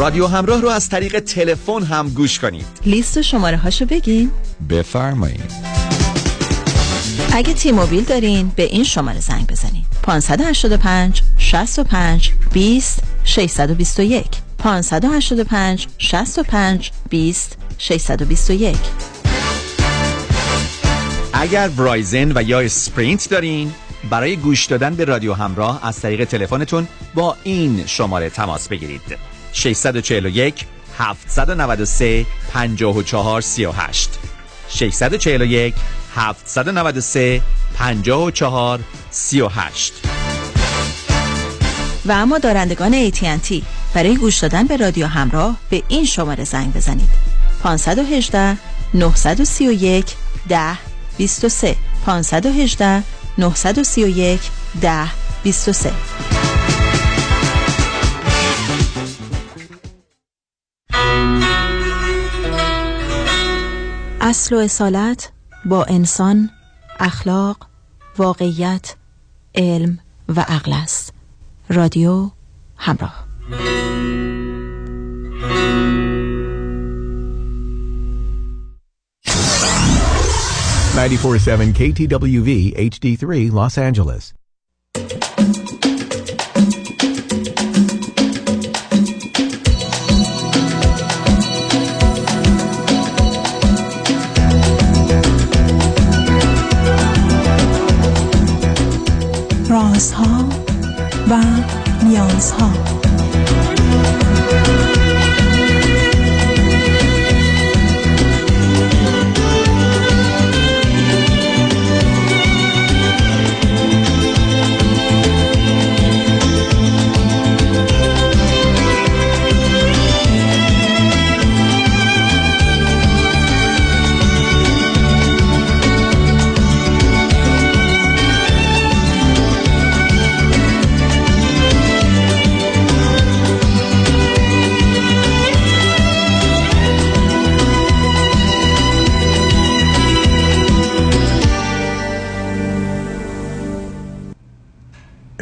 رادیو همراه رو از طریق تلفن هم گوش کنید. لیست و شماره هاشو بگین. بفرمایید. اگه تی موبیل دارین به این شماره زنگ بزنید 585 65 20 621 585 65 20 621 اگر برایزن و یا اسپرینت دارین برای گوش دادن به رادیو همراه از طریق تلفنتون با این شماره تماس بگیرید. 641 793 54 38 641 793 54 38 و اما دارندگان AT&T برای گوش دادن به رادیو همراه به این شماره زنگ بزنید. 518 931 10 23 518 931 10 23 اصل و اصالت با انسان اخلاق واقعیت علم و عقل است رادیو همراه KTWV HD3 Los Angeles. رازها و نیازها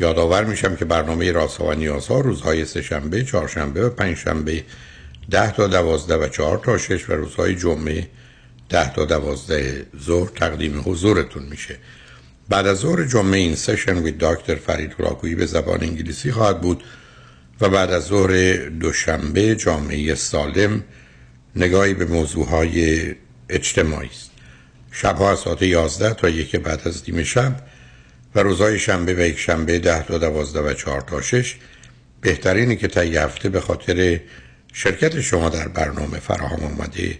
یادآور میشم که برنامه رازها و نیازها روزهای سهشنبه، چهارشنبه و پنجشنبه ده تا دوازده و چهار تا شش و روزهای جمعه ده تا دوازده ظهر تقدیم حضورتون میشه. بعد از ظهر جمعه این سشن وی دکتر فرید راکویی به زبان انگلیسی خواهد بود و بعد از ظهر دوشنبه جامعه سالم نگاهی به موضوعهای اجتماعی است. شبها از ساعت 11 تا یک بعد از دیم شب و روزهای شنبه و یک شنبه ده تا دوازده و چهار تا شش. بهترینی که تا هفته به خاطر شرکت شما در برنامه فراهم آمده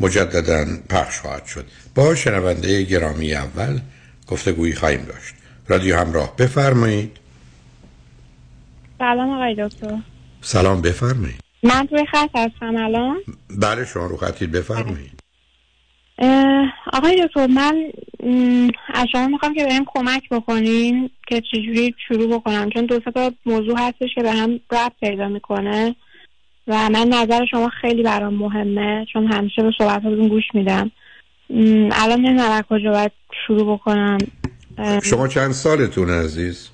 مجددا پخش خواهد شد. با شنونده گرامی اول گفتگویی خواهیم داشت. رادیو همراه بفرمایید. سلام آقای دکتر. سلام بفرمایید. من توی خط هستم الان؟ بله شما رو خطید بفرمایید. آقای دکتر من از شما می‌خوام که بهم کمک بکنین که چجوری شروع بکنم چون دو تا موضوع هستش که به هم ربط پیدا می‌کنه و من نظر شما خیلی برام مهمه چون همیشه به صحبتاتون گوش میدم. الان نمی‌دونم از کجا باید شروع بکنم. شما چند سالتون عزیز؟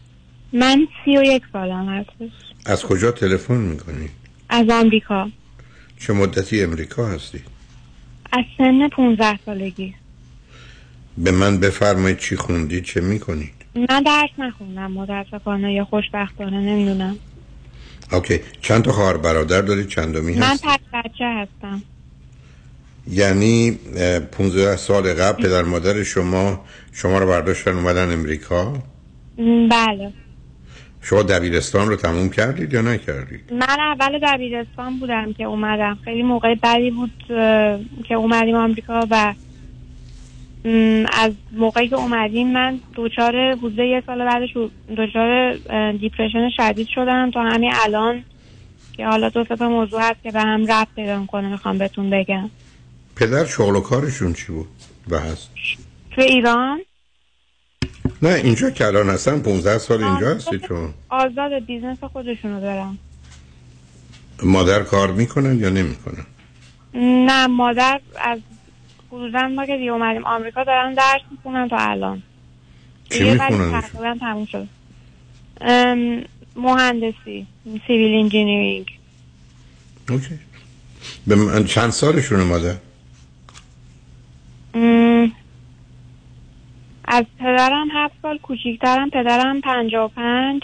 من سی و یک سالم هستش. از کجا تلفن می‌کنید از آمریکا. چه مدتی امریکا هستید از سن 15 سالگی. به من بفرمایید چی خوندید چه می‌کنید؟ من درس نخوندم متاسفانه یا خوشبختانه نمی‌دونم. اوکی. چند تا خواهر برادر دارید؟ چندمی من هست تک بچه هستم. یعنی اه، 15 سال قبل پدر مادر شما شما رو برداشتن اومدن امریکا؟ بله. شما دبیرستان رو تموم کردید یا نکردید؟ من اول دبیرستان بودم که اومدم. خیلی موقع بدی بود که اومدیم آمریکا و از موقعی که اومدیم من دچار حدود یه سال بعدش دچار اه، دیپرشن شدید شدم. تا همین الان که حالا دو تا موضوع هست که به هم ربط پیدا می‌کنه می‌خوام بهتون بگم. پدر شغل و کارشون چی بود؟ و هست تو ایران؟ نه اینجا که الان هستن 15 سال اینجا هستی چون آزاد business خودشونو دارن. مادر کار می‌کنن یا نمی‌کنن؟ نه مادر از حدودا ما که دیگه اومدیم آمریکا دارن درس می‌خونن تا الان. چی می‌خونن؟ تقریبا تموم شد. مهندسی civil engineering. اوکی. به من چند سالشونه مادر؟ از پدرم هفت سال کوچیکترم پدرم پنجاه و پنج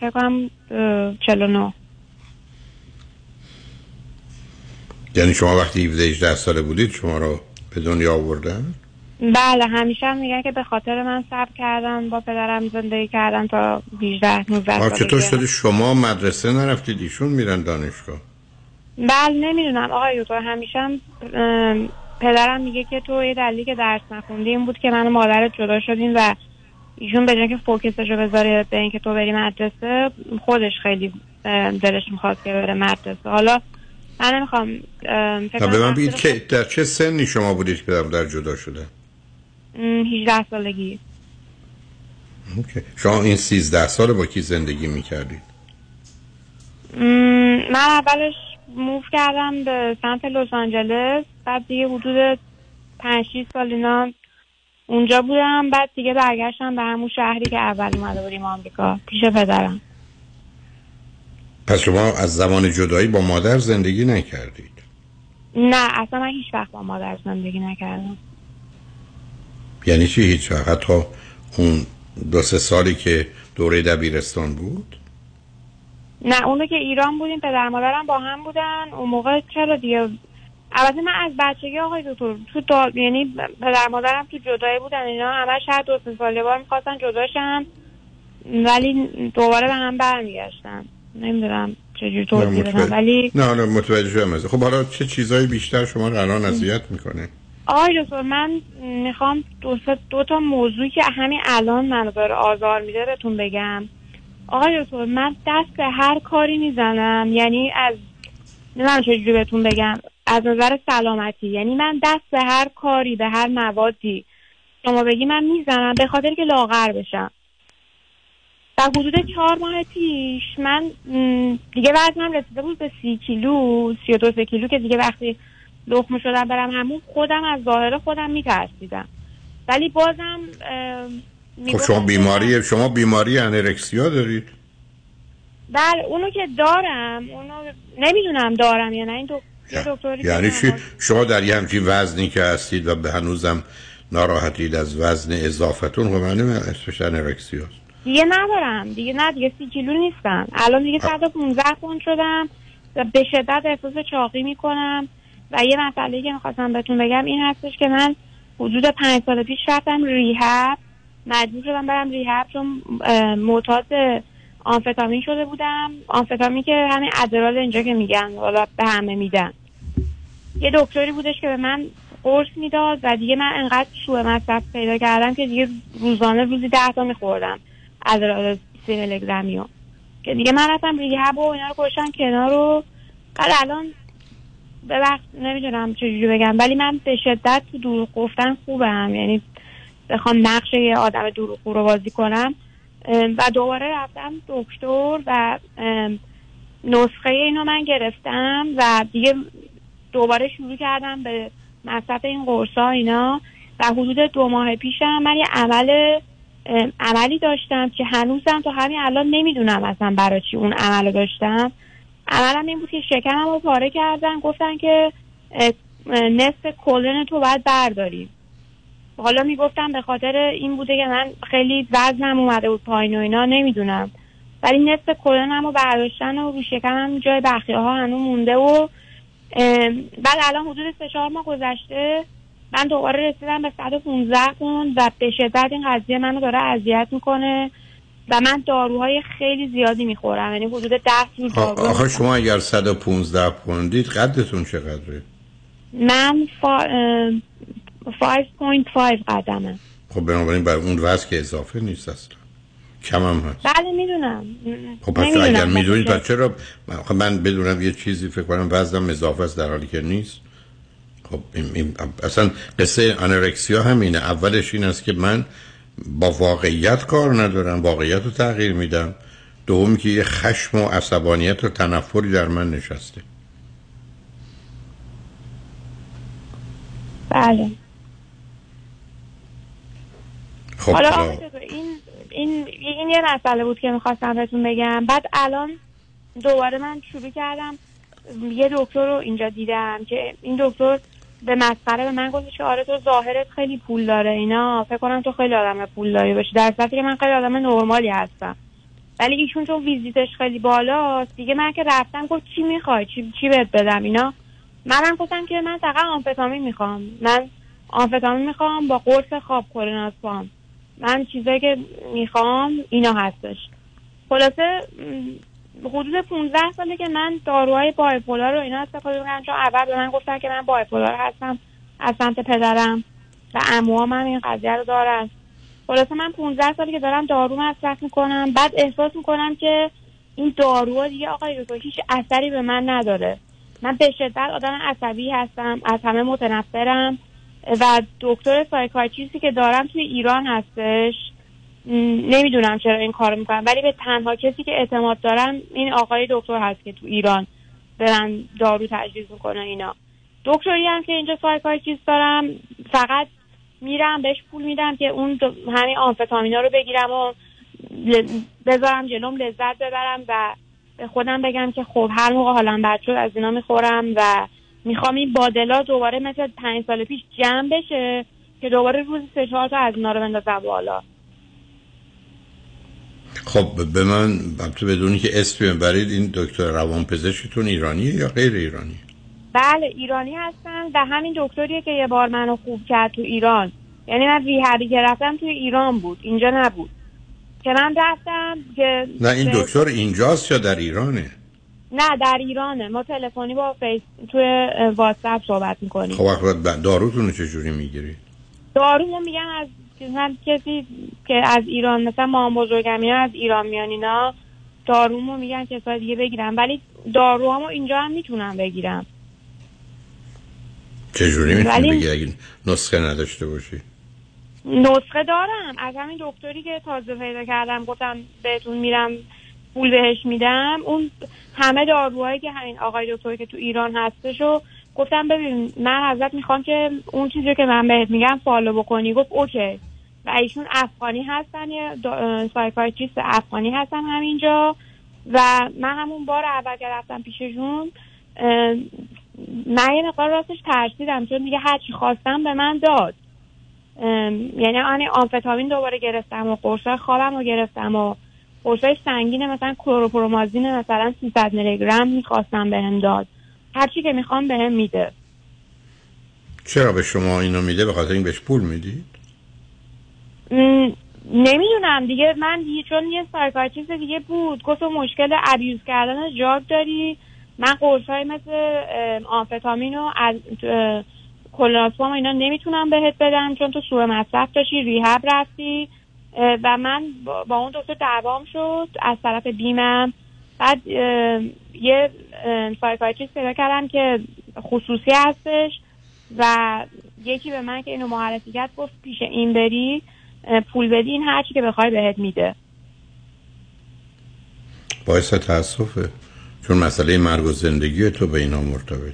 فکر کنم اه، چل و نو یعنی شما وقتی 17 18 ساله بودید شما رو به دنیا آوردن؟ بله همیشه هم میگن که به خاطر من صبر کردن با پدرم زندگی کردن تا 18 19 آه چطور. شده؟ شما مدرسه نرفتید؟ ایشون میرن دانشگاه. بله نمی‌دونم. آقای دکتر همیشه هم پدرم میگه که تو یه دلیلی که درس نخوندی این بود که من و مادرت جدا شدیم و ایشون به که فوکسش رو بذاره به اینکه تو بری مدرسه خودش خیلی دلش می‌خواد که بره مدرسه. حالا من نمی‌خوام و به من بگید که در چه سنی شما بودید که در جدا شده؟ ام، 18 سالگی. اوکی. شما این 13 سال با کی زندگی می‌کردید؟ من اولش موف کردم به سمت لس آنجلس. بعد دیگه حدود پنج 6 سال اینا اونجا بودم. بعد دیگه برگشتم به همون شهری که اول اومده بودیم آمریکا پیش پدرم. پس شما از زمان جدایی با مادر زندگی نکردید؟ نه اصلا من هیچ وقت با مادر زندگی نکردم. یعنی چی هیچ وقت؟ حتی اون دو سه سالی که دوره دبیرستان بود؟ نه اونو که ایران بودیم پدر مادرم با هم بودن. اون موقع چرا دیگه البته من از بچگی آقای دکتر تو دا... یعنی پدر مادرم تو جدایی بودن اینا همش هر دو سه ساله بار می‌خواستن جداشن ولی دوباره به هم برمیگشتن. نمی‌دونم چجوری توضیح بدم ولی نه نه متوجه شدم خب حالا چه چیزایی بیشتر شما رو الان اذیت می‌کنه؟ آقای دکتر من می‌خوام دو, سه- دو تا موضوعی که همین الان منو داره آزار میده بهتون بگم. آقای دکتر من دست به هر کاری می‌زنم یعنی از نمی‌دونم چجوری بهتون بگم. از نظر سلامتی. یعنی من دست به هر کاری به هر موادی. شما بگی من می‌زنم به خاطر که لاغر بشم. و حدود چهار ماه پیش من دیگه وزنم رسیده بود به سی کیلو سی و دو سه کیلو که دیگه وقتی لخمه شدم برم همون خودم از ظاهر خودم میترسیدم. ولی بازم خب می‌گفتم شما بیماری شما بیماری انرکسیا دارید؟ بله اونو که دارم اونو نمی‌دونم دارم یا نه. این دو... یعنی چی؟ من- شما در یه همچین وزنی که هستید و به هنوزم ناراحتید از وزن اضافتون خب معلومه اسمش انرکسیاست دیگه ندارم. دیگه نه دیگه سی کیلو نیستم. الان دیگه 115 پوند شدم. و به شدت احساس چاقی می‌کنم. و یه مسئله که می‌خواستم بهتون بگم این هستش که من حدود پنج سال پیش رفتم ریهب. مجبور شدم برم ریهب چون معتاد آمفتامین شده بودم. آمفتامین که همین ادرال اینجا که میگن حالا به همه میدن. یه دکتری بودش که به من قرص می‌داد و دیگه من انقدر سوء مصرف پیدا کردم که دیگه روزانه روزی ده تا میخوردم ادرال سی میلیگرمیو که دیگه من رفتم ریهب و اینا رو گذاشتم کنار و بعد الان ببخش نمی‌دونم چجوری بگم ولی من به شدت تو دروغ گفتن خوبم. یعنی بخوام نقش یه آدم دروغگو رو بازی کنم. و دوباره رفتم دکتر و نسخه اینو من گرفتم و دیگه دوباره شروع کردم به مصرف این قرصا اینا و حدود دو ماه پیشم من یه عمل عملی داشتم که هنوزم تا همین الان نمی‌دونم اصلا برای چی اون عمل داشتم. عملم این بود که شکمم رو پاره کردن گفتن که نصف کلن تو باید برداری. حالا می‌گفتم به خاطر این بوده که من خیلی وزنم اومده بود پایین و اینا نمی‌دونم. ولی نصف کلنم رو برداشتن و رو شکمم جای بخیه ها هنوز مونده و بعد الان حدود سه چهار ماه گذشته من دوباره رسیدم به 115 پوند و به شدت این قضیه منو داره اذیت می‌کنه و من داروهای خیلی زیادی می‌خورم یعنی حدود 10 جور دارو آخه شما اگر 115 پوندید قدتون چقدره؟ من فا... ام، 5.5 قدمه. خب بنابراین بر اون وزن که اضافه نیست اصلا. کم هم هست. بله می‌دونم. خب پس اگر می‌دونید پس چرا؟ خب من بدونم یه چیزی فکر کنم وزنم اضافه است در حالی که نیست. خب اصلا قصه انورکسیا همینه. اولش این است که من با واقعیت کار ندارم واقعیت رو تغییر میدم. دوم که یه خشم و عصبانیت و تنفری در من نشسته. بله. خب حالا این این یه مسئله بود که می‌خواستم بهتون بگم. بعد الان دوباره من شروع کردم. یه دکتر رو اینجا دیدم که این دکتر به مسخره به من گفتش که آره تو ظاهرت خیلی پول داره اینا. فکر کنم تو خیلی آدم پول داری باشی. در صورتی که من خیلی آدم نرمالی هستم. ولی ایشون چون ویزیتش خیلی بالاست دیگه من که رفتم گفت چی می‌خوای؟ چی چی بهت بدم اینا؟ منم گفتم که من فقط آمفتامین می‌خوام. من آمفتامین می‌خوام با قرص خواب کورناسپام من چیزایی که می‌خوام اینا هستش. خلاصه حدود 15 ساله که من داروهای بایپولار رو اینا استفاده می‌کنم چون اول به من گفتن که من بایپولار هستم از سمت پدرم و عموام هم این قضیه رو دارن. خلاصه من 15 ساله که دارم دارو مصرف می‌کنم. بعد احساس می‌کنم که این داروها دیگه آقای دکتر هیچ اثری به من نداره. من به شدت آدم عصبی هستم از همه متنفرم. و دکتر سایکاتریستی که دارم توی ایران هستش نمی‌دونم چرا این کارو می‌کنم ولی به تنها کسی که اعتماد دارم این آقای دکتر هست که تو ایران برن دارو تجویز می‌کنه اینا. دکتری هم که اینجا سایکاتریست دارم فقط میرم بهش پول میدم که اون همین آمفتامینا رو بگیرم و بذارم جلوم لذت ببرم و به خودم بگم که خب هر موقع حالم بد شد از اینا می‌خورم و می‌خوام این بادلا دوباره مثل پنج سال پیش جمع بشه که دوباره روز سه چهار تا از اینا رو بندازم بالا. خب به من تو بدونی که اسم برید این دکتر روانپزشکتون ایرانیه یا غیر ایرانی؟ بله ایرانی هستن و همین دکتریه که یه بار منو خوب کرد تو ایران. یعنی من ریهبی که رفتم توی ایران بود اینجا نبود. که من رفتم که نه این دکتر اینجاست یا در ایرانه؟ نه در ایرانه. ما تلفنی با face توی واتساپ صحبت می‌کنیم. خب وقت داروتون رو چجوری می‌گیرید دارو میگن از مثلا کسی که از ایران مثلا مامان بزرگم اینا از ایران میان اینا دارومو میگن کسای دیگه بگیرم ولی داروهامو اینجا هم می‌تونم بگیرم. چجوری می‌تونی ولی- بگی اگه نسخه نداشته باشی؟ نسخه دارم. از همین دکتری که تازه پیدا کردم گفتم بهتون میرم پول بهش میدم اون همه داروهایی که همین آقای دکتری که تو ایران هستشو گفتم ببین من ازت می‌خوام که اون چیزی که من بهت میگم follow بکنی. گفت okay. و ایشون افغانی هستن یه psychiatrist افغانی هستن همینجا. و من همون بار اول که رفتم پیششون من یه مقدار راستش ترسیدم چون دیگه هرچی خواستم به من داد. یعنی آن آمفتامین دوباره گرفتم و قرصای خوابم رو گرفتم و قرصای سنگین مثلا کلوروپرومازین مثلا 300 میلی گرم می‌خواستم بهم داد. هرچی که می‌خوام بهم میده. چرا به شما اینو میده؟ به خاطر این بهش پول می‌دید م، نمی‌دونم دیگه. من دیگه چون یه سایکاتریست دیگه بود. گفت مشکل ابیوز کردن جاگ داری. من قرصای مثل ام، آمفتامین و از کلوناسپام اینا نمی‌تونم بهت بدم چون تو سوء مصرف داشتی ریهب رفتی. و من با اون دکتر دعوام شد از طرف بیمم. بعد یه اه، سایکاتریست پیدا کردم که خصوصی هستش و یکی به من که اینو معرفی کرد گفت پیش این بری پول بدی این هرچی که بخوای بهت میده. باعث تاسفه چون مسئله مرگ و زندگی تو به اینا مرتبطه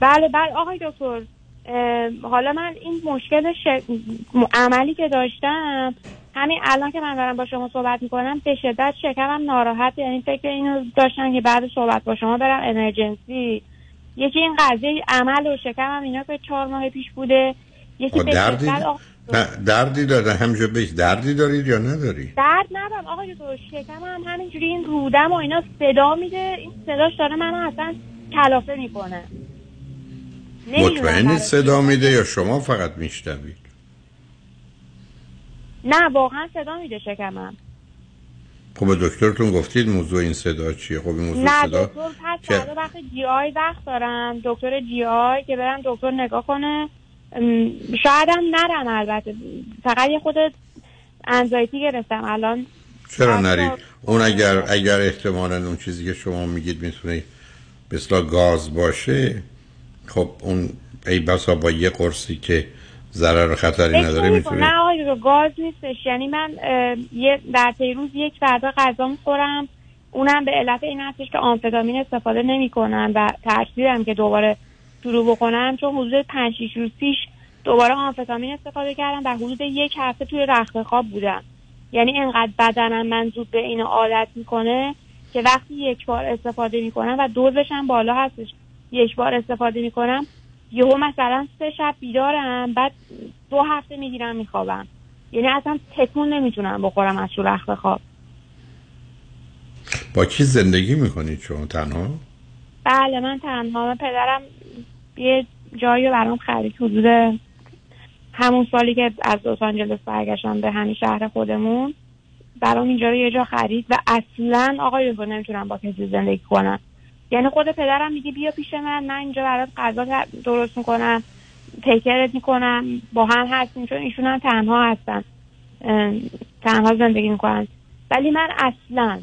بله بله آقای دکتر. حالا من این مشکل ش... عملی که داشتم همین الان که من دارم با شما صحبت می‌کنم به شدت شکمم ناراحت یعنی فکر اینو داشتم که بعد صحبت با شما برم امرجنسی یکی این قضیه عمل و شکمم اینا که چهار ماه پیش بوده. یکی به دردی شدت آقا- نه دردی داره. همجا بیش دردی دارید یا نداری؟ درد ندارم. آقای دکتر شکم هم همینجوری این رودم و اینا صدا میده. این صداش داره منو اصلا کلافه می‌کنه. مطمئنید صدا میده یا شما فقط میشنوید؟ نه واقعا صدا میده شکمم. خب به دکترتون گفتید موضوع این صدا چیه؟ خب این موضوع نه صدا دکتر پس فردا وقت جی آی وقت دارم دکتر جی آی که برم دکتر نگاه کنه شاید هم نرم البته. فقط یه خود انزایتی گرفتم الان چرا نرید اون اگر اگر احتمالا اون چیزی که شما میگید می‌تونه مثلا گاز باشه خب اون ای بسا با یه قرصی که ضرر و خطری نداره. می‌تونه نه آقای دکتر، گاز نیستش. یعنی من یه در روز یک فردا غذا می‌خورم. اونم به علت این هستش که آمفتامین استفاده نمی‌کنم و ترسیدم که دوباره شروع بکنم چون حدود پنج شیش روز پیش دوباره آمفتامین استفاده کردم و حدود یک هفته توی رخت خواب بودم. یعنی انقدر بدنم من زود به این عادت می‌کنه که وقتی یک بار استفاده می‌کنم و دوزش هم بالا هستش. یک بار استفاده می‌کنم. یهو مثلا سه شب بیدارم بعد دو هفته می‌گیرم میخوابم. یعنی اصلا تکون نمی‌تونم بخورم از تو رخت خواب. با کی زندگی می‌کنید شما تنها؟ بله من تنها. من پدرم یه جایی رو برام خرید حدود همون سالی که از لس آنجلس برگشتم به همین شهر خودمون. برام اینجا رو یه جا خرید و اصلا آقای دکتر نمی‌تونم با کسی زندگی کنم. یعنی خود پدرم میگه بیا پیش من من اینجا برات غذا درست می‌کنم تیکرت می‌کنم با هم هستیم چون ایشون هم تنها هستن. تنها زندگی می‌کنن. ولی من اصلا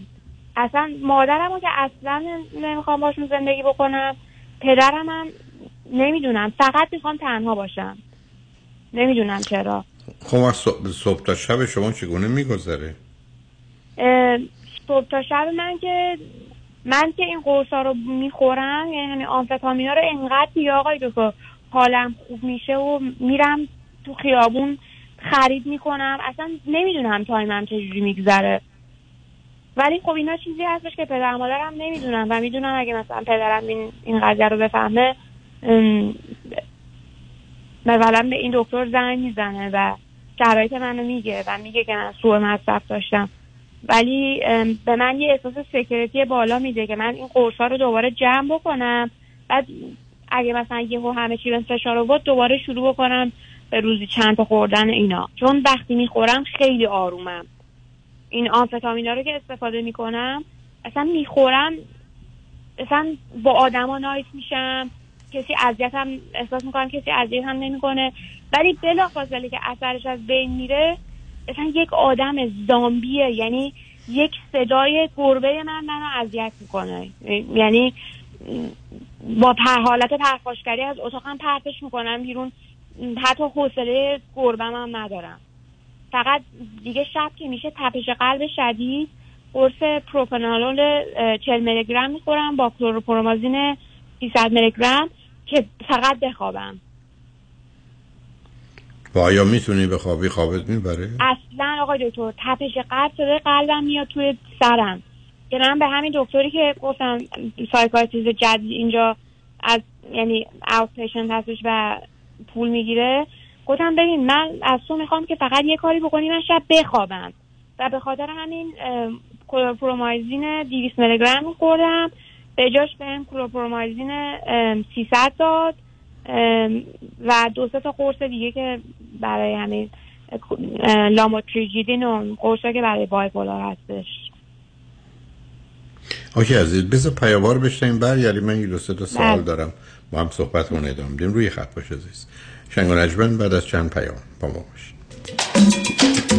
اصلا مادرم رو که اصلا نمی‌خوام باشون زندگی بکنم پدرم هم نمی‌دونم. فقط می‌خوام تنها باشم. نمی‌دونم چرا. خب صبح, تا شب شما چگونه میگذره؟ صبح تا شب من که من که این قرصا رو می‌خورم یعنی همین آمفتامینا رو انقدر دیگه آقای دکتر حالم خوب میشه و میرم تو خیابون خرید می‌کنم. اصلا نمی‌دونم تایمم چجوری میگذره. ولی خب اینا چیزی هستش که پدر مادرم نمی‌دونم و می‌دونم اگه مثلا پدرم این, این قضیه رو بفهمه مثلا به این دکتر زنگ می‌زنه و شرایط منو میگه و میگه که من سوء مصرف داشتم. ولی به من یه احساس سکرتی بالا میده که من این قرصا رو دوباره جمع بکنم. بعد اگه مثلا یهو همه چی فشار آورد دوباره شروع بکنم به روزی چند تا خوردن اینا. چون وقتی می‌خورم خیلی آرومم. این آمفتامینا رو که استفاده می‌کنم اصلا می‌خورم اصلا با آدما نایت میشم. کسی اذیت هم احساس می‌کنم کسی اذیت هم نمی‌کنه. ولی بلا فاصله که اثرش از بین میره اصلا یک آدم زامبیه. یعنی یک صدای گربه من منو اذیت می‌کنه. یعنی با پر حالت پرخاشگری از اتاقم پرتش می‌کنم بیرون. حتی حوصله گربم هم ندارم. فقط دیگه شب که میشه تپش قلب شدید قرص پروپنالول اه، 40 میلی گرم می‌خورم با کلوروپرومازین 300 میلی گرم که فقط بخوابم. و آیا می‌تونی به خوابی خوابت می‌بره؟ اصلا آقای دکتر تپش قلب صدای قلبم میاد توی سرم. که من به همین دکتری که گفتم psychiatrist جدید اینجا از یعنی outpatient هستش و پول می‌گیره. گفتم ببین من از تو می‌خوام که فقط یه کاری بکنی من شب بخوابم. و به خاطر همین chlorpromazine 200 میلی گرم خوردم. به جاش بهم chlorpromazine اه، 300 داد. و دو سه تا قرص دیگه که برای همین اه، لاموتریژیدین و قرصا که برای بایپولار هستش. اوکی عزیز بذار پیاموار بشنیم برگردیم. من یه دو سه تا سوال بله. دارم. با هم صحبتمون ادامه بدیم روی خط باش عزیز. شنگ و بعد از چند پیام با ما باشید.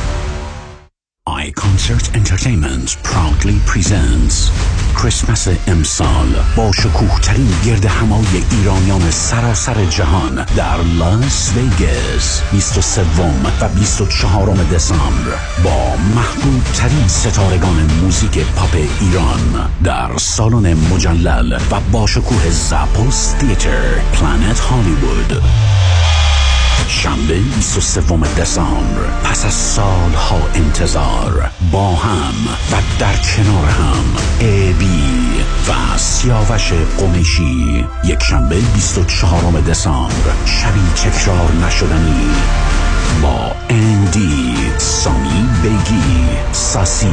iConcert Entertainment proudly presents کریسمس امسال با شکوه ترین گرد همای ایرانیان سراسر جهان در لاس ویگاس 23 و 24 دسامبر. با محبوب ترین ستارگان موزیک پاپ ایران در سالن مجلل و با شکوه زاپوس تیتر پلانت هالیوود شنبه 23 دسامبر پس از سالها انتظار با هم و در کنار هم ای و سیاوش قمیشی یک شنبه 24 دسامبر شبی تکرار نشدنی با اندی سامی بیگی ساسی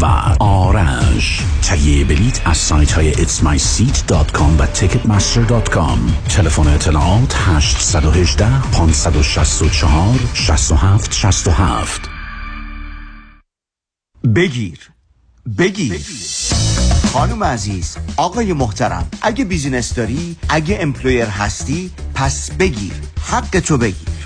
و آرش تهیه بلیت از سایت های itsmyseat.com و ticketmaster.com تلفن اطلاعات 818 564 67 67 بگیر. بگیر. خانم عزیز آقای محترم اگه business داری اگه employer هستی پس بگیر. حق تو بگیر.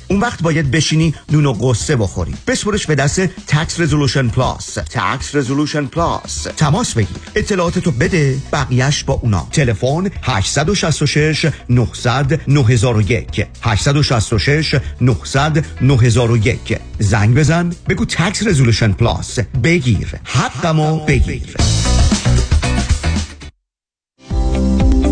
اون وقت باید بشینی نون و غصه بخوری. بسپرش به دست Tax Resolution Plus Tax Resolution Plus تماس بگیر. اطلاعاتتو بده بقیهش با اونا. تلفن 866 900 9001 866 900 9001 زنگ بزن. بگو Tax Resolution Plus بگیر. حقمو بگیر.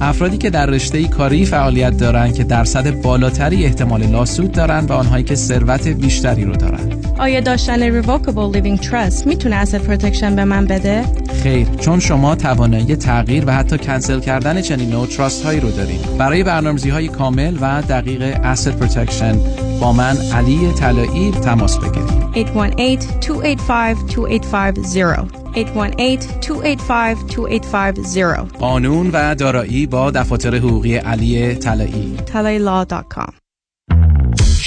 افرادی که در رشته کاری فعالیت دارند که درصد بالاتری احتمال lawsuit دارند و آنهایی که ثروت بیشتری رو دارند. آیا داشتن revocable living trust می‌تونه asset protection به من بده؟ خیر چون شما توانایی تغییر و حتی کنسل کردن چنین نوع trust هایی رو دارید. برای برنامه‌ریزی های کامل و دقیق asset protection با من علی طلایی تماس بگیرید. 818-285-2850 818-285-2850 قانون و دارایی با دفاتر حقوقی علی طلایی.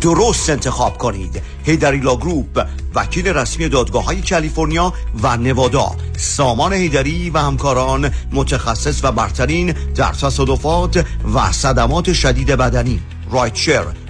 درست انتخاب کنید. حیدری Law Group وکیل رسمی دادگاه های کالیفرنیا و نوادا. سامان حیدری و همکاران متخصص و برترین در تصادفات و صدمات شدید بدنی. rideshare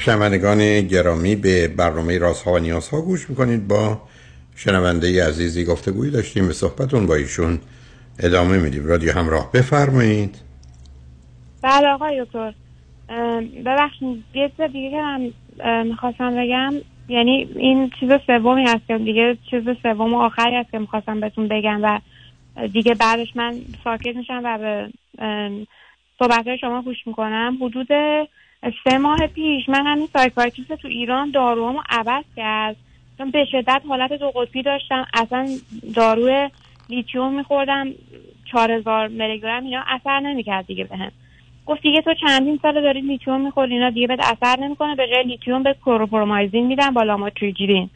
شنوندگان گرامی به برنامه رازها و نیازها گوش می‌کنید. با شنونده عزیزی گفتگویی داشتیم به صحبتون با ایشون ادامه میدیم. رادیو همراه بفرمایید. بله آقای دکتر. ببخشید یه چیز دیگه که من می‌خواستم بگم یعنی این چیز سومی هست که دیگه چیز سوم و آخری هست که می‌خواستم بهتون بگم و دیگه بعدش من ساکت میشم و به صحبت شما گوش می‌کنم. حدود سه ماه پیش من همین psychiatrist تو ایران داروهامو عوض کرد. چون به شدت حالت دو قطبی داشتم. اصلا دارو لیتیوم میخوردم. چهار هزار میلی گرم اینا اثر نمی‌کرد دیگه بهم. گفت دیگه تو چندین سال داری لیتیوم می‌خوری؟ اینا دیگه بهت اثر نمی‌کنه. به جای لیتیوم به کلوروپرومایزین میدن با لاموتریجیدین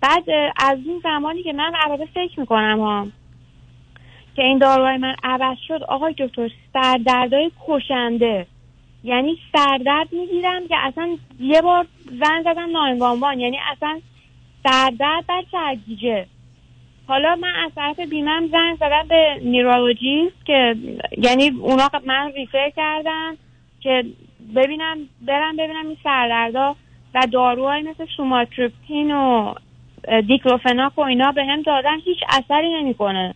بعد از این زمانی که من البته فکر می‌کنم ها که این داروهای من عوض شد آقای دکتر سردردای کشنده یعنی سردرد می‌گیرم که اصلا یه بار زن زدم ناینوانوان. یعنی اصلا سردرد در سرگیجه حالا من از طرف بیمم زنگ زدم به نیرولوژیست که یعنی اونا من ریفر کردن که ببینم برم ببینم این سردردا و داروهای مثل سوماتریپتین و دیکلوفناک و اینا به هم دادن. هیچ اثری نمی‌کنه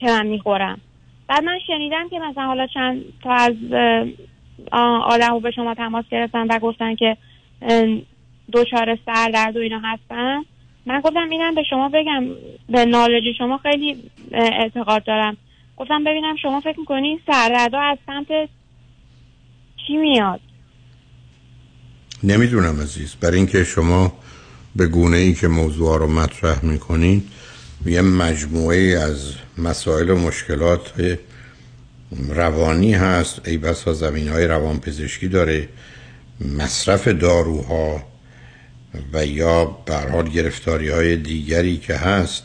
که من می‌خورم. بعد من شنیدم که مثلا حالا چند تا از آدم رو به شما تماس گرفتن و گفتن که دچار سردرد و اینا هستن. من گفتم اینم به شما بگم به نالج شما خیلی اعتقاد دارم. گفتم ببینم شما فکر می‌کنین سردردا از سمت چی میاد؟ نمی‌دونم عزیز. برای اینکه شما به گونه ای که موضوع رو مطرح می‌کنین یه مجموعه از مسائل و مشکلات روانی هست. ای بسا زمین های روانپزشکی داره. مصرف داروها و یا به هر حال گرفتاری های دیگری که هست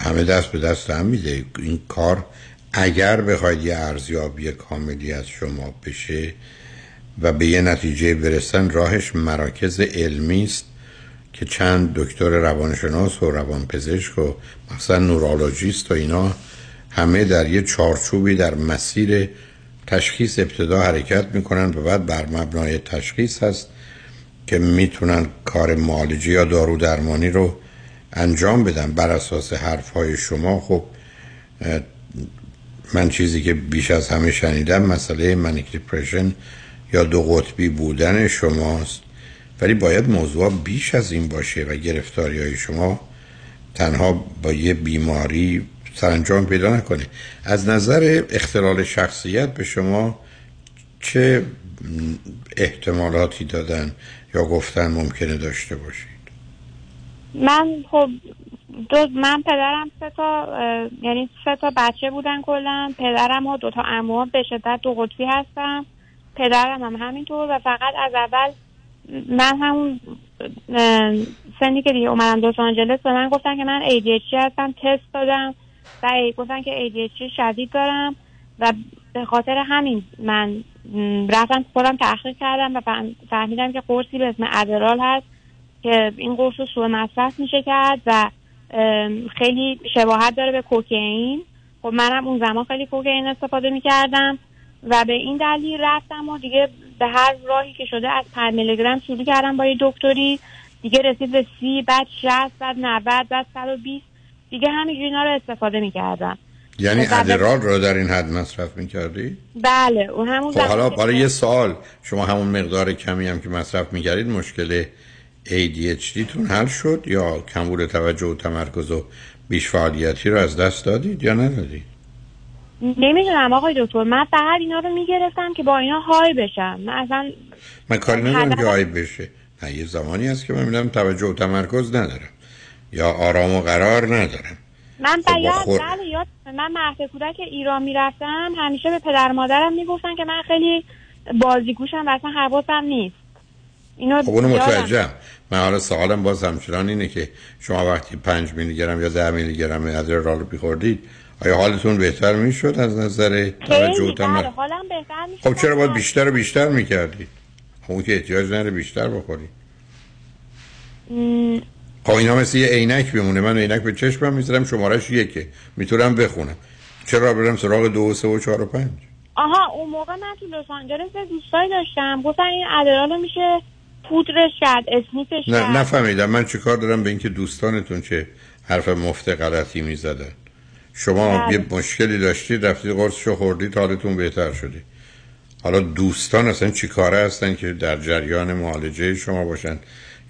همه دست به دست هم میده. این کار اگر بخواید یه ارزیابی کاملی از شما بشه و به یه نتیجه برسن راهش مراکز علمی است که چند دکتر روانشناس و روانپزشک و مثلا نورولوژیست و اینا همه در یه چارچوبی در مسیر تشخیص ابتدا حرکت می‌کنن و بعد بر مبنای تشخیص هست که می‌تونن کار معالجه یا دارو درمانی رو انجام بدن. بر اساس حرف های شما خب من چیزی که بیش از همه شنیدم مسئله منیک دیپرشن یا دو قطبی بودن شماست. ولی باید موضوع بیش از این باشه و گرفتاری های شما تنها با یه بیماری سرانجام پیدا نکنه. از نظر اختلال شخصیت به شما چه احتمالاتی دادن یا گفتن ممکنه داشته باشید؟ من خب دو من پدرم سه تا یعنی سه تا بچه بودن کلا. پدرم و دو تا عموها به شدت دو قطبی هستم پدرم هم همینطور و فقط از اول من اه، سنی که دیگه اومدم لس آنجلس به من گفتن که من ADHD هستم تست دادم. و گفتن که ADHD شدید دارم و به خاطر همین من رفتم خودم تحقیق کردم و فهم- فهمیدم که قرصی به اسم ادرال هست که این قرص رو سوء مصرف میشه کرد و خیلی شباهت داره به کوکائین خب منم اون زمان خیلی کوکائین استفاده می‌کردم و به این دلیل رفتم و دیگه به هر راهی که شده از 5 میلی گرم شروع کردم با یه دکتری. دیگه رسید به سی بعد 60 بعد 90 بعد 120 دیگه همینجوری رو استفاده می‌کردم یعنی بعد- ادرال رو در این حد مصرف می‌کردی؟ بله اون همون خب حالا برای یه سوال شما همون مقدار کمی هم که مصرف می‌کردید مشکل ADHD تون حل شد یا کمبود توجه و تمرکز و بیش فعالیتی رو از دست دادید یا ندادید؟ نمی‌دونم آقای دکتر من فقط اینا رو می‌گرفتم که با اینا های بشم. من اصلا من کاری ندارم که آی بشه. نه یه زمانی هست که من می‌دونم توجه و تمرکز ندارم. یا آرام و قرار ندارم. من خب با باید خود- بله یاد من مهد کودک ایران می‌رفتم همیشه به پدر مادرم می‌گفتن که من خیلی بازیگوشم و اصلا حواسم نیست. اینو خب اونو یادم. متوجهم. من حالا سوالم باز همچنان اینه که شما وقتی 5 میلی گرم یا 10 میلی گرم ادرال رو میخوردید آیا حالتون بهتر می‌شد از نظر توجه و بله تمرکز حالم بهتر میشه خب چرا باید بیشتر و بیشتر می‌کردید؟ خب اون که احتیاج نره بیشتر بخورید. م، خب اینا مثل یه عینک بمونه. من عینک به چشمم می‌ذارم شمارش یکه. می‌تونم بخونم. چرا برم سراغ دو و سه و چهار و پنج؟ آها اون موقع من تو لس آنجلس یه دوستایی داشتم. گفتن این ادرالو میشه پودرش کرد اسمیتش نه نفهمیدم. من چیکار دارم به اینکه دوستانتون چه حرف مفت غلطی می‌زدن؟ شما بله. یه مشکلی داشتید رفتید قرصشو خوردید حالتون بهتر شده. حالا دوستان اصلا چی کاره هستن که در جریان معالجه شما باشن؟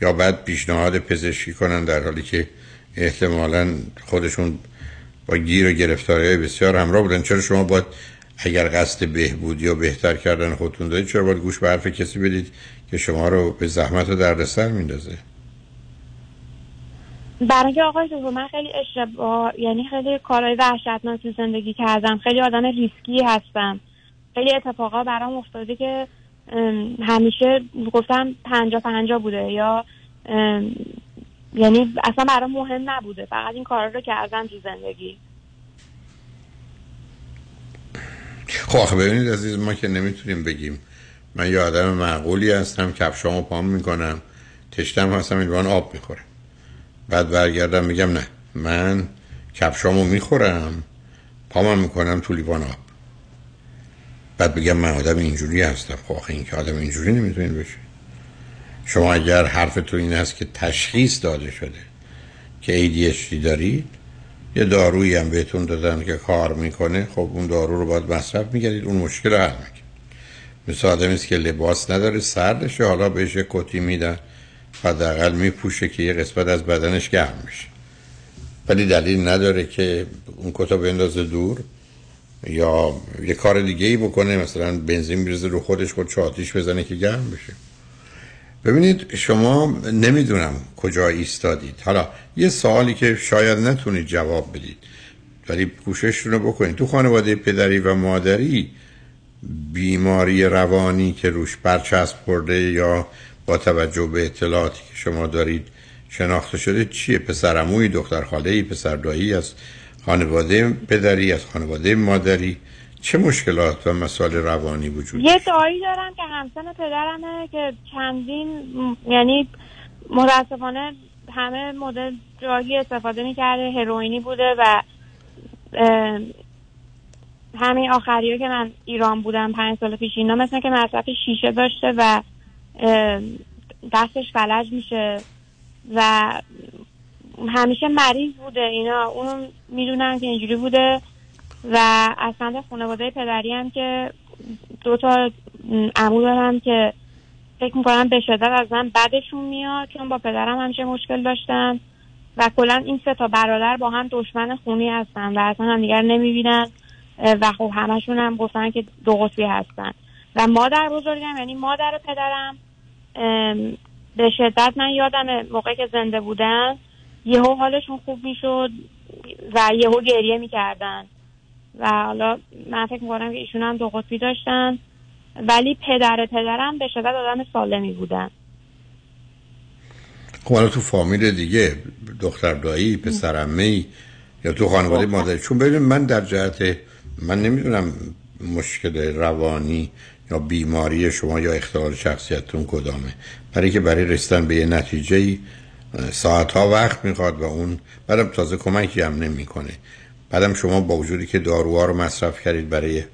یا بعد پیشنهاد پزشکی کنن در حالی که احتمالا خودشون با گیر و گرفتاری بسیار همراه بودن. چرا شما باید اگر قصد بهبودی یا بهتر کردن خودتون دارید چرا باید گوش به حرف کسی بدید که شما رو به زحمت و دردسر میندازه؟ برای آقای دکتر من خیلی اشتباه یعنی خیلی کارهای وحشتناک زندگی کردم. خیلی آدم ریسکی هستم. خیلی اتفاقا برام افتاده که همیشه گفتم پنجا پنجا بوده یا یعنی اصلا برام مهم نبوده. فقط این کارا رو کردم تو زندگی. خب آخه ببینید عزیز ما که نمی‌تونیم بگیم. من یه آدم معقولی هستم کفشامو پام می‌کنم تشتم هستم این آب می‌خورم بعد برگردم میگم نه من کفشامو می‌خورم پامم می‌کنم تو لیوان آب. بعد بگم من آدم اینجوری هستم. خب آخه این که آدم اینجوری نمی‌تونین بشه. شما اگر حرفتون این است که تشخیص داده شده که ADHD دارید یه دارویی هم بهتون دادن که کار می‌کنه خب اون دارو رو باید مصرف میگردید اون مشکل رو حل می‌کنه مثل آدمی است که لباس نداره سردشه حالا بهش کتی میدن حداقل میپوشه که یه قسمت از بدنش گرم میشه ولی دلیل نداره که اون کتا بندازه دور. یا یه کار دیگه ای بکنه مثلا بنزین بریزه رو خودش خود آتیش بزنه که گرم بشه. ببینید شما نمی‌دونم کجا ایستادید. حالا یه سوالی که شاید نتونید جواب بدید. ولی کوشش رو بکنید. تو خانواده پدری و مادری بیماری روانی که روش برچسب خورده یا با توجه به اطلاعاتی که شما دارید شناخته شده چیه؟ پسر عمویی دختر خاله پسر دایی از خانواده پدری از خانواده مادری. چه مشکلات و مسائل روانی وجود یه دایی دارم که همسن پدرمه که چندین یعنی متاسفانه همه مدل جاهی استفاده می‌کرده هروئینی بوده و همین آخری که من ایران بودم پنج سال پیش اینا مثل که مصرف شیشه داشته و دستش فلج میشه و همیشه مریض بوده اینا اونو می‌دونم که اینجوری بوده و سمت خانواده پدری هم که دو تا عمو دارم که فکر می‌کنم به شدت از من بدشون میاد چون با پدرم همیشه مشکل داشتن و کلا این سه تا برادر با هم دشمن خونی هستن و اصلا هم دیگر نمی‌بینن و خب همشون هم گفتن که دو قطبی هستن. و مادر بزرگم یعنی مادر پدرم به شدت من یادم موقعی که زنده بودن یهو حالشون خوب می‌شد و یهو گریه می‌کردن. و حالا من فکر می‌کنم که ایشون هم دو قطبی داشتن ولی پدر پدرم به شدت آدم سالمی بودن. خب حالا تو فامیل دیگه دختر دایی پسر عمه‌ای یا تو خانواده مادری چون ببین من در جهت من نمی‌دونم مشکل روانی یا بیماری شما یا اختلال شخصیتتون کدامه. برای که برای رسیدن به یه نتیجه ساعت ها وقت می‌خواد و اون بعدم تازه کمکی هم نمی‌کنه. بعدم شما با وجودی که داروها رو مصرف کردید برای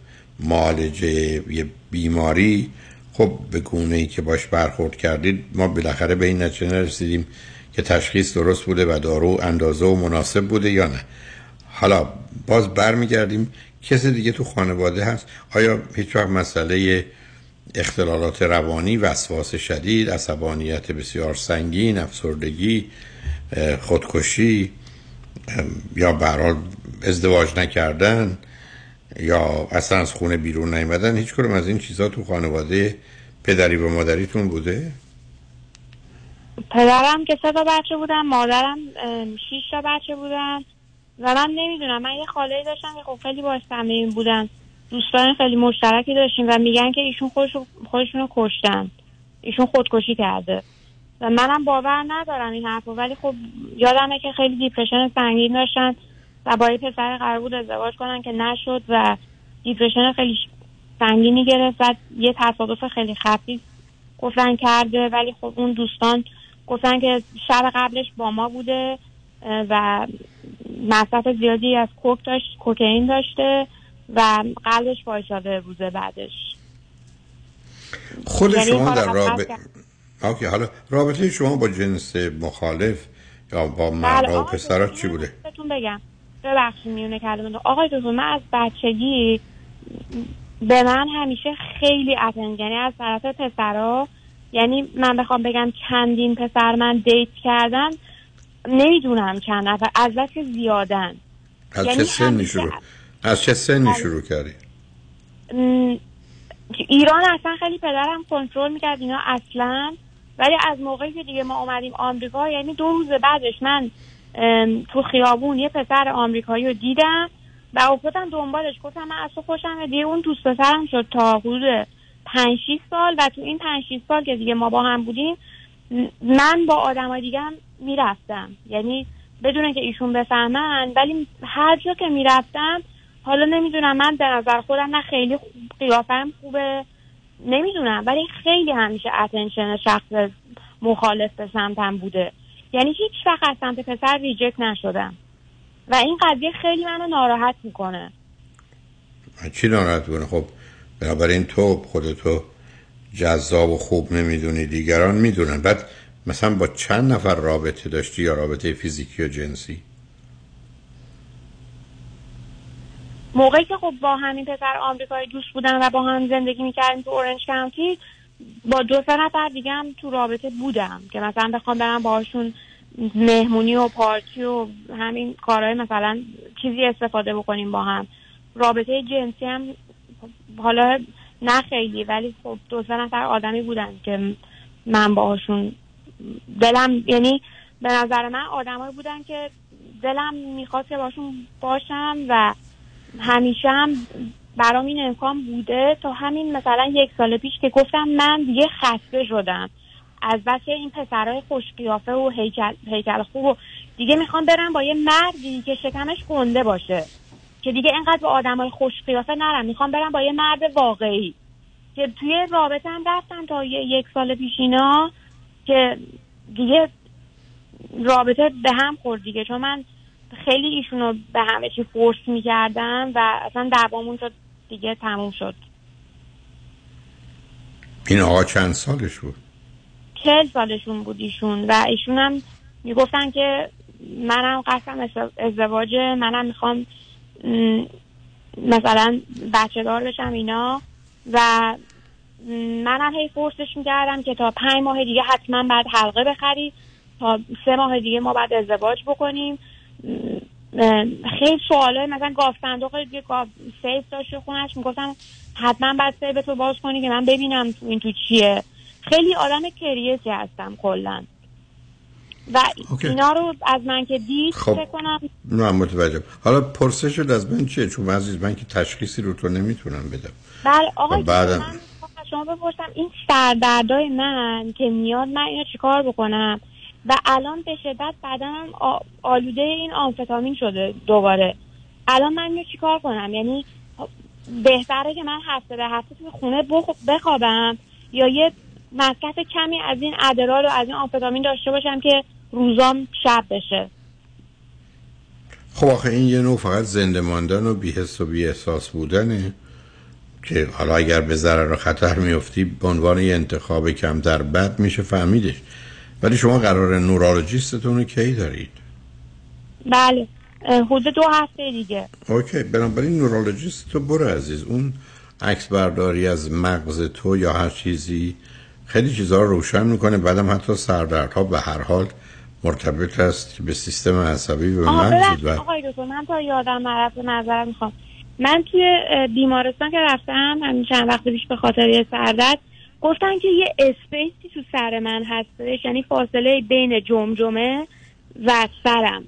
معالجه یه بیماری خب به گونه ای که باش برخورد کردید ما بالاخره به این نتیجه نرسیدیم که تشخیص درست بوده و دارو اندازه و مناسب بوده یا نه. حالا باز برمیگردیم کسی دیگه تو خانواده هست؟ آیا هیچ وقت مسئله اختلالات روانی وسواس شدید عصبانیت بسیار سنگین افسردگی خودکشی یا به هر حال ازدواج نکردن یا اصلا از خونه بیرون نیومدن. هیچ کدوم از این چیزها تو خانواده پدری و مادریتون بوده؟ پدرم که سه تا بچه بودن مادرم شیش تا بچه بودن. و من نمی‌دونم من یه خاله داشتم که خب خیلی باش بودن. دوستان خیلی مشترکی داشتیم و میگن که ایشون خودشو خودشون رو کشتن. ایشون خودکشی کرده. و منم باور ندارم این حرفو ولی خب یادمه که خیلی دیپرشن سنگین داشتن و با یه پسر قرار بود ازدواج کنن که نشد و depression خیلی سنگینی گرفت و یه تصادف خیلی خفیف گفتن کرده. ولی خب اون دوستان گفتن که شب قبلش با ما بوده و مصرف زیادی از coke داشت کوکائین داشته. و قلبش وایساده روزه بعدش. خود یعنی شما در رابطه. okay حالا رابطه شما با جنس مخالف یا با مرد و دکتر، چی بوده؟ بهتون بگم. ببخشید میونه کلمه آقای دکتر من از بچگی به من همیشه خیلی اتنگ یعنی از طرف پسرا یعنی من بخوام بگم چندین پسر من دیت کردم نمی‌دونم چند نفر از زیادن. از یعنی چه سنی شروع؟ از چه سنی از- شروع کردی؟ ایران اصلا خیلی پدرم کنترل می‌کرد اینا اصلا. ولی از موقعی که دیگه ما اومدیم آمریکا یعنی دو روز بعدش من تو خیابون یه پسر آمریکایی رو دیدم و افتادم دنبالش. گفتم من از تو خوشم دیگه اون دوست پسرم شد تا حدود پنج سال و تو این پنج سال که دیگه ما با هم بودیم من با آدمای دیگه هم می‌رفتم. یعنی بدون که ایشون بفهمن ولی هر جا که می‌رفتم حالا نمی‌دونم من به نظر خودم نه خیلی خوب- قیافم خوبه نمی‌دونم ولی خیلی همیشه اتنشن شخص مخالف به سمتم بوده. یعنی هیچ وقت از سمت پسر ریجکت نشدم. و این قضیه خیلی منو ناراحت می‌کنه. چی ناراحت کنه خب بنابراین تو خودتو جذاب و خوب نمی‌دونی دیگران می‌دونن. بعد مثلا با چند نفر رابطه داشتی یا رابطه فیزیکی و جنسی؟ موقعی که خب با همین پسر آمریکایی دوست بودم و با هم زندگی می‌کردیم تو اورنج کانتی با دو سه نفر دیگه هم تو رابطه بودم که مثلا بخوام برم باهاشون مهمونی و پارتی و همین کارهای مثلا چیزی استفاده بکنیم با هم. رابطه جنسی هم حالا نه خیلی ولی خب دو سه نفر آدمی بودن که من باهاشون دلم یعنی به نظر من آدمایی بودن که دلم می‌خواست که باشون باشم و همیشه هم برام این امکان بوده. تا همین مثلا یک سال پیش که گفتم من دیگه خسته شدم. از بس این پسرهای خوش قیافه و هیکل, هیکل خوب و دیگه می‌خوام برم با یه مردی که شکمش گنده باشه. که دیگه اینقدر با آدمای خوش قیافه نرم. می‌خوام برم با یه مرد واقعی. که توی رابطه هم رفتم تا یک سال پیش اینا که دیگه رابطه به هم خورد دیگه. چون من خیلی ایشونو به همه چی فورس می‌کردم و اصلا دعوامون شد دیگه تموم شد. این آقا چند سالش بود؟ چهل سالشون بود ایشون و ایشون هم می‌گفتن که منم قصدم ازدواج- ازدواجه منم می‌خوام مثلا بچه دار بشم اینا و منم هی فورسش می‌کردم که تا پنج ماه دیگه حتما بعد حلقه بخری تا سه ماه دیگه ما بعد ازدواج بکنیم. خیلی سوالای مثلا گاف صندوق دیگه گاف safe داشت خونش. می‌گفتم حتما بعد safe تو باز کنی که من ببینم تو این تو چیه. خیلی آدم crazy ای هستم کلا. و okay. اینا رو از من که دید خب. کنم نه متوجه. حالا پرسش از من چیه؟ چون عزیز من که تشخیصی رو تو نمی‌تونم بدم. بله آقای خب، بعدم- من شما بپرسم این سردردای من که میاد من اینو چیکار بکنم؟ و الان به شدت بدنم آلوده این آمفتامین شده دوباره. الان من اینو چیکار کنم. یعنی بهتره که من هفته به هفته توی خونه بخ- بخوابم یا یه مصرف کمی از این ادرال و از این آمفتامین داشته باشم که روزام شب بشه. خب آخه این یه نوع فقط زنده ماندن و بی‌حس و بی احساس بودنه که حالا اگر به ضرر و خطر میفتی به عنوان یه انتخاب کمتر بد میشه فهمیدش. ولی شما قرار نورولوژیستتون رو کی دارید؟ بله حدود دو هفته دیگه. اوکی بنابراین نورولوژیست تو برو عزیز. اون عکس برداری از مغز تو یا هر چیزی خیلی چیزها رو روشن می‌کنه. بعدم حتی سردردها به هر حال مرتبط است به سیستم عصبی و مغز آقای دکتر من تا یادم نرفت معذرت می‌خوام. من توی بیمارستان که رفتم همین چند وقت پیش به خاطر یه سردرد گفتن که یه اسپیسی تو سر من هستش یعنی فاصله بین جمجمه و سرم.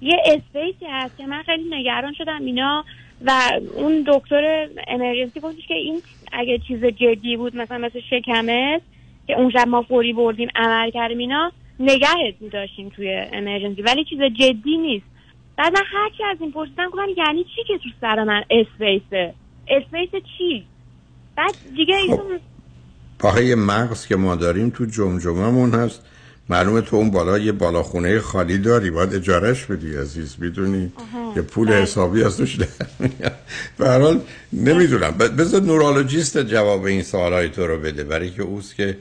یه اسپیسی هست که من خیلی نگران شدم اینا و اون دکتر امرجنسی گفتش که این اگه چیز جدی بود مثلا مثل شکمت که اون شب ما فوری بردیم عمل کردیم اینا نگهت میداشتیم توی امرجنسی ولی چیز جدی نیست. بعد من هرچی از این پرسیدم گفتم یعنی چی که تو سر من اسپیسه؟ اسپیس چی؟ بعد دیگه ایشون پاهای مغز که ما داریم تو جمجممون هست. معلومه تو اون بالا یه بالاخونه خالی داری. باید اجارش بدی عزیز می‌دونی؟ یه پول بله. حسابی از توش در حال نمی‌دونم. بذار نورولوژیست جواب این سوالای تو رو بده. برای که اوست که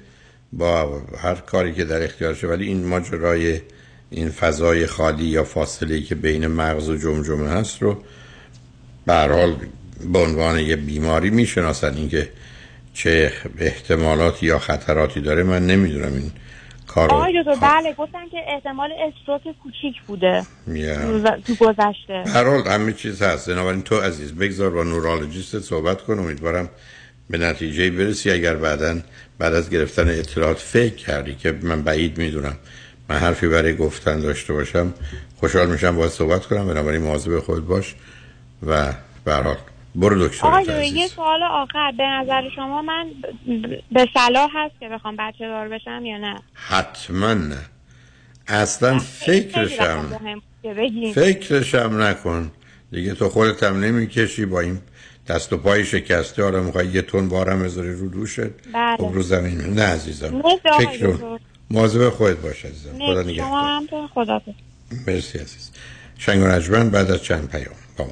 با هر کاری که در اختیارشه ولی این ماجرای این فضای خالی یا فاصله که بین مغز و جمجمه هست رو به حال به عنوان یه بیماری می‌شناسن. اینکه چه احتمالاتی یا خطراتی داره من نمی‌دونم این کار آقای دکتر بله گفتن که احتمال استروک کوچیک بوده. Yeah. تو گذشته. هر حال همه چیز هست. بنابراین تو عزیز بگذار با نورولوژیست صحبت کن. امیدوارم به نتیجه برسی. اگر بعدا بعد از گرفتن اطلاعات فکر کردی که من بعید می‌دونم من حرفی برای گفتن داشته باشم خوشحال میشم باید صحبت کنم. بنابراین مواظب خود باش و به هر حال. برو دکتر آقای یه سوال آخر. به نظر شما من به صلاح هست که بخوام بچه دار بشم یا نه؟ حتما نه. اصلا فکرشم فکرشم نکن. دیگه تو خودت هم نمی‌کشی با این دست و پای شکسته. آره می‌خوای یه تون بارم بذاری رو دوشت. بله. خب رو زمین. نه عزیزم. فکر. مواظب خودت باش عزیزم. خدا. نگهدار. مرسی عزیز. شنگ و بعد از چند پیام. با ما.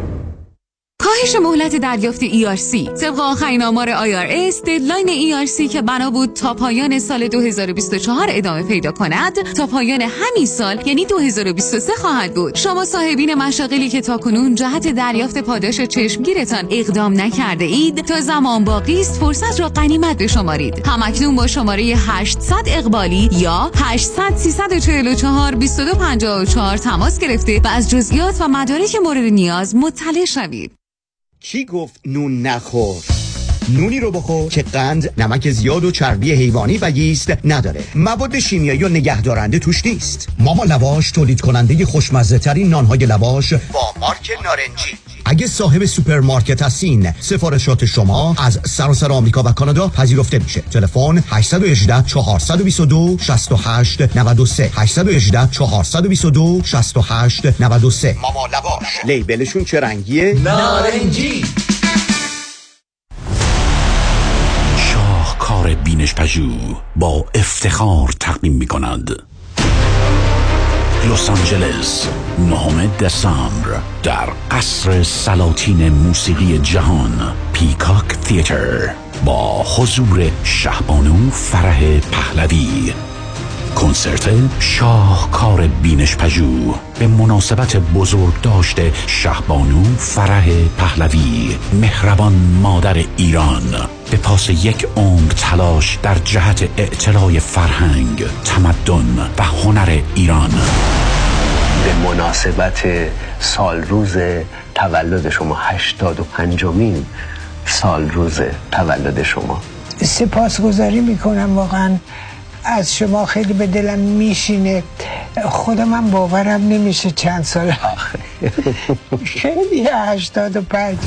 کاهش مهلت دریافت ERC طبق آخرین آمار IRS ددلاین ERC که بنا بود تا پایان سال 2024 ادامه پیدا کند تا پایان همین سال یعنی 2023 خواهد بود. شما صاحبین مشاغلی که تاکنون جهت دریافت پاداش چشمگیرتان اقدام نکرده اید تا زمان باقی است فرصت را غنیمت بشمارید همکنون با شماره 800 اقبالی یا 800 344 2254 تماس گرفته و از جزئیات و مدارک مورد نیاز مطلع شوید. کی گفت نون نخور؟ نونی رو بخور که قند نمک زیاد و چربی حیوانی و yeast نداره. مواد شیمیایی و نگهدارنده توش نیست. ماما لواش تولید کننده خوشمزه ترین نانهای لواش. با مارک نارنجی. اگه صاحب سوپرمارکت هستین سفارشات شما از سراسر آمریکا و کانادا پذیرفته میشه. تلفن 818 422 68 93 818 422 68 93 ماما لواش label شون چه رنگیه؟ نارنجی. شاهکار بینش پژو با افتخار تقدیم می کند لس آنجلس نهم دسامبر در قصر سلاطین موسیقی جهان پیکاک تیتر با حضور شهبانو فرح پهلوی. کنسرت شاهکار بینش پژو به مناسبت بزرگ داشته شهبانو فرح پهلوی مهربان مادر ایران. به پاس یک عمر تلاش در جهت اعتلاع فرهنگ تمدن و هنر ایران. به مناسبت سال روز تولد شما هشتاد و پنجمین سال روز تولد شما. سپاسگزاری می‌کنم واقعا. از شما خیلی به دلم میشینه. خودم من باورم نمیشه چند سال. خیلی هشتاد و پنج.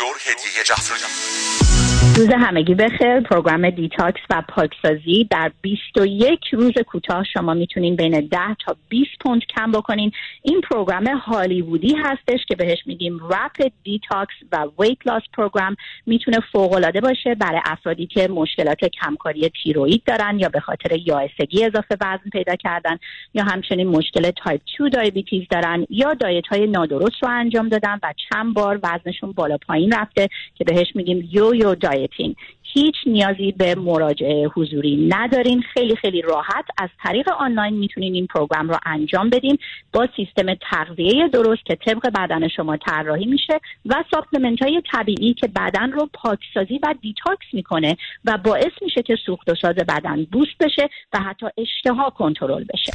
دکتر هدیه جعفری. روز همگی بخیر. program detox و پاکسازی در 21 روز کوتاه شما می‌تونین بین 10 تا 20 پوند کم بکنین. این program هالیوودی هستش که بهش میگیم rapid detox and weight loss program. می‌تونه فوق العاده باشه برای افرادی که مشکلات کمکاری تیروئید دارن یا به خاطر یائسگی اضافه وزن پیدا کردن یا همچنین مشکل تایپ 2 diabetes دارن یا diet های نادرست رو انجام دادن و چند بار وزنشون بالا پایین رفته که بهش میگیم yo-yo marketing هیچ نیازی به مراجعه حضوری ندارین خیلی خیلی راحت. از طریق آنلاین می‌تونین این program رو انجام بدین. با سیستم تغذیه درست که طبق بدن شما طراحی میشه و supplement های طبیعی که بدن رو پاکسازی و detox می‌کنه و باعث میشه که سوخت و ساز بدن boost بشه و حتی اشتها کنترل بشه.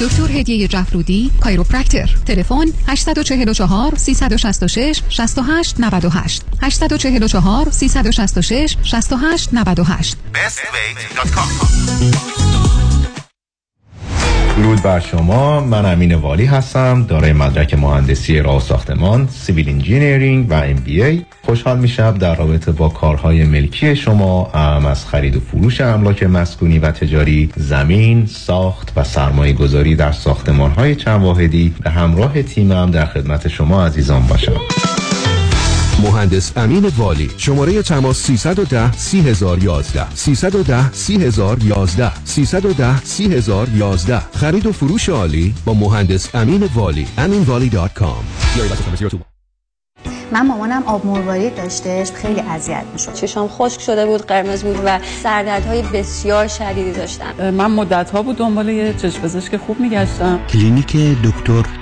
دکتر هدیه جفرودی chiropractor. تلفن 844 366 68 98 844 366 68 98 bestway.com درود بر شما. من امین والی هستم. دارای مدرک مهندسی راه و ساختمان civil engineering و MBA خوشحال میشم در رابطه با کارهای ملکی شما ام از خرید و فروش املاک مسکونی و تجاری زمین ساخت و سرمایه گذاری در ساختمان های چند واحدی. به همراه تیمم در خدمت شما عزیزان باشم. مهندس امین والی. شماره تماس 310 3011 310 3011 310 3011 خرید و فروش عالی با مهندس امین والی. aminvali.com من مامانم آب مروارید داشتش خیلی اذیت می‌شد. چشام خشک شده بود قرمز بود و سردردهای بسیار شدیدی داشتم. من مدت ها بود دنبال یه چشم پزشک خوب میگشتم. کلینیک دکتر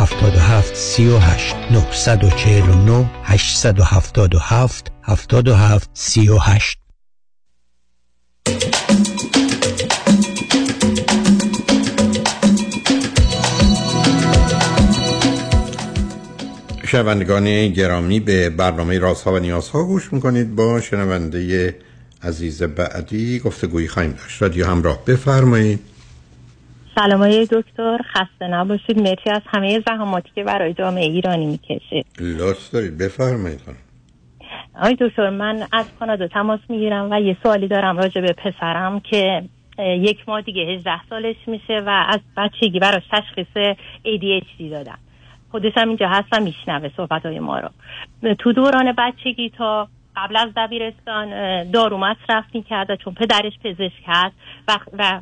77 38 949 877 77 38 شنوندگان گرامی به برنامه رازها و نیازها گوش می‌کنید. با شنونده عزیز بعدی گفتگویی خواهیم داشت. رادیو همراه بفرمایید. سلام های دکتر خسته نباشید. مرسی از همه زحماتی که برای جامعه ایرانی می‌کشید لطف دارید بفرمایید آی دکتر من از کانادا تماس می‌گیرم و یه سوالی دارم راجع به پسرم که یک ماه دیگه 18 سالش میشه و از بچگی براش تشخیص ADHD دادم. خودش هم اینجا هستم میشنوه صحبت های ما رو. تو دوران بچگی تا قبل از دبیرستان دارو مصرف می‌کرده چون پدرش پزشک هست و, و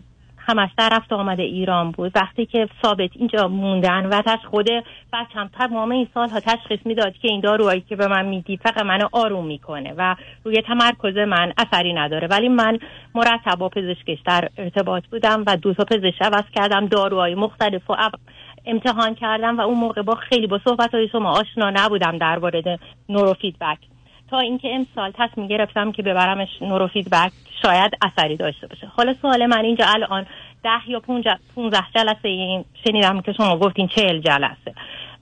همش در رفت آمده ایران بود. وقتی که ثابت اینجا موندن و تش خود بچم تمام این سالها تشخیص می‌داد که این داروهایی که به من میدی فقط منو آروم می‌کنه و روی تمرکز من اثری نداره. ولی من مرتب با پزشکش در ارتباط بودم و دو تا پزشک عوض کردم داروهای مختلف و امتحان کردم و اون موقع با خیلی با صحبت های شما آشنا نبودم در مورد نورو فیدبک. تا اینکه امسال تصمیم گرفتم که ببرمش نورو فیدبک شاید اثری داشته باشه. حالا سوال من اینجا الان ده یا 15 جلسه این شنیدم که شما گفتین چهل جلسه.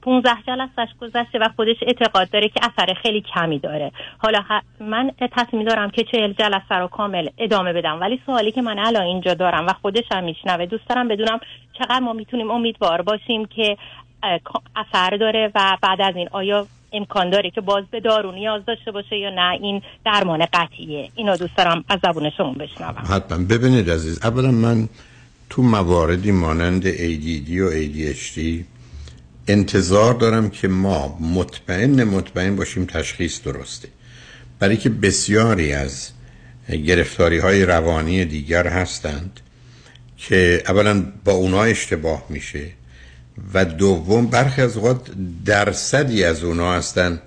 15 جلسهش گذشته و خودش اعتقاد داره که اثر خیلی کمی داره. حالا من تصمیم دارم که چهل جلسه رو کامل ادامه بدم. ولی سوالی که من الان اینجا دارم و خودش هم میشنوه دوست دارم بدونم چقدر ما می‌تونیم امیدوار باشیم که اثر داره و بعد از این آیا امکان داره که باز به دارو نیاز داشته باشه یا نه. این درمان قطعیه. اینا دوست دارم از زبون شما بشنوم. حتما. ببینید عزیز اولا من تو مواردی مانند ADD و ADHD انتظار دارم که ما مطمئن مطمئن باشیم تشخیص درسته. برای که بسیاری از گرفتاری های روانی دیگر هستند که اولا با اونا اشتباه میشه. و دوم برخی از اوقات درصدی از اونا هستن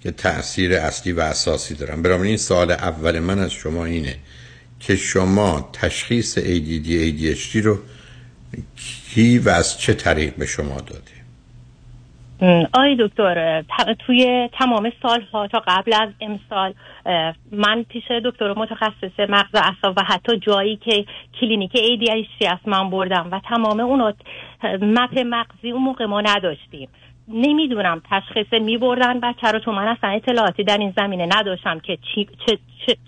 که تأثیر اصلی و اساسی دارن. این سال اول من از شما اینه که شما تشخیص ADD ADHD رو کی و از چه طریق به شما داده آی دکتر توی تمام سالها تا قبل از امسال من پیش دکتر متخصص مغز اعصاب و حتی جایی که کلینیک ADHD است من بردم و تمام اونو map مغزی اون موقع ما نداشتیم. نمی‌دونم تشخیص می بردن بچه رو تو من اصلا اطلاعاتی در این زمینه نداشتم که چی،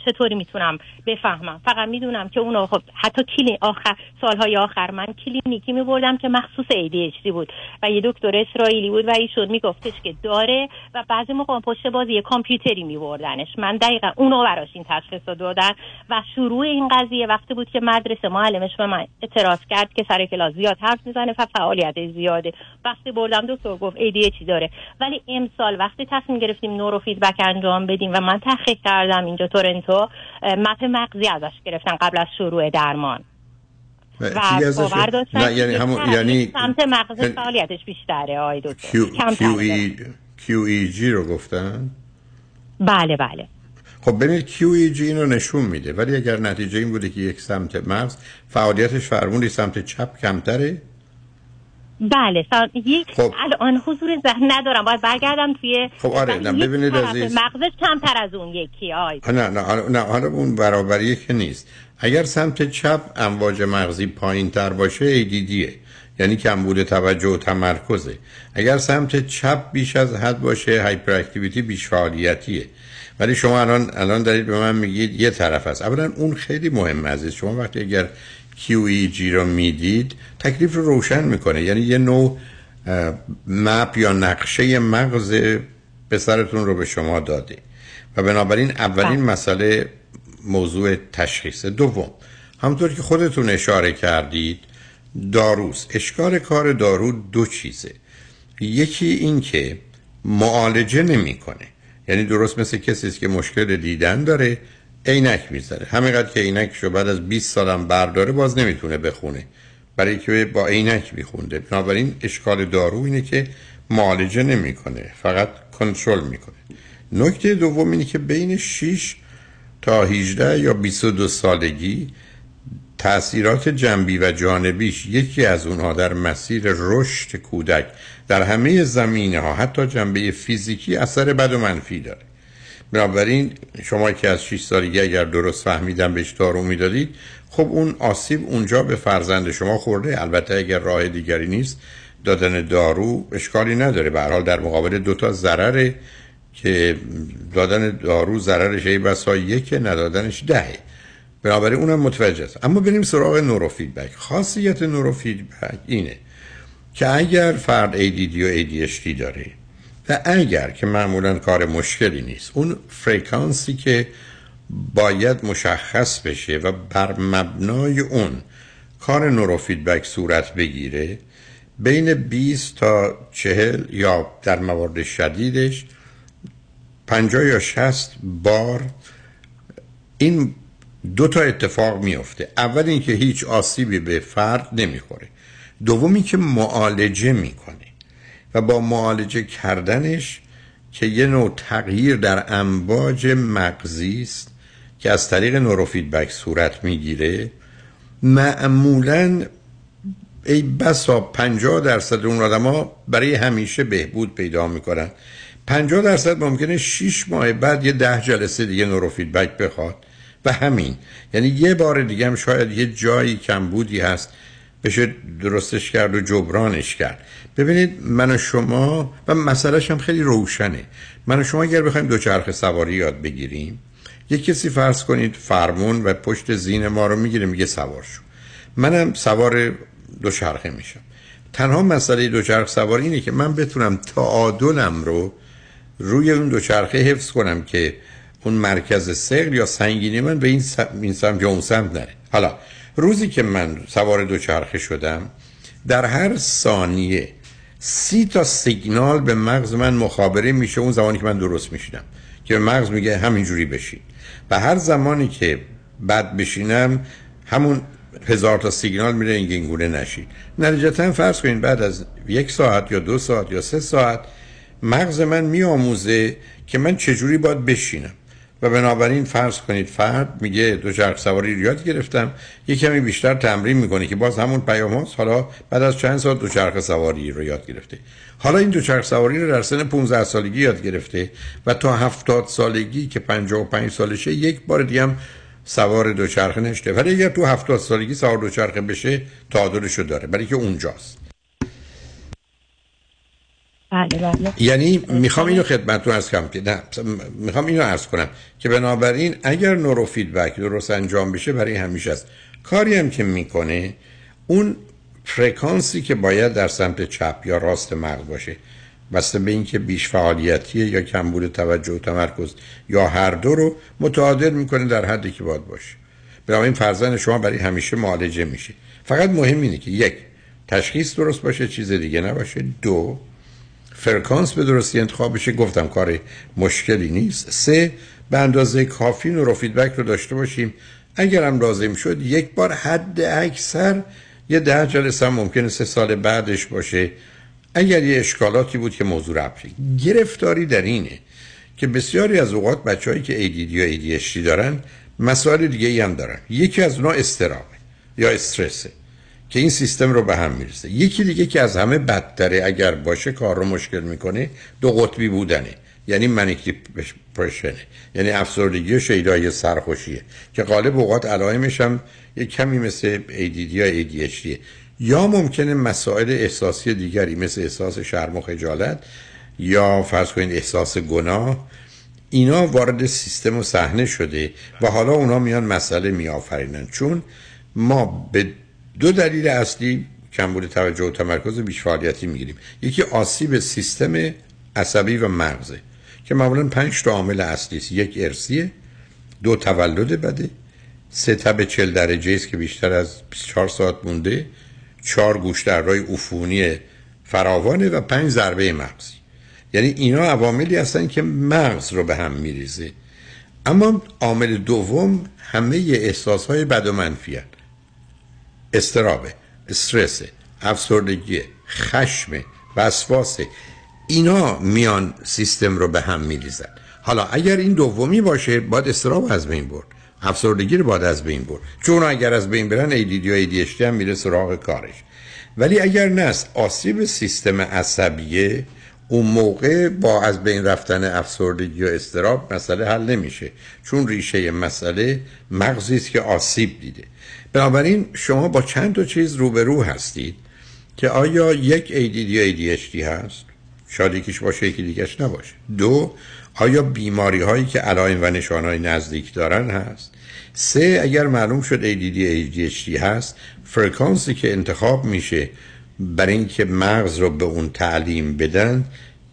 چطوری می‌تونم بفهمم؟ فقط می‌دونم که اونو خب حتی کلی آخر سالهای آخر من کلینیکی می بردم که مخصوص ADHD بود و یه دکتر اسرائیلی بود و ایشون میگفتش که داره و بعضی موقع پشت بازی کامپیوتری می بردنش من دقیقا اونو براش این تشخیص دادن و شروع این قضیه وقتی بود که مدرسه معلمش به من اعتراض کرد که سر کلاس زیاد حرف می‌زنه و فعالیت زیاده. وقتی بردم دکتر گفت ADHD داره. ولی امسال وقتی تصمیم گرفتیم نورو فیدبک انجام بدیم و من تحقیق کردم اینجا تورنتو مپ مغزی ازش گرفتن قبل از شروع درمان. و باور داشتن یعنی همون یعنی سمت مغز فعالیتش بیشتره آی دکتر. QEG رو گفتن؟ بله بله. خب ببینید QEG این رو نشون میده ولی اگر نتیجه این بوده که یک سمت مغز فعالیتش فرمولی سمت چپ کمتره بله سا... یک خب. الان حضور ذهن ندارم. باید برگردم توی خب آره نه ببینید عزیز. مغزش کمتر از اون یکی آی. نه نه حالا- نه حالا اون برابری که نیست. اگر سمت چپ امواج مغزی پایین تر باشه ADDه یعنی کمبود توجه و تمرکزه. اگر سمت چپ بیش از حد باشه هایپر اکتیویتی بیش فعالیتیه ولی شما الان الان دارید به من میگید یه طرف هست اولا اون خیلی مهم عزیز. شما وقتی اگر QEG رو می‌دید تکلیف رو روشن می‌کنه. یعنی یه نوع مپ یا نقشه مغز پسرتون رو به شما داده. و بنابراین اولین مسئله موضوع تشخیص دوم. همونطور که خودتون اشاره کردید داروست اشکال کار دارو دو چیزه. یکی این که معالجه نمی‌کنه. یعنی درست مثل کسی است که مشکل دیدن داره عینک می‌زنه همینقدر که عینکشو بعد از 20 سالم برداره باز نمی‌تونه بخونه. برای که با عینک میخونده. بنابراین اشکال دارو اینه که معالجه نمی‌کنه فقط کنترل می‌کنه. نکته دوم اینه که بین 6 تا 18 یا 22 سالگی تأثیرات جنبی و جانبیش یکی از اونها در مسیر رشد کودک در همه زمینه ها حتی جنبه فیزیکی اثر بد و منفی داره. بنابراین شما که از 6 سالگی اگر درست فهمیدم بهش دارو می‌دادید خب اون آسیب اونجا به فرزند شما خورده. البته اگر راه دیگری نیست دادن دارو اشکالی نداره. به حال در مقابل دو تا ضرره که دادن دارو ضررش ای بسا یکه ندادنش دهه. بنابراین اونم متوجه است. اما بریم سراغ نوروفیدبک خاصیت نوروفیدبک اینه که اگر فرد ADD و ADHD داره و اگر که معمولا کار مشکلی نیست اون فرکانسی که باید مشخص بشه و بر مبنای اون کار نوروفیدبک صورت بگیره بین 20 تا 40 یا در موارد شدیدش 50 یا 60 بار این دو تا اتفاق میفته اول اینکه هیچ آسیبی به فرد نمی‌خوره. دومی که معالجه می‌کنه. و با معالجه کردنش که یه نوع تغییر در امواج مغزی است که از طریق نوروفیدبک صورت می‌گیره. معمولا ای بسا 50 درصد اون آدما برای همیشه بهبود پیدا می‌کنن. 50 درصد ممکنه 6 ماه بعد یه ده جلسه دیگه نوروفیدبک بخواد. و همین. یعنی یه بار دیگه هم شاید یه جایی کمبودی هست. بشه درستش کرد و جبرانش کرد. ببینید من و شما و مسئلهش هم خیلی روشنه. من و شما اگر بخوایم دوچرخه سواری یاد بگیریم یک کسی فرض کنید فرمون و پشت زین ما رو می‌گیره میگه سوار شو. منم سوار دوچرخه میشم. تنها مسئله دوچرخه سواری اینه که من بتونم تعادلم رو روی اون دوچرخه حفظ کنم که اون مرکز سقل یا سنگینی من به این سمت یا اون سمت نره. حالا روزی که من سوار دوچرخه شدم در هر ثانیه سی تا سیگنال به مغز من مخابره میشه اون زمانی که من درست میشینم که مغز میگه همینجوری بشین. و هر زمانی که بد بشینم همون هزار تا سیگنال میره این گینگونه نشید نتیجتا فرض کنید بعد از یک ساعت یا دو ساعت یا سه ساعت مغز من میآموزه که من چجوری باید بشینم. و بنابراین فرض کنید فرد میگه دو چرخ سواری رو یاد گرفتم یه کمی بیشتر تمرین می‌کنه که باز همون پیام هاست. حالا بعد از چند سال دو چرخ سواری رو یاد گرفته. حالا این دو چرخ سواری رو در سن 15 سالگی یاد گرفته و تا 70 سالگی که 55 سالشه یک بار دیگه هم سوار دوچرخه نشده ولی اگر تو 70 سالگی سوار دوچرخه بشه تعادلشو داره. برای که اونجاست. بله بله. یعنی می‌خوام اینو خدمتتون ارز کنم که نه می‌خوام اینو عرض کنم که بنابراین اگر نورو فیدبک درست انجام بشه برای همیشه است. کاری هم که می‌کنه اون فرکانسی که باید در سمت چپ یا راست مغز باشه بسته به اینکه بیش فعالیتیه یا کمبود توجه و تمرکز یا هر دو رو متعادل می‌کنه در حدی که باید باشه. بنابراین فرزند شما برای همیشه معالجه میشه. فقط مهم اینه که یک تشخیص درست باشه چیز دیگه نباشه. دو فرکانس به درستی انتخاب بشه گفتم کار مشکلی نیست. سه به اندازه کافی نورو فیدبک رو داشته باشیم. اگر هم لازم شد یک بار حد اکثر یه ده جلسه هم ممکنه سه سال بعدش باشه. اگر یه اشکالاتی بود که موضوع رفتی گرفتاری در اینه که بسیاری از اوقات بچههایی که ADD یا ADHD دارن مسائل دیگه ای هم دارن. یکی از اونها استرامه یا استرسه. که این سیستم رو به هم می‌رسه یکی دیگه که از همه بدتره اگر باشه کار رو مشکل می‌کنه دو قطبی بودنه. یعنی منیک دیپرشنه یعنی افسردگی و شیدای سرخوشیه. که غالب اوقات علائمش هم یک کمی مثل ADD یا ADHD یا ممکنه مسائل احساسی دیگری مثل احساس شرم و خجالت یا فرض کنید احساس گناه اینا وارد سیستم و صحنه شده و حالا اونا میان مسئله میآفرینن. چون ما به دو دلیل اصلی کمبود توجه و تمرکز بیش فعالیتی می‌گیریم. یکی آسیب سیستم عصبی و مغزه که معمولا پنج تا عامل اصلی است. یک ارسیه دو تولد بده سه تب چل درجه است که بیشتر از 24 ساعت مونده چهار گوش در رای عفونی فراوانه و پنج ضربه مغزی. یعنی اینا عواملی هستن که مغز رو به هم میریزه. اما عامل دوم همه احساس های بد و منفی. استرابه استرس افسردگی خشم وسواسه اینا میان سیستم رو به هم میریزن. حالا اگر این دومی باشه باید استراب از بین برد. افسردگی رو باید از بین برد. چون اگر از بین برن ADD یا ADHD هم میره سراغ کارش. ولی اگر نه آسیب سیستم عصبیه اون موقع با از بین رفتن افسردگی و استراب مسئله حل نمیشه. چون ریشه مسئله مغزی است که آسیب دیده. بنابراین شما با چند تا چیز روبرو هستید که آیا یک ADD یا ADHD هست؟ شاید یکیش باشه یکی دیگهش نباشه. دو آیا بیماری هایی که علائم و نشان های نزدیک دارن هست؟ سه اگر معلوم شد ADD ADHD هست فرکانسی که انتخاب میشه برای اینکه مغز رو به اون تعلیم بدن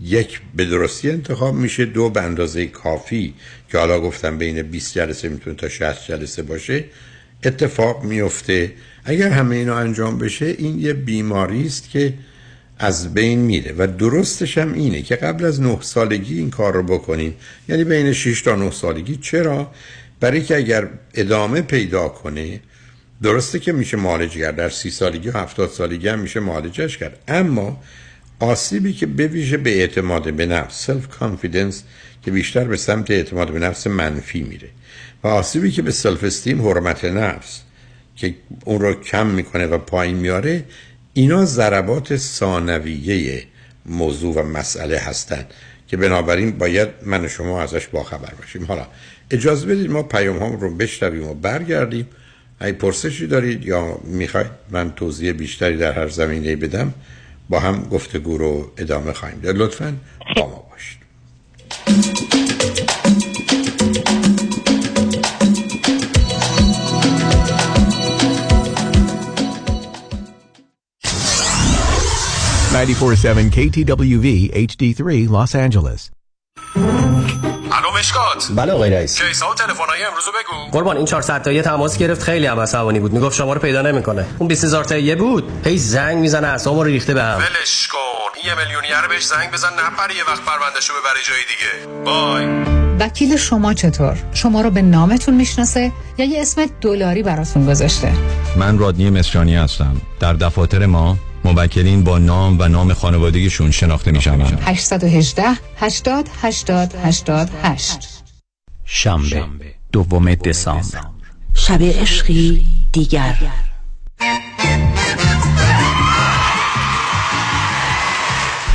یک به درستی انتخاب میشه دو به اندازه کافی که حالا گفتم بین 20 جلسه می‌تونه تا 60 جلسه باشه اتفاق میفته اگر همه اینا انجام بشه این یه بیماری است که از بین میره. و درستش هم اینه که قبل از نه سالگی این کار رو بکنیم. یعنی بین 6 تا 9 سالگی. چرا؟ برای که اگر ادامه پیدا کنه درسته که میشه معالج کرد. در سی سالگی و هفتاد سالگی هم میشه معالجش کرد. اما آسیبی که بویژه به اعتماد به نفس self confidence که بیشتر به سمت اعتماد به نفس منفی میره. و آسیبی که به سلف استیم حرمت نفس که اون رو کم می‌کنه و پایین میاره اینا ضربات ثانویه موضوع و مسئله هستند که بنابراین باید من و شما ازش باخبر باشیم. حالا اجازه بدید ما پیام هم رو بشنویم و برگردیم. اگه پرسشی دارید یا می‌خواید من توضیح بیشتری در هر زمینه بدم با هم گفتگو رو ادامه خواهیم داد. لطفا با ما باشید. 94.7 KTWV HD3 Los Angeles. مشکات بله آقای رئیس. کیسا و تلفن‌های امروز بگو. قربان این 400 تایی تماس گرفت خیلی هم عصبانی بود. می‌گفت شما رو پیدا نمی‌کنه. اون 20000 تایی بود. هی زنگ می‌زنه اعصابمو رو ریخته بهم ولش کن. یه میلیونیر بهش زنگ بزن نپره یه وقت پروندهشو ببره جای دیگه. بای. وکیل شما چطور؟ شما رو به نامتون می‌شناسه یا یه اسم دلاری براتون گذاشته؟ من رادنی مصریانی هستم. در دفاتر ما موکلین با نام و نام خانوادگیشون شناخته میشن 818 80 80 88 شنبه دوم دسامبر. شب عشقی دیگر.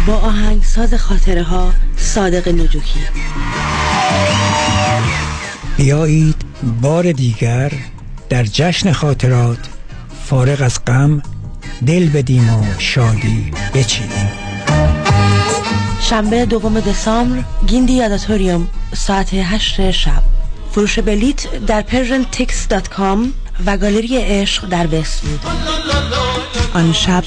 با آهنگساز خاطره ها صادق نجوکی. بیایید بار دیگر در جشن خاطرات فارغ از غم دل بدیم و شادی بچینیم. شنبه دوم دسامبر گیندی یاداتوریوم ساعت هشت شب. فروش بلیت در persiantix.com و گالری عشق در وستوود آن شب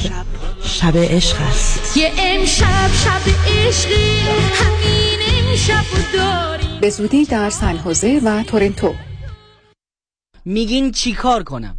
شب عشق است. یه امشب شب عشقی همین امشب داریم. به زودی در سنحوزه و تورنتو. میگین چی کار کنم؟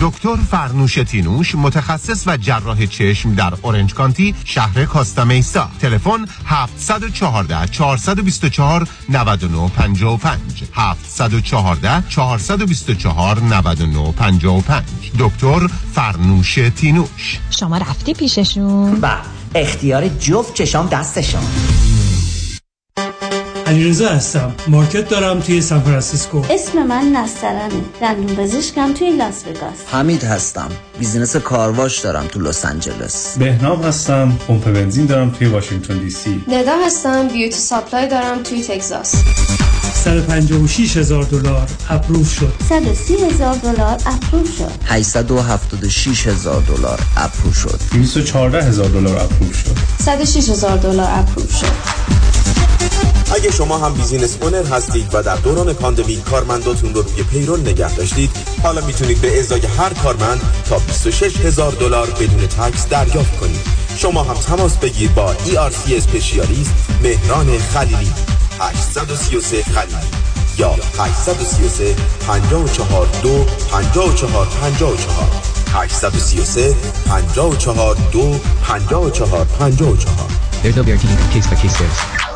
دکتر فرنوش تینوش متخصص و جراح چشم در اورنج کانتی شهر کاستامیسا تلفن 714 424 9955 714 424 9955 دکتر فرنوش تینوش. شما رفتی پیششون؟ و اختیار جفت چشام دستشان علیرضا هستم. market دارم توی سان فرانسیسکو. اسم من نسترنه. دندون پزشکم توی لاس وگاس. حمید هستم. business کارواش دارم تو لس آنجلس. بهنام هستم. پمپ بنزین دارم توی واشنگتن دی سی. ندا هستم. beauty supply دارم توی تگزاس. 156 هزار دلار approve شد. 130 هزار دلار approve شد. 876 هزار دلار approve شد. 214 هزار دلار approve شد. 106 هزار دلار approve شد. اگه شما هم business owner هستید و در دوران پاندمی کارمنداتون رو روی payroll نگه داشتید حالا می‌تونید به ازای هر کارمند تا 26 هزار دلار بدون tax دریافت کنید. شما هم تماس بگیر با ERC specialist مهران خلیلی 833 خلیلی یا 833 54 2 54 54 833 54 2 54 54 There's no guarantee case by case.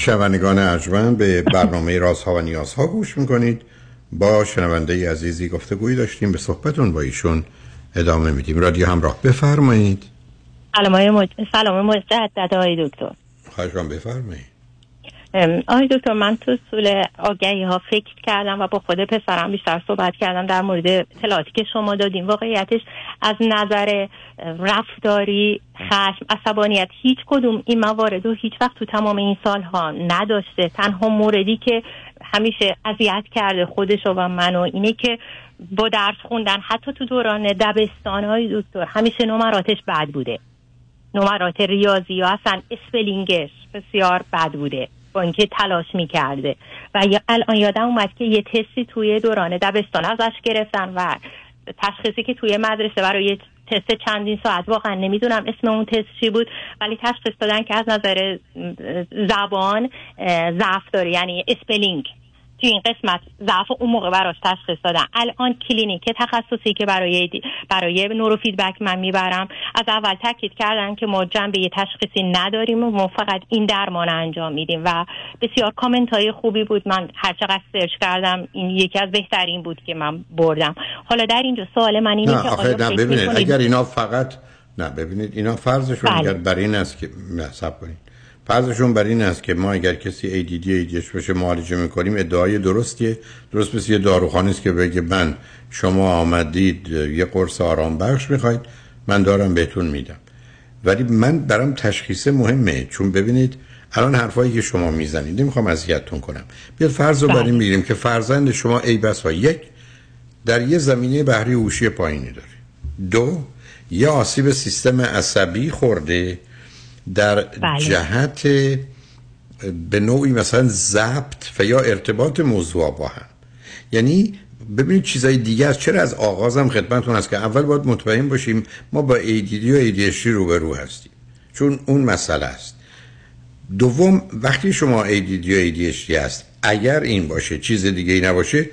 شنوندگان ارجمند به برنامه رازها و نیازها گوش می‌کنید. با شنونده عزیزی گفتگویی داشتیم به صحبتون با ایشون ادامه میدیم. رادیو همراه بفرمایید. سلام مجدد آقای دکتر. خواهشان بفرمایید. آقای دکتر من تو اصول آگهی ها فکر کردم و با خود پسرم بیشتر صحبت کردم در مورد اطلاعاتی که شما دادیم. واقعیتش از نظر رفتاری خشم عصبانیت هیچ کدوم این موارد و هیچ وقت تو تمام این سالها نداشته. تنها موردی که همیشه اذیت کرده خودش و منو اینه که با درس خوندن حتی تو دوران دبستان های دکتر همیشه نمراتش بد بوده. نمرات ریاضی یا اصلا اسپلینگش بسیار بد بوده. با اینکه تلاش می‌کرده. و الان یادم اومد که یه تستی توی دوران دبستان ازش گرفتن و تشخیصی که توی مدرسه برای تست چندین ساعت واقعا نمی‌دونم اسم اون تست چی بود ولی تشخیص دادن که از نظر زبان ضعف داره یعنی spelling تو این قسمت ضعف اون موقع براش تشخیص دادن الان کلینیک تخصصی که برای. برای نورو فیدبک من می‌برم از اول تاکید کردن که ما جنبه تشخیصی نداریم و ما فقط این درمان انجام میدیم و بسیار کامنت های خوبی بود من هر چقدر search کردم این یکی از بهترین بود که من بردم حالا در اینجا سوال من اینه نه که آخه نه ببینید اگر اینا فقط نه ببینید اینا فرضشون بله. اگر بر این است که نه صبر کنید فرضشون بر این است که ما اگر کسی ADD ADHD بشه معالجه می‌کنیم ادعای درستیه. درست مثل یه داروخانه است که بگه من شما آمدید یه قرص آرام بخش می‌خواید من دارم بهتون میدم. ولی من برام تشخیص مهمه. چون ببینید الان حرفایی که شما می‌زنید نمی‌خوام اذیتتون کنم. بیاد فرض رو بر این بگیریم که فرزند شما ای بسا یک در یه زمینه بهری هوشی پایینی داره. دو یه آسیب سیستم عصبی خورده. در جهت اه، به نوعی مثلا ضبط و یا ارتباط موضوع با هم. یعنی ببینید چیزای دیگه است. چرا از آغازم خدمتتون است که اول باید مطمئن باشیم ما با ADD و ADHD روبرو هستیم. چون اون مسئله است. دوم وقتی شما ADD و ADHD هست اگر این باشه چیز دیگه ای نباشه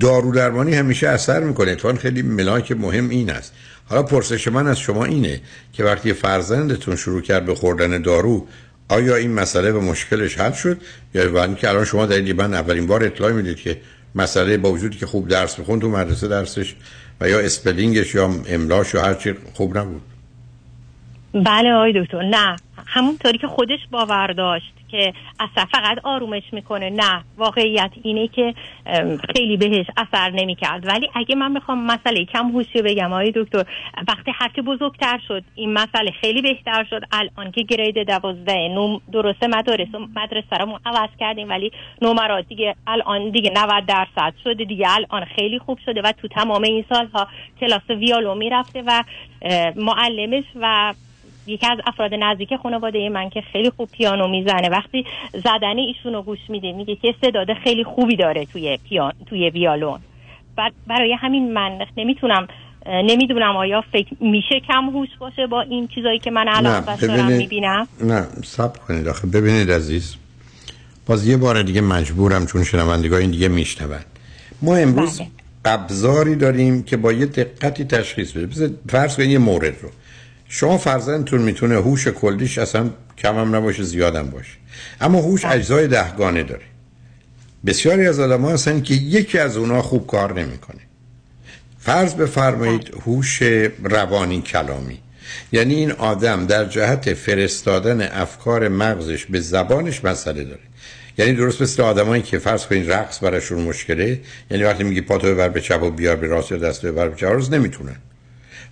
دارو درمانی همیشه اثر می‌کنه. اتفاقا خیلی ملاک مهم این است. حالا پرسش من از شما اینه که وقتی فرزندتون شروع کرد به خوردن دارو آیا این مسئله و مشکلش حل شد؟ یا با اینکه الان شما دارید من اولین بار اطلاع می‌دید که مسئله با وجودی که خوب درس می‌خوند تو مدرسه درسش و یا اسپلینگش یا املاش یا هر چی خوب نبود؟ بله آقای دکتر نه. همونطوری که خودش باور داشت. که اصلا فقط آرومش می‌کنه. نه واقعیت اینه که خیلی بهش اثر نمی‌کرد. ولی اگه من بخوام مسئله کم هوشی بگم آقای دکتر وقتی هرچه بزرگتر شد این مسئله خیلی بهتر شد. الان که گرید دوازده نوم درسته مدارس مدرسه رو عوض کردیم ولی نمرات دیگه الان دیگه 90 درصد شده دیگه. الان خیلی خوب شده و تو تمام این سالها کلاس ویالو می‌رفته و معلمش و یکی از افراد نزدیک خانواده من که خیلی خوب پیانو می‌زنه وقتی زدن ایشون رو گوش میده میگه که استعداد خیلی خوبی داره توی پیان توی ویالون. برای همین من نمی‌تونم نمی‌دونم آیا فکر میشه کم هوش باشه با این چیزایی که من الان بس دارم می‌بینم؟ نه سب کنید آخه. ببینید عزیز باز یه بار دیگه مجبورم چون شنوندگاه این دیگه میشنون. ما امروز بله. ابزاری داریم که با یه دقتی تشخیص بده فرض کنید یه مورد رو. شما فرزندتون می‌تونه هوش کلیش اصلا کم هم نباشه زیادم باشه. اما هوش اجزای دهگانه داره. بسیاری از آدم ها هستن که یکی از اونا خوب کار نمی‌کنه. فرض بفرمایید هوش روانی کلامی. یعنی این آدم در جهت فرستادن افکار مغزش به زبانش مسئله داره. یعنی درست مثل آدمایی که فرض کنید رقص براشون مشکله یعنی وقتی میگی پاتو ببر به چپ و بیار به راست یا دست ببر به چپ روز نمی‌تونن.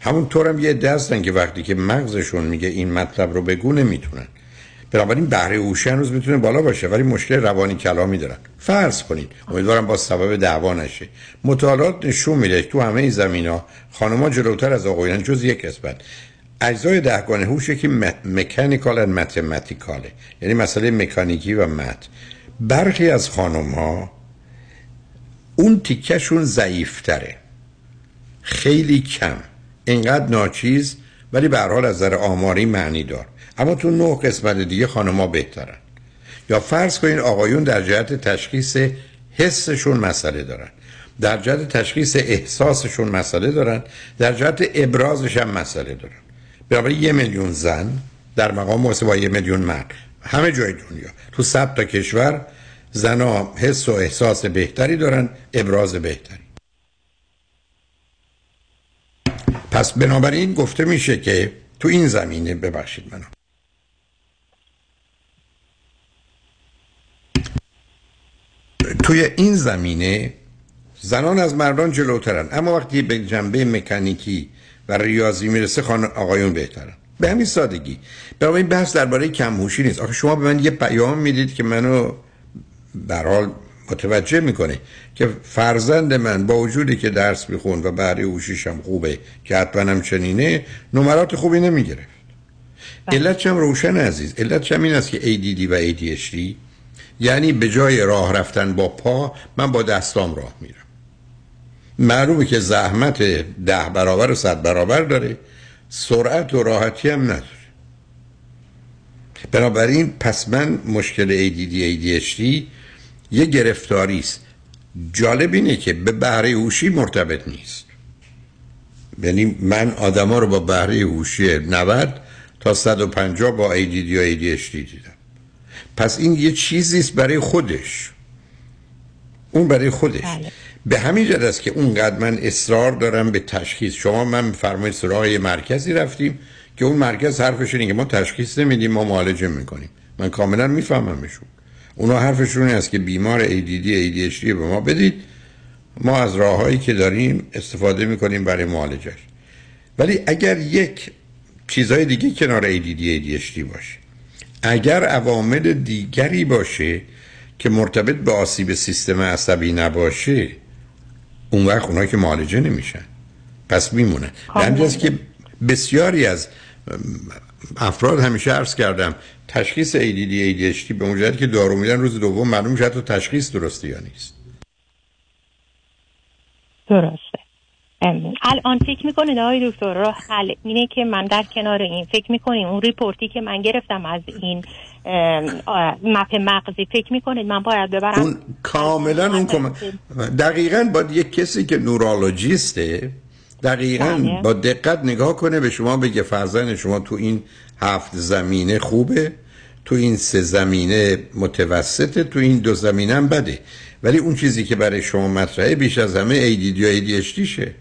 همونطور هم یه عده هستن که وقتی که مغزشون میگه این مطلب رو بگو نمی‌تونن. بنابراین بهره هوشی هنوز می‌تونه بالا باشه ولی مشکل روانی کلامی دارن. فرض کنید امیدوارم با سبب دعوا نشه. مطالعات نشون میده تو همه این زمین ها جلوتر از آقایان جز یک قسمت. اجزای دهگانه هوش که مکانیکال و متمتیکاله یعنی مسئله مکانیکی و مت. برخی از خانم ها اون تیکشون ضعیفتره. خیلی کم. اینقدر ناچیز ولی به حال از نظر آماری معنی دار. اما تو نه قسمت دیگه خانم‌ها بهترن. یا فرض کنین آقایون در جهت تشخیص حسشون مسئله دارن. در جهت تشخیص احساسشون مسئله دارن. در جهت ابرازش هم مسئله دارن. بنابراین یه میلیون زن در مقام مقایسه با یه میلیون مرد. همه جای دنیا. تو صد تا کشور زنها حس و احساس بهتری دارن ابراز بهتری. پس بنابراین گفته میشه که تو این زمینه ببخشید منو. توی این زمینه زنان از مردان جلوترن اما وقتی به جنبه مکانیکی و ریاضی می‌رسه خان آقایون بهترن. به همین سادگی. برای این بحث درباره کمهوشی نیست. آخه شما به من یه پیام می‌دید که منو در حال متوجه می‌کنه. که فرزند من با وجودی که درس می‌خوند و بهره هوشیش هم خوبه که حتما هم چنینه نمرات خوبی نمی‌گرفت. علت هم روشن عزیز. علت هم این است که ADD و ADHD یعنی به جای راه رفتن با پا من با دستام راه میرم. معلومه که زحمت ده برابر و صد برابر داره سرعت و راحتی هم نداره. بنابراین پس من مشکل ADD ADHD یه گرفتاری است جالب اینه که به بهره هوشی مرتبط نیست. یعنی من آدما رو با بهره هوشی 90 تا 150 با ADD و ADHD دیدم. پس این یه چیزی است برای خودش. اون برای خودش. بله. به همین جد است که اونقدر من اصرار دارم به تشخیص. شما من فرمایید سراغ یه مرکزی رفتیم که اون مرکز حرفش اینه که ما تشخیص نمیدیم ما معالجه می‌کنیم. من کاملا میفهممشون. اونا حرفشون این است که بیمار ADD ADHD به ما بدید. ما از راههایی که داریم استفاده می‌کنیم برای معالجش ولی اگر یک چیزهای دیگه کنار ADD ADHD باشه اگر عوامل دیگری باشه که مرتبط به آسیب سیستم عصبی نباشه اون وقت اونها که معالجه نمیشن. پس میمونن. به همین جهت که بسیاری از افراد همیشه عرض کردم تشخیص ADD ADHD به مجرد که دارو میدن روز دوم معلوم میشه حتی تشخیص درسته یا نیست. درسته. الان فکر می‌کنید آقای دکتر راه حل اینه که من در کنار این فکر می‌کنیم. اون report ی که من گرفتم از این مپ مغزی فکر می‌کنید من باید ببرم؟ اون کاملا اون کم... دقیقا باید یک کسی که نورولوژیسته دقیقا بله. با دقت نگاه کنه به شما بگه فرزند شما تو این هفت زمینه خوبه. تو این سه زمینه متوسطه تو این دو زمینه هم بده. ولی اون چیزی که برای شما مطرحه بیش از همه ADD و ADHD شه.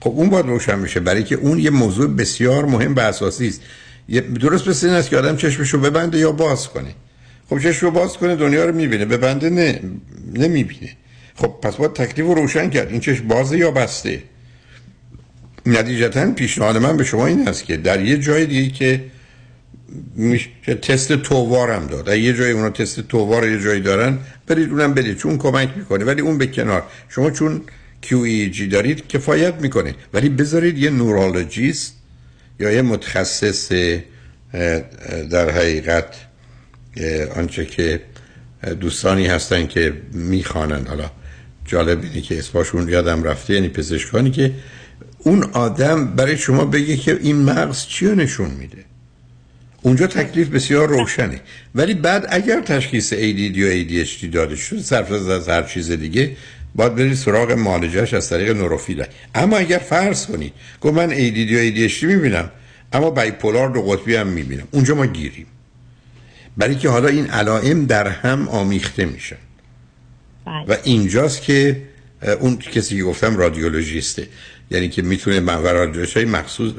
خب اون باید روشن بشه. برای که اون یه موضوع بسیار مهم و اساسی است. درست مثل این است که آدم چشمشو ببنده یا باز کنه. خب چشمشو باز کنه دنیا رو می‌بینه. ببنده نه نمی‌بینه. خب پس باید تکلیف رو روشن کرد. این چشم بازه یا بسته؟ نتیجتا پیشنهاد من به شما این است که در یه جای دیگه که میشه تست تووارم داد. یه جای اونا تست تووار یه جایی دارن برید اونم بدید. چون کمک می‌کنه. ولی اون به کنار. شما چون QEEG دارید کفایت می‌کنه ولی بذارید یه نورولوژیست یا یه متخصص در حقیقت آنچه که دوستانی هستن که می‌خوانند حالا جالب اینه که اسمشون یادم رفته. یعنی پزشکانی که اون آدم برای شما بگه که این مغز چی نشون میده. اونجا تکلیف بسیار روشنه. ولی بعد اگر تشخیص ADD و ADHD داده شد صرف از هر چیز دیگه باید برید سراغ معالجهش از طریق نوروفیل اما اگر فرض کنید گفت من ADD و ADHD می‌بینم اما بایپولار دو قطبی هم می‌بینم. اونجا ما گیریم. برای که حالا این علائم در هم آمیخته میشن و اینجاست که اون کسی که گفتم رادیولوژیسته. یعنی که می‌تونه رادیولوژی های مخصوص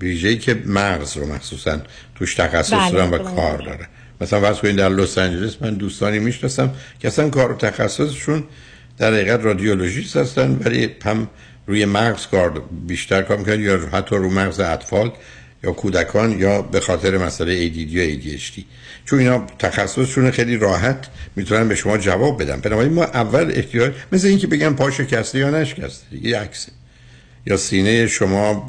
ویژه‌ای که مغز رو مخصوصا توش تخصص بله، دارن و بله. کار داره. مثلا فرض کنید در لس آنجلس من دوستانی می‌شناسم که اصلا کار و تخصصشون در حقیقت رادیولوژیست هستن ولی هم روی مغز کار بیشتر کار می‌کنن یا حتی رو مغز اطفال یا کودکان یا به خاطر مسئله ADD یا ADHD چون اینا تخصصشون خیلی راحت می‌تونن به شما جواب بدن. بنابراین ما اول احتیاج مثل اینکه بگن پا شکسته یا نشکسته یه عکسه. یا سینه شما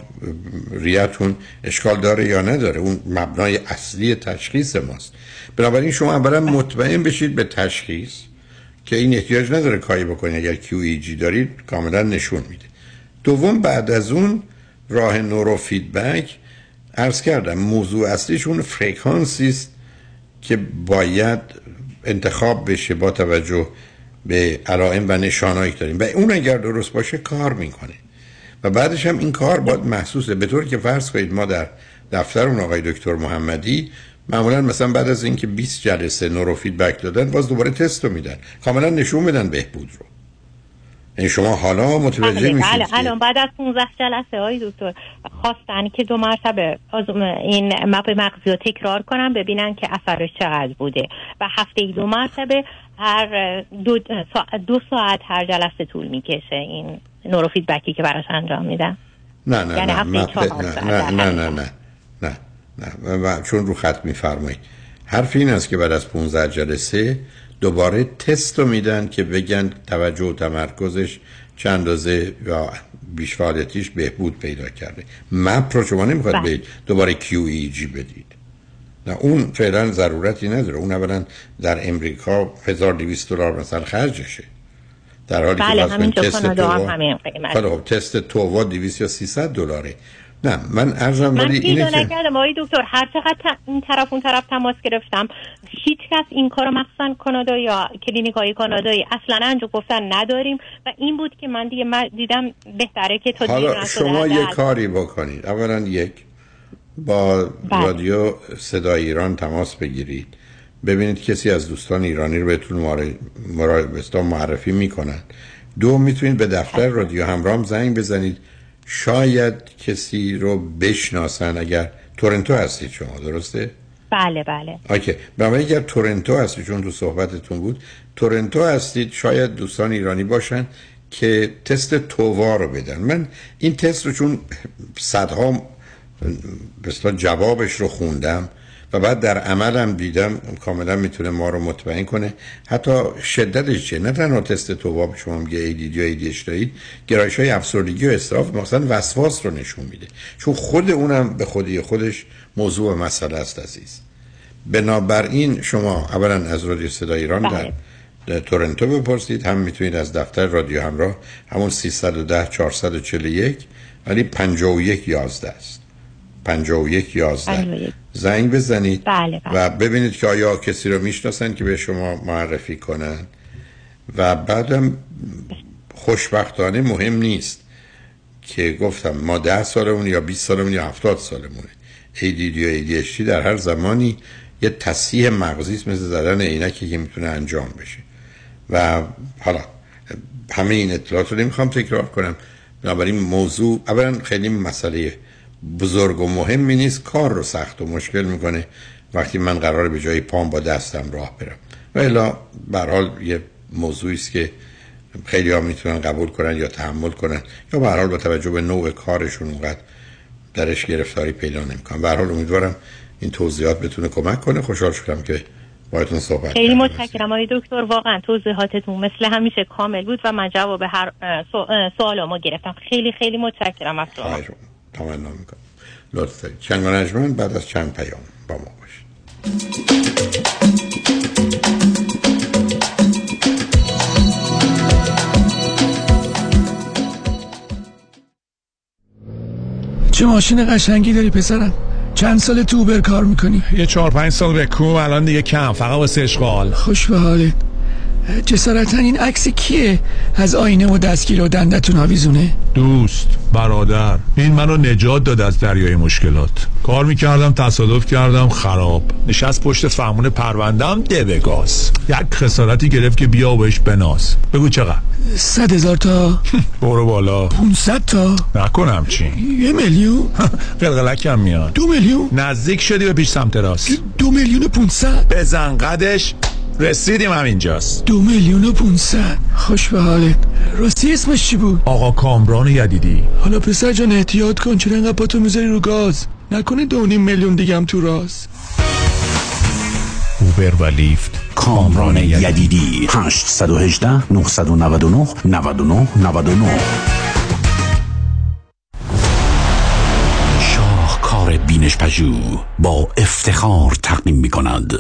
ریتون اشکال داره یا نداره؟ اون مبنای اصلی تشخیص ماست. بنابراین شما اولا مطمئن بشید به تشخیص که این احتیاج نداره کاری بکنید. اگر QEG دارید کاملا نشون میده. دوم بعد از اون راه نورو فیدبک عرض کردم موضوع اصلیشون فرکانسی است که باید انتخاب بشه با توجه به علائم و نشانهایی که داریم. و اون اگر درست باشه کار می‌کنه. و بعدش هم این کار باید محسوسه. به طور که فرض کنید ما در دفتر اون آقای دکتر محمدی معمولا مثلا بعد از اینکه 20 جلسه نورو فیدبک دادن باز دوباره تست رو میدن. کاملا نشون میدن بهبود رو. یعنی شما حالا متوجه میشید بله الان بعد از 15 جلسه های دکتر خواستن که دو مرتبه آزم این مپ مغزی رو تکرار کنن ببینن که اثرش چقدر بوده. و هفته ای دو مرتبه هر دو ساعت, دو ساعت هر جلسه طول می‌کشه این نورو فیدبکی که براش انجام میدن نه نه یعنی نه مپ- نه نه نه هر نه نه نه نه. و چون رو خط میفرمایید. حرف این است که بعد از 15 جلسه دوباره تست رو میدن که بگن توجه و تمرکزش چند اندازه یا بیش فعالیتیش بهبود پیدا کرده. مپ رو شما نمی‌خواد بله. بدید دوباره QEG بدید. نه اون فعلا ضرورتی نداره. اون اولا در امریکا 1200 دلار مثلا خرجشه. در حالی بله، که همینجا تست تووا- همین قیمت. خیلی خب تست تووا 200 یا 300 دلاره. نه من ارزم من ولی اینه که نکردم. آقای دکتر هر چقدر این طرف اون طرف تماس گرفتم هیچ کس این کارو مخصوصا کانادا یا کلینیک های کانادایی اصلا انجا گفتن نداریم و این بود که من دیگه من دیدم بهتره که تا دیر حالا شما. یه کاری بکنید. اولا یک با بله. رادیو صدای ایران تماس بگیرید. ببینید کسی از دوستان ایرانی رو بهتون معرفی می‌کنن دو می‌تونید به دفتر رادیو همرام زنگ بزنید. شاید کسی رو بشناسن اگر تورنتو هستید شما درسته؟ بله بله. اوکی. بنابراین اگر تورنتو هستید چون تو صحبتتون بود تورنتو هستید شاید دوستان ایرانی باشن که تست تووا رو بدن. من این تست رو چون صدها اصطلاح جوابش رو خوندم و بعد در عملم دیدم کاملا می‌تونه ما رو مطمئن کنه. حتی شدتش چیه؟ نه تنها تست تووا به شما میگه ADD یا ADHD دارید گرایش های افسردگی و استراف مثلا وسواس رو نشون میده. چون خود اونم به خودی خودش موضوع مسئله است عزیز. بنابراین شما اولا از رادیو صدای ایران در در تورنتو بپرسید. هم می‌تونید از دفتر رادیو همراه همون 310 441 ولی 51 11 است. 51 11 51. زنگ بزنید بله بله. و ببینید که آیا کسی رو می‌شناسن که به شما معرفی کنن. و بعدم خوشبختانه مهم نیست که گفتم ما ده سالمون یا 20 سالمون یا 70 سالمونه. ADD یا ADHD در هر زمانی یه تصحیح مغزی است مثل زدن عینکی که می‌تونه انجام بشه. و حالا همه این اطلاعات رو نمی‌خوام تکرار کنم. بنابراین موضوع اولا خیلی مسئله بزرگ و مهمی نیست. کار رو سخت و مشکل می‌کنه. وقتی من قراره به جای پام با دستم راه برم. و الا حال یه موضوعی است که خیلی ها می‌تونن قبول کنن یا تحمل کنن یا به حال با توجه به نوع کارشون اونقدر درش گرفتاری پیدا نمی‌کنن. به حال امیدوارم این توضیحات بتونه کمک کنه. خوشحال شدم که باهاتون صحبت خیلی. متشکرم. آقای دکتر واقعا توضیحاتتون مثل همیشه کامل بود و من جواب هر سوالامو گرفتم. خیلی خیلی متشکرم. از شما تمنا می‌کنم. لطف دارید. چنگ و نجمن بعد از چند پیام با ما باشید. چه ماشین قشنگی داری پسرم؟ چند سال تو اوبر کار می‌کنی؟ یه چهار پنج سال به کو الان دیگه کم فقط واسه اشغال. خوش به حالت. جسارتا این عکس کیه؟ از آینه و دستگیر و دندتون آویزونه؟ دوست برادر این منو نجات داد از دریای مشکلات. کار می‌کردم تصادف کردم خراب. نشست پشت فرمون پروندم ده گاز. یک خسارتی گرفت که بیا و بهش بناز. بگو چقدر؟ صد هزار تا. برو بالا. 500 تا. نکنم چی یه میلیون. قلقلکم میاد. دو میلیون. نزدیک شدی به پیش سمت راست. دو میلیون و 500 بزن قدش. رسیدیم همینجاست. دو میلیون و 500 خوش به حالت. راستی اسمش چی بود؟ آقا کامران یدیدی. حالا پسر جان احتیاط کن چرا انقدر پاتو می‌ذاری رو گاز؟ نکنه دو نیم میلیون دیگه هم تو راست. اوبر و لیفت. کامران یدیدی. 818 999 99 99 شاهکار بینش پژو با افتخار تقدیم می کند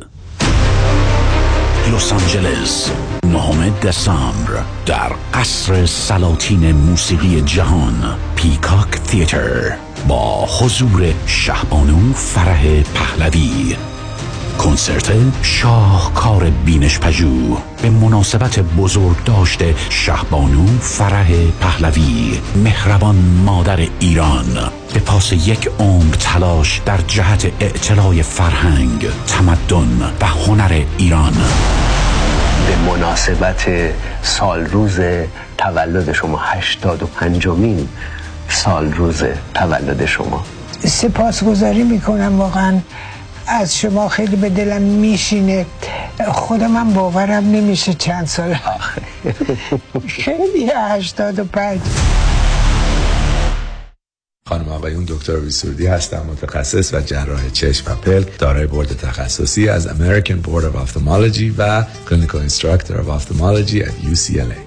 لس آنجلس نهم دسامبر در قصر سلاطین موسیقی جهان پیکاک تیتر با حضور شهبانو فرح پهلوی. کنسرت شاهکار بینش پژو به مناسبت بزرگ داشته شهبانو فرح پهلوی مهربان مادر ایران. به پاس یک عمر تلاش در جهت اعتلاع فرهنگ تمدن و هنر ایران. به مناسبت سال روز تولد شما هشتاد و پنجمین سال روز تولد شما. سپاسگزاری می‌کنم واقعا از شما خیلی به دلم میشینه. خودم باورم نمیشه چند سال خیلی هشتاد و پنج. خانم آقایون دکتر ابی سرودی هستم متخصص و جراح چشم و پلک دارای بورد تخصصی از American Board of Ophthalmology و Clinical Instructor of Ophthalmology at UCLA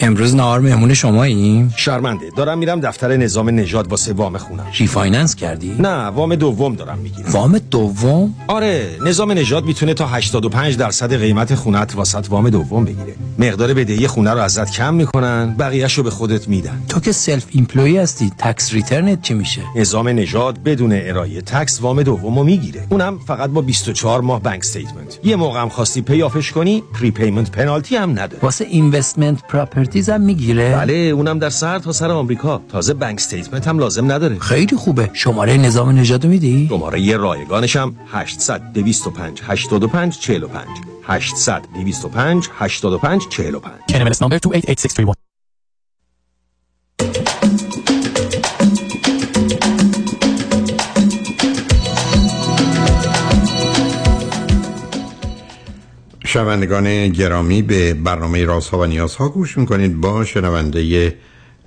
امروز نهار مهمون شماییم؟ شرمنده دارم میرم دفتر نظام نژاد واسه وام خونم refinance کردی؟ نه وام دوم دارم می‌گیرم وام دوم؟ آره نظام نژاد می‌تونه تا 85 درصد قیمت خونت واست وام دوم بگیره مقدار بدهی خونه رو ازت کم می‌کنن بقیهشو به خودت میدن تو که self-employed هستی tax return ت چی میشه؟ نظام نژاد بدون ارائه tax وام دومو می‌گیره اونم فقط با 24 ماه bank statement یه موقع هم خواستی pay off ش کنی prepayment penalty هم نداره واسه اینوستمنت پراپرتی هم می‌گیره؟ بله اونم در سر تا سر آمریکا. تازه بانک استیتمنت هم لازم نداره. خیلی خوبه. شماره نظام نژاد میدی؟ شماره یه رایگانش هم 800 225 85 45 800 225 85 45 NMLS number 288631 شنوندگان گرامی به برنامه رازها و نیازها گوش می‌کنید. با شنونده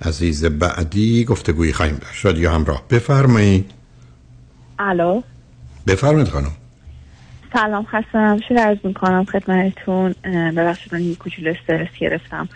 عزیز بعدی گفتگویی خواهیم داشت. رادیو همراه بفرمایید. الو؟ بفرمایید خانم. سلام خستم. شد عرض می‌کنم خدمتتون. ببخشید من یک کوچولو استرس گرفتم.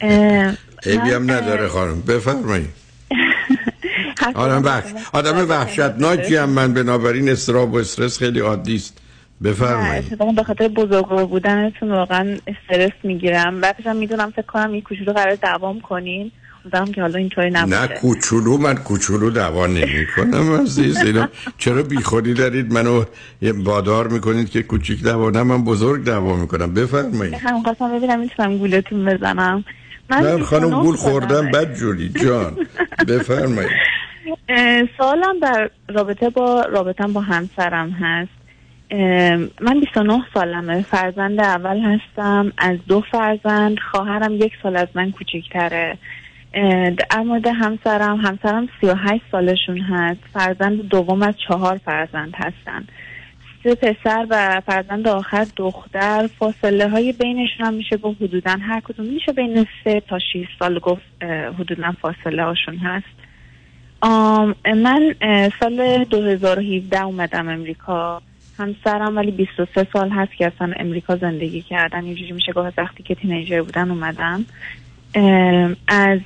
عیبی هم نداره خانم. بفرمایید. آدم وحش آدم وحشتناکی هم من بنابراین استراب و استرس خیلی عادی است. بفرمایید. اتفاقا به خاطر بزرگوار بودنتون واقعا استرس می‌گیرم. بعدش هم می‌دونم فکر کنم یک کوچولو قرار دوام کنین. امیدوارم که حالا اینطوری نباشه. نه کوچولو من کوچولو دوا نمی کنم عزیز. اینا چرا بیخودی دارید منو یه بادار می‌کنید که کوچیک دوا؟ نه من بزرگ دوا می‌کنم. بفرمایید. هم خواستم ببینم می‌تونم گولتون بزنم. من خانم گول خوردم بد جوری جان. بفرمایید. سوالم در رابطه با رابطم با همسرم هست. من 29 سالمه. فرزند اول هستم. از دو فرزند. خواهرم یک سال از من کوچکتره. در مورد همسرم. همسرم 38 سالشون هست. فرزند دوم از چهار فرزند هستن. سه پسر و فرزند آخر دختر. فاصله های بینشون هم میشه گفت حدودا هر کدوم. میشه بین سه تا 6 سال گفت حدودا فاصله هاشون هست من سال 2017 اومدم امریکا. همسرم ولی 23 سال هست که اصلا امریکا زندگی کردن. اینجوری میشه گفت وقتی که تینیجر بودن اومدن. از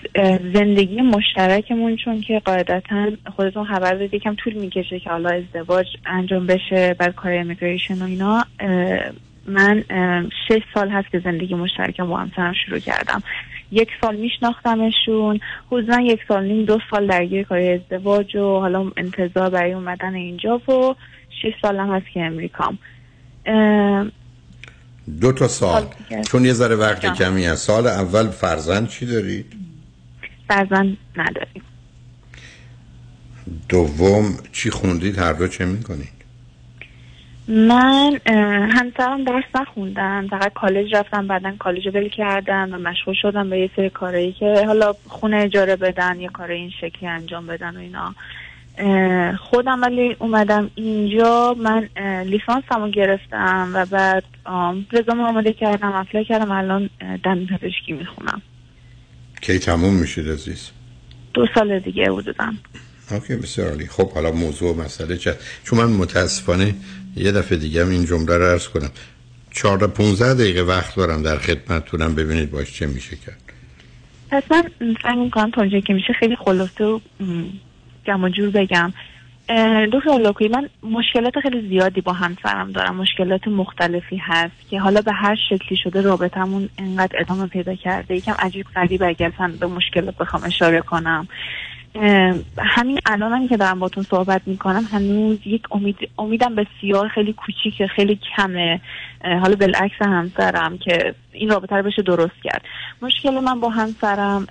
زندگی مشترکمون چون که قاعدتا خودتون خبر دادی یکم طول می‌کشه که حالا ازدواج انجام بشه بعد کار امیگریشن و اینا. من شش سال هست که زندگی مشترکم با همسرم شروع کردم. یک سال میشناختمشون. حدودا یک سال نیم دو سال درگیر کار ازدواج و حالا انتظار برای اومدن اینجا و شش سالم هست که امریکام. دو تا سال. چون یه ذره وقت جان. کمی از سال اول فرزند چی دارید؟ فرزند نداریم. دوم چی خوندید؟ هر دو چه می‌کنید؟ من همسرم درس نخوندم فقط کالج رفتم بعدا کالج رو ول کردم و مشغول شدم به یه سری کارهایی که حالا خونه اجاره بدن یا کار این شکلی انجام بدن و اینا. خودم ولی اومدم اینجا من اه، لیسانسمو گرفتم و بعد رزومه آماده کردم اپلای کردم الان دندون پزشکی می‌خونم. کی تموم میشید عزیز؟ دو سال دیگه حدودم اوکی بسیار عالی. خب حالا موضوع و مسئله چه؟ چون من متاسفانه یه دفعه دیگه هم این جمله رو عرض کنم. 14 15 دقیقه وقت دارم در خدمتتونم ببینید باش چه میشه کرد. پس من سعی می‌کنم تا که میشه خیلی خلاصه و جمع جور بگم. دکتر لاکوی من مشکلات خیلی زیادی با همسرم دارم. مشکلات مختلفی هست که حالا به هر شکلی شده رابطمون انقدر ادامه پیدا کرده. یکم عجیب غریب اگر به مشکلات بخوام اشاره کنم. همین الان هم که دارم باتون صحبت می‌کنم هنوز یک امید امیدم بسیار خیلی کوچیکه خیلی کمه. حالا بالعکس همسرم که این رابطه رو بشه درست کرد. مشکل من با همسرم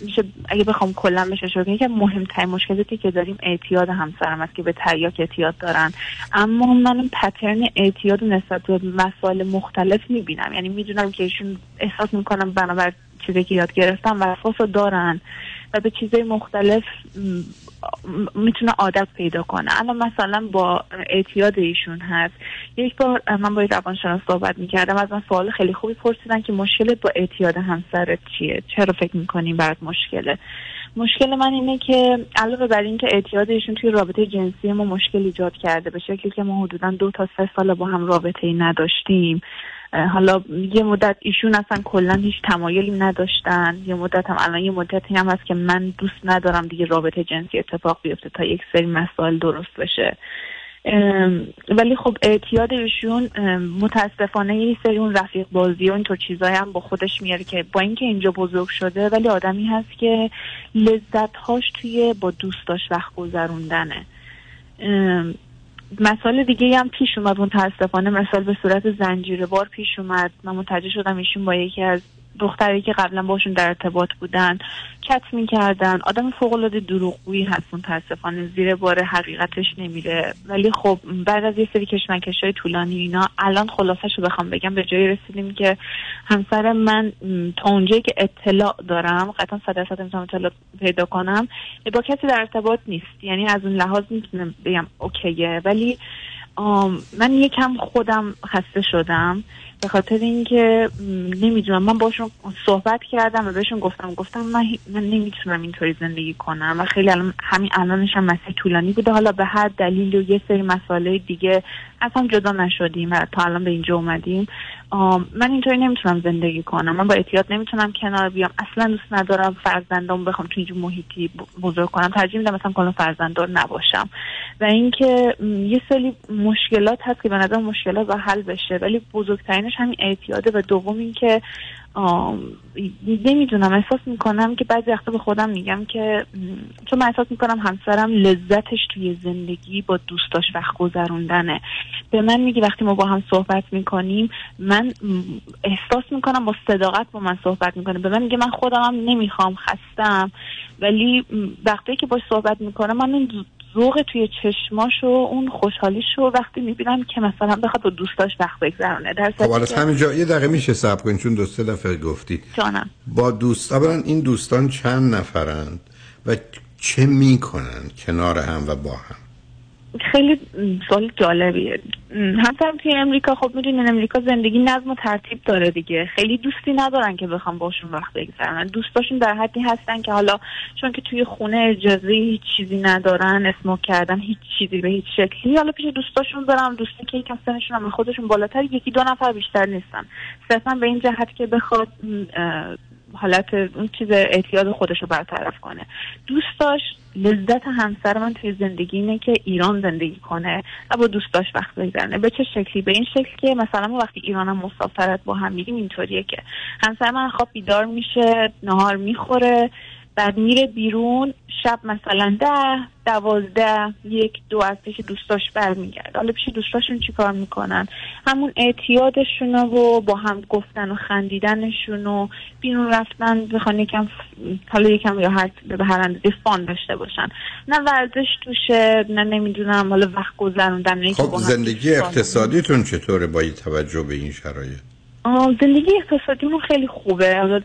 میشه اگه بخوام کلا کنم یکی از مهمترین مشکلاتی که داریم اعتیاد همسرم است که به تریاک اعتیاد دارن. اما من پترن اعتیاد نسبت به مسائل مختلف می‌بینم. یعنی می‌دونم که ایشون احساس می‌کنم بنابر چیزی که یاد گرفتم وسواس رو دارن. و به چیزهای مختلف می‌تونه عادت پیدا کنه. الان مثلا با اعتیاد ایشون هست. یک بار من با روانشناس صحبت می‌کردم. از من سوال خیلی خوبی پرسیدن که مشکلت با اعتیاد همسرت چیه؟ چرا فکر می‌کنیم برات مشکله؟ مشکل من اینه که علاوه بر اینکه اعتیاد ایشون توی رابطه جنسی ما مشکل ایجاد کرده به شکلی که ما حدودا دو تا سه سال با هم رابطه ای نداشتیم حالا یه مدت ایشون اصلا کلا هیچ تمایلی نداشتن. یه مدت هم الان یه مدتی هم هست که من دوست ندارم دیگه رابطه جنسی اتفاق بیفته تا یک سری مسائل درست بشه. ولی خب اعتیاد ایشون متاسفانه یه سری اون رفیق بازی و اینطور چیزایی هم با خودش میاره که با اینکه اینجا بزرگ شده ولی آدمی هست که لذت هاش توی با دوستاش وقت گذروندنه. مسائل دیگه هم پیش اومد متاسفانه مثال به صورت زنجیره بار پیش اومد. من متوجه شدم ایشون با یکی از دختری که قبلا باشون در ارتباط بودن چت می‌کردن. آدم فوق العاده دروغگویی هست متاسفانه. زیر بار حقیقتش نمیره. ولی خب بعد از یه سری کشمکش های طولانی اینا الان خلاصش رو بخوام بگم. به جایی رسیدیم که همسر من تا اونجایی که اطلاع دارم قطعا صد درصد نمی‌تونم اطلاع پیدا کنم با کسی در ارتباط نیست. یعنی از اون لحاظ می‌تونم بگم اوکیه. ولی من یکم خودم خسته شدم. به خاطر اینکه نمی‌دونم من باشون صحبت کردم و بهشون گفتم گفتم من, من نمی‌تونم اینطوری زندگی کنم و خیلی الان همین الانش هم مسیر طولانی بوده. حالا به هر دلیل و یه سری مسائل دیگه اصلا جدا نشدیم و تا الان به اینجا اومدیم. من اینطوری نمی‌تونم زندگی کنم. من با اعتیاد نمی‌تونم کنار بیام. اصلا دوست ندارم فرزندام بخوام تو اینجور محیطی بزرگ کنم. ترجیح میدم مثلا کلا فرزنددار نباشم. و اینکه یه سری مشکلات هست که به نظر مشکلات با حل بشه. ولی بزرگترینش همین اعتیاده و دوم اینکه نمی‌دونم احساس می‌کنم که بعضی وقتا به خودم میگم که چون من احساس می‌کنم همسرم لذتش توی زندگی با دوستاش وقت گذروندنه. به من میگه وقتی ما با هم صحبت می‌کنیم من احساس می‌کنم با صداقت با من صحبت می‌کنه. به من میگه من خودم هم نمی‌خوام خستم. ولی وقتی که باش صحبت می‌کنم من ذوق توی چشماش و اون خوشحالیش رو وقتی می‌بینم که مثلا بخواد با دوستاش وقت بگذرونه. در خب که- همینجا یه دقیقه میشه صبر کنید چون دو سه دفعه گفتید. جانم. با دوست اولا این دوستان چند نفرند و چه می‌کنن کنار هم و با هم؟ خیلی سوال جالبیه. م، همسرم توی امریکا خب می‌دونین امریکا زندگی نظم و ترتیب داره دیگه. خیلی دوستی ندارن که بخوام باشون وقت بگذرونن دوستاشون در حدی هستن که حالا چون که توی خونه اجازه هیچ چیزی ندارن اسموک کردن هیچ چیزی به هیچ شکلی. حالا پیش دوستاشون برم دوستی که یکم سنشون هم خودشون بالاتر یکی دو نفر بیشتر نیستن. صرفا به این جهت که بخواد حالت اون چیز اعتیاد خودش رو برطرف کنه. دوستاش لذت همسر من توی زندگی اینه که ایران زندگی کنه و با دوستاش وقت بگذرنه به چه شکلی؟ به این شکل که مثلا ما وقتی ایرانم مسافرت با هم میریم اینطوریه که همسر من خواب بیدار میشه نهار می‌خوره بعد میره بیرون شب مثلا ده دوازده یک دو از پیش دوستاش برمیگرد حالا پیش دوستاشون چیکار می‌کنن؟ همون اعتیادشون و با هم گفتن و خندیدنشون و بیرون رفتن بخوان یکم حالا یکم یا هر به هر اندازه فان داشته باشن. نه ورزش توشه نه نمی‌دونم حالا وقت گذروندن خب زندگی. اقتصادیتون چطوره با توجه به این شرایط؟ زندگی اقتصادیمون خیلی خوبه.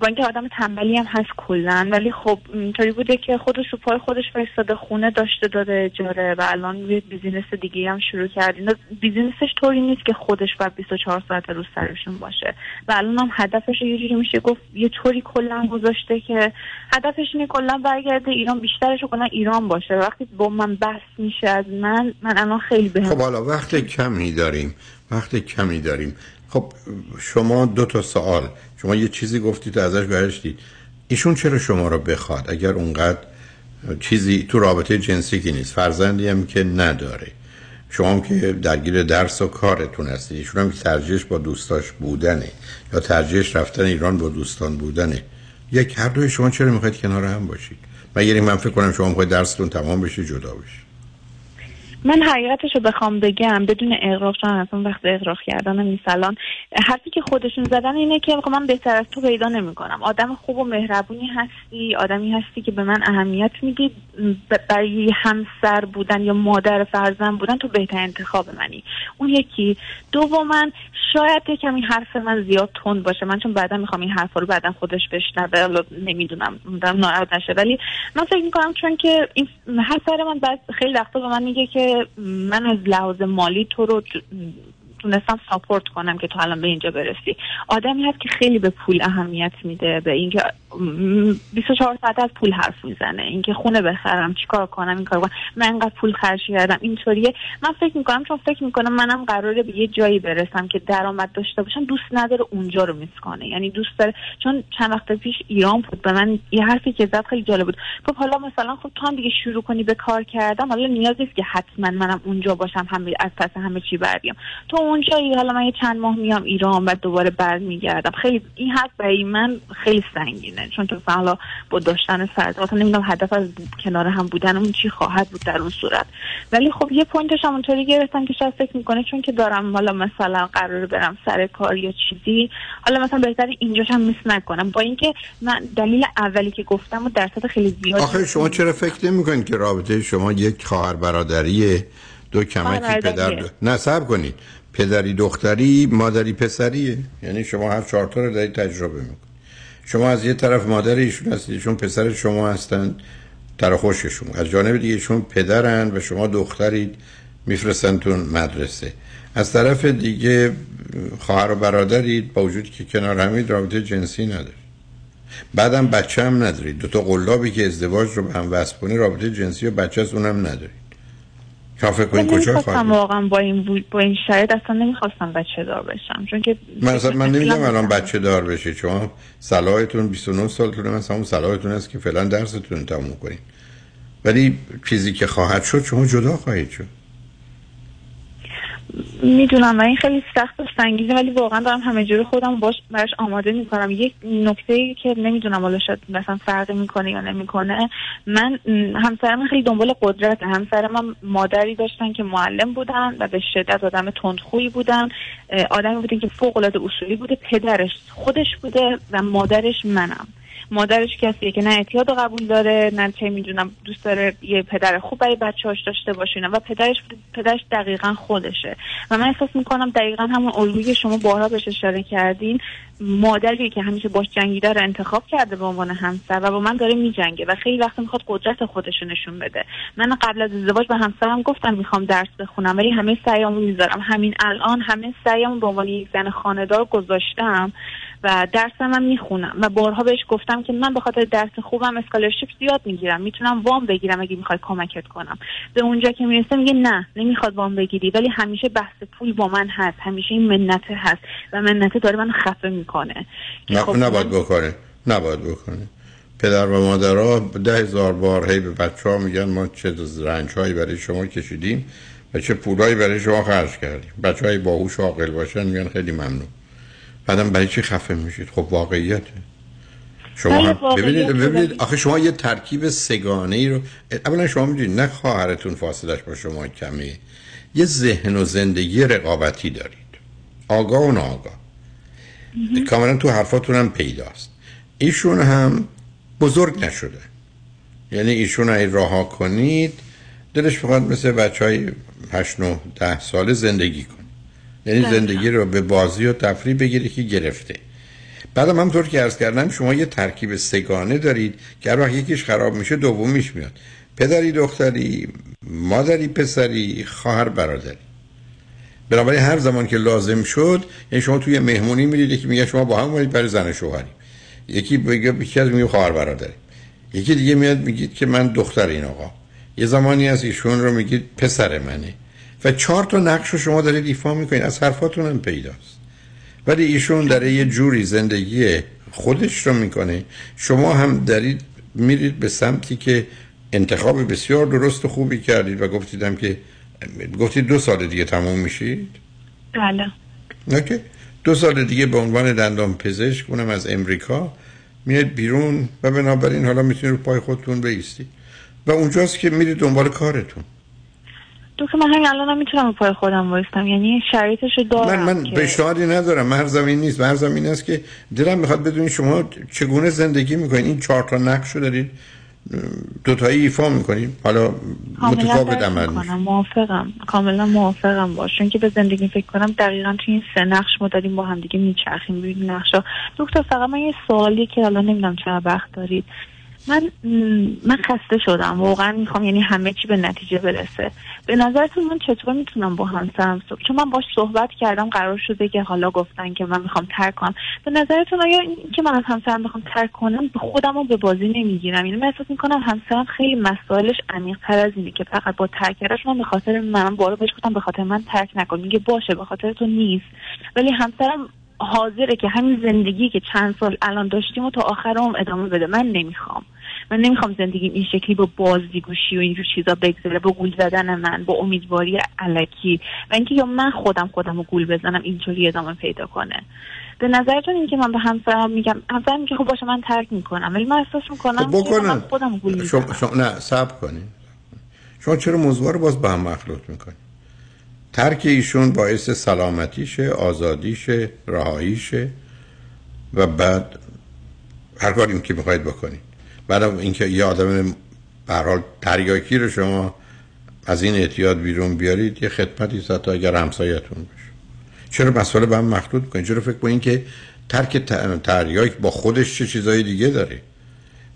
با اینکه آدم تنبلی هم هست کلا ولی خب اینطوری بوده که خودش رو پای خودش فرستاده خونه داشته داره اجاره و الان یه business دیگه هم شروع کرد business ش طوری نیست که خودش باید 24 ساعت روز سرشون باشه. و الان هم هدفش یه جوری میشه گفت یه طوری کلا گذاشته که هدفش اینه کلا برگرده ایران بیشترش کلا ایران باشه. وقتی با من بحث میشه از من من الان خیلی بهم خب حالا وقت کمی داریم. وقت کمی داریم. خب شما دو تا سوال. شما یه چیزی گفتید و ازش برشتید ایشون چرا شما رو بخواد اگر اونقدر چیزی تو رابطه جنسی که نیست؟ فرزندی هم که نداره. شما هم که درگیر درس و کارتون هستید. ایشون هم که ترجیحش با دوستاش بودنه. یا ترجیحش رفتن ایران با دوستان بودنه. یک هر دوی شما چرا می‌خواید کنار هم باشید؟ یعنی من فکر کنم شما می‌خواید درستون تمام بشه جدا بشه من حقیقتش رو بخوام بگم بدون اقراق چون اصلا وقت اقراق کردن نیست. الان حرفی که خودشون زدن اینه که خب من بهتر از تو پیدا نمی‌کنم. آدم خوب و مهربونی هستی آدمی هستی که به من اهمیت میدی. برای همسر بودن یا مادر فرزند بودن تو بهتر انتخاب منی. اون یکی. دوما شاید یه کمی حرف من زیاد تند باشه. من چون بعدا می‌خوام این حرفا رو بعدا خودش بشنوه. نمی‌دونم ناراحت نشه. ولی من فکر می‌کنم چون که این همسر من بعد خیلی وقتا به من میگه که من از لحاظ مالی تو رو تونستم ساپورت کنم که تو الان به اینجا برسی. آدمی هست که خیلی به پول اهمیت میده به اینکه م، 24 ساعت از پول حرف می‌زنه. اینکه خونه بخرم چیکار کنم این کار کنم. من انقدر پول خرج کردم اینطوریه. من فکر می‌کنم چون فکر می‌کنم منم قراره به یه جایی برسم که درآمد داشته باشم دوست نداره اونجا رو میس کنه. یعنی دوست داره چون چند وقت پیش ایران بود به من یه حرفی که زد خیلی جالب بود. خب حالا مثلا خب تو هم دیگه شروع کنی به کار کردن حالا نیاز نیست که حتما منم اونجا باشم همه از پس همه چی بر بیام. تو اونجایی حالا من یه چند ماه میام ایران و دوباره برمیگردم. خیلی این حرف برای من خیلی سنگینه. چون تو حالا با داشتن فرد اصلا نمی‌دونم هدف از کنار هم بودنمون چی خواهد بود در اون صورت. ولی خب یه پوینتش هم اونطوری گرفتم که شاید فکر می‌کنه چون که دارم حالا مثلا قرار برم سر کار یا چیزی حالا مثلا بهتر اینجاش هم میس نکنم. با اینکه من دلیل اولی که گفتم و درصد خیلی زیاد آخه شما چرا فکر نمی کنید که رابطه شما یک خواهر برادریه دو کمکی پدر برادریه. نصب کنید. پدری دختری مادری پسریه یعنی شما هر چهار تا رو دارید تجربه می‌کنید. شما از یه طرف مادر ایشون هستید ایشون پسر شما هستن تر خوششون. از جانب دیگه ایشون پدرن و شما دخترید میفرستنتون مدرسه. از طرف دیگه خواهر و برادرید با وجودی که کنار همید رابطه جنسی ندارید. بعدم بچه هم ندارید. دو تا قلابی که ازدواج رو به هم وصل رابطه جنسی و بچه از اونم ندارید. شما فکر کنید کجا خواهد واقعا با این با این شرایط اصلا نمی‌خواستم بچه دار بشم چون که من اصلا من نمیگم اصلاً الان بچه دار بشه شما صلاحتون 29 سالتونه مثلا اون صلاحتون هست که فعلا درستون تموم کنید ولی چیزی که خواهد شد شما جدا خواهید شد. می‌دونم و این خیلی سخت و سنگینه ولی واقعا دارم همه جور خودم باش براش آماده می‌کنم. یک نکته که نمی‌دونم حالا شاید مثلا فرقی می‌کنه یا نمی‌کنه. من م، همسر من خیلی دنبال قدرت همسر من مادری داشتن که معلم بودن و به شدت آدم تندخویی بودن. آدمی بودن که فوق العاده اصولی بوده پدرش خودش بوده و مادرش منم. مادرش کسیه که نه اعتیاد قبول داره نه چه می‌دونم دوست داره یه پدر خوب برای بچه‌هاش داشته باشه. و پدرش پدرش دقیقا خودشه. و من احساس می‌کنم دقیقا همون الگویی که شما بارها بهش اشاره کردین. مادری که همیشه باش جنگیده رو انتخاب کرده به عنوان همسر و با من داره میجنگه و خیلی وقت می‌خواد قدرت خودش نشون بده. من قبل از ازدواج به همسرم گفتم می‌خوام درس بخونم ولی همه سعیامو می‌ذارم. همین الان همه سعیامو به عنوان یک زن خانه‌دار گذاشتم. و درسم هم می‌خونم و بارها بهش گفتم که من به خاطر درس خوبم اسکالرشیپ زیاد می‌گیرم می‌تونم وام بگیرم اگه می‌خوای کمکت کنم. به اونجا که می‌رسه میگه نه نمی‌خواد وام بگیری ولی همیشه بحث پول با من هست همیشه این منته هست و منته داره من خفه می‌کنه. نه خب نباید بکنه نباید بکنه. پدر و مادرها ده هزار بار هی به بچه ها میگن ما چه رنج هایی برای شما کشیدیم و چه پولایی برای شما خرج کردیم. بچه های باهوش و عاقل باشن میگن خیلی ممنون. بعدم برای چی خفه میشید؟ خب واقعیته شما ولی هم واقعیت ببینید ببینید بگید. آخه شما یه ترکیب سگانه ای رو اولا شما می‌دونید نه خواهرتون فاصلش با شما کمه. یه ذهن و زندگی رقابتی دارید. آگاه و ناآگاه. کاملا تو حرفاتون هم پیداست. ایشون هم بزرگ نشده. یعنی ایشون اگه رها کنید دلش بخواد مثل بچه های 8 9 10 ساله زندگی کنه. یعنی دقیقاً. زندگی رو به بازی و تفریح بگیره که گرفته. بعدم همطور که عرض کردم شما یه ترکیب سگانه دارید که هر یکیش خراب میشه دومیش میاد. پدری دختری مادری پسری خواهر برادری. بنابراین هر زمان که لازم شد یعنی شما توی مهمونی میرید یکی میگه شما با هم اومدید برای زن شوهری یکی میگه یکی از میگه خواهر برادری یکی دیگه میاد میگید که من دختر این آقا. یه زمانی از ایشون رو میگید پسر منه. و چهار تا نقش رو شما دارید ایفا می‌کنید. از حرفاتون هم پیداست. ولی ایشون در یه جوری زندگی خودش رو می‌کنه. شما هم دارید میرید به سمتی که انتخاب بسیار درست و خوبی کردید و گفتیدم که گفتید دو سال دیگه تموم میشید؟ بله. اوکی. دو سال دیگه به عنوان دندان پزشک اونم از امریکا میاد بیرون و بنابراین حالا می‌تونید رو پای خودتون بیستید و اونجاست که میرید دنبال کارتون. دکتر من همین الان می‌تونم رو پای خودم وایستم. یعنی شرایطش رو دارم من من که- پیشنهادی ندارم. مرز زمین نیست. مرز زمین است که دلم می‌خواد بدونید شما چگونه زندگی می‌کنید این چهار تا نقش رو دارید دوتایی ایفا می‌کنید حالا متفاوت عمل موافقم. کاملا موافقم باش. چون که به زندگی فکر کنم دقیقا توی این سه نقش ما داریم با هم دیگه میچرخیم. روی این نقشا. دکتر فقط من یه سوالی که الان نمی‌دونم چقدر وقت دارید. من من خسته شدم. واقعا می‌خوام یعنی همه چی به نتیجه برسه. به نظرتون من چطور می‌تونم با همسرم صحبت چون من باش صحبت کردم قرار شده که حالا گفتن که من می‌خوام ترک کنم. به نظرتون آیا این که من از همسرم می‌خوام ترک کنم به خودم رو به بازی نمی‌گیرم. یعنی من احساس می‌کنم همسرم خیلی مسائلش عمیق تر از اینه که فقط با ترک کردنش من به خاطر من بارو بهش گفتم به خاطر من ترک نکن. میگه باشه به خاطر تو نیست. ولی همسرم حاضره که همین زندگی که چند سال الان داشتیم و تا آخر عمر ادامه بده. من نمی‌خوام. من نمی‌خوام زندگی این شکلی با بازیگوشی و اینجور چیزا بگذره با گول زدن من با امیدواری علکی. و اینکه یا من خودم خودم رو گول بزنم اینطوری ادامه پیدا کنه. به نظرتون اینکه من به همسرم میگم همسرم میگه خب باشه من ترک می‌کنم. ولی من احساس می‌کنم خب که من خودم گول می‌زنم. شما, شما نه صبر کنید شما چرا موضوع رو باز به هم مخلوط می‌کنید ترک ایشون باعث سلامتیشه آزادیشه رهاییشه و بعد هر کاری که می‌خواید بکنید. بعد اینکه یه آدم به حال تریاکی رو شما از این اعتیاد بیرون بیارید یه خدمتی حتی اگر همسایتون باشه. چرا مسئله به هم مخلوط کنید چرا فکر کنید که ترک تریاک با خودش چه چیزای دیگه داره؟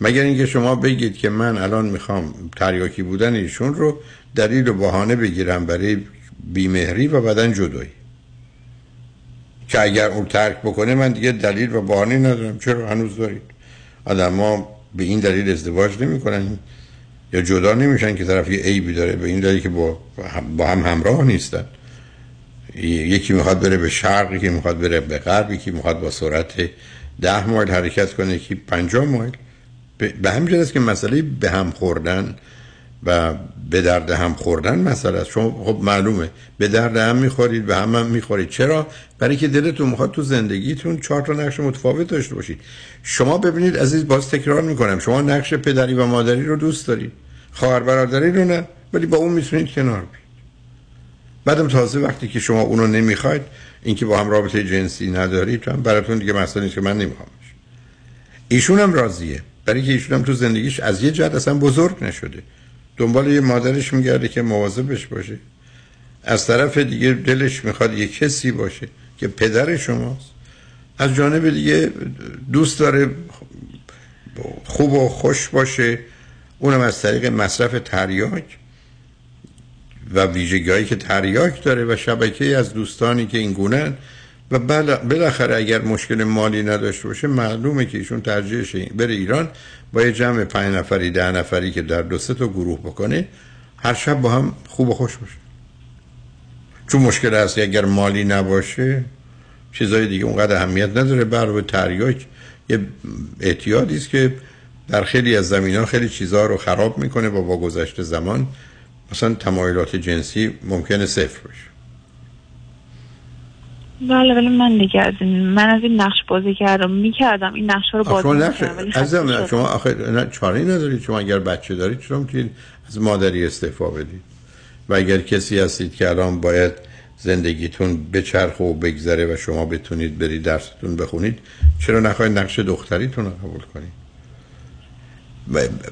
مگر اینکه شما بگید که من الان می‌خوام تریاکی بودن ایشون رو دلیل و بهانه بگیرم برای بیمهری و بدن جدایی. که اگر اون ترک بکنه من دیگه دلیل و بهانه ندارم. چرا هنوز دارید؟ آدم به این دلیل ازدواج نمی‌کنن یا جدا نمیشن که طرف یه عیبی داره. به این دلیل که با, با هم همراه نیستن. یکی می‌خواد بره به شرق یکی می‌خواد بره به غرب یکی می‌خواد با سرعت ده مایل حرکت کنه یکی پنجاه مایل. به همین است که مسئله به هم خوردن و به درد هم خوردن مسئله است. شما خب معلومه. به درد هم می‌خورید به هم هم می‌خورید. چرا؟ برای که دلتون می‌خواد تو زندگیتون چهار تا نقش متفاوت داشته باشید. شما ببینید عزیز باز تکرار می‌کنم. شما نقش پدری و مادری رو دوست دارید. خواهر برادری رو نه ولی با اون می‌تونید کنار بید بعدم تازه وقتی که شما اونو نمی‌خواید اینکه با هم رابطه جنسی ندارید هم براتون دیگه مسئله نیست که من نمیخوامش ایشون هم راضیه. برای که ایشون هم تو زندگیش از یه جهت اصلا بزرگ نشده. دنبال یه مادرش میگرده که مواظبش باشه. از طرف دیگه دلش می‌خواد یه کسی باشه که پدر شماست. از جانب دیگه دوست داره خوب و خوش باشه. اونم از طریق مصرف تریاک و ویژگی که تریاک داره و شبکه از دوستانی که این گونن و بالاخره اگر مشکل مالی نداشته باشه معلومه که ایشون ترجیحش بره ایران با یه جمع پنج نفری ده نفری که در دو سه تا گروه بکنه هر شب با هم خوب و خوش باشه. چون مشکل هست اگر مالی نباشه چیزای دیگه اونقدر اهمیت نداره. بر تریاک یه اعتیادی است که در خیلی از زمین ها خیلی چیزها رو خراب می‌کنه و با گذشت زمان مثلا تمایلات جنسی ممکنه صفر بشه. بله ولی من دیگه از این من از این نقش بازی کردم می‌کردم. این نقش رو بازی می‌کردم عزیزم شدم. شما آخه نه چاره ای ندارید. شما اگر بچه دارید چرا می‌تونید از مادری استعفا بدید؟ و اگر کسی هستید که الان باید زندگیتون بچرخه و بگذره و شما بتونید برید درستون بخونید چرا نخواهید نقش دختریتون رو قبول کنید؟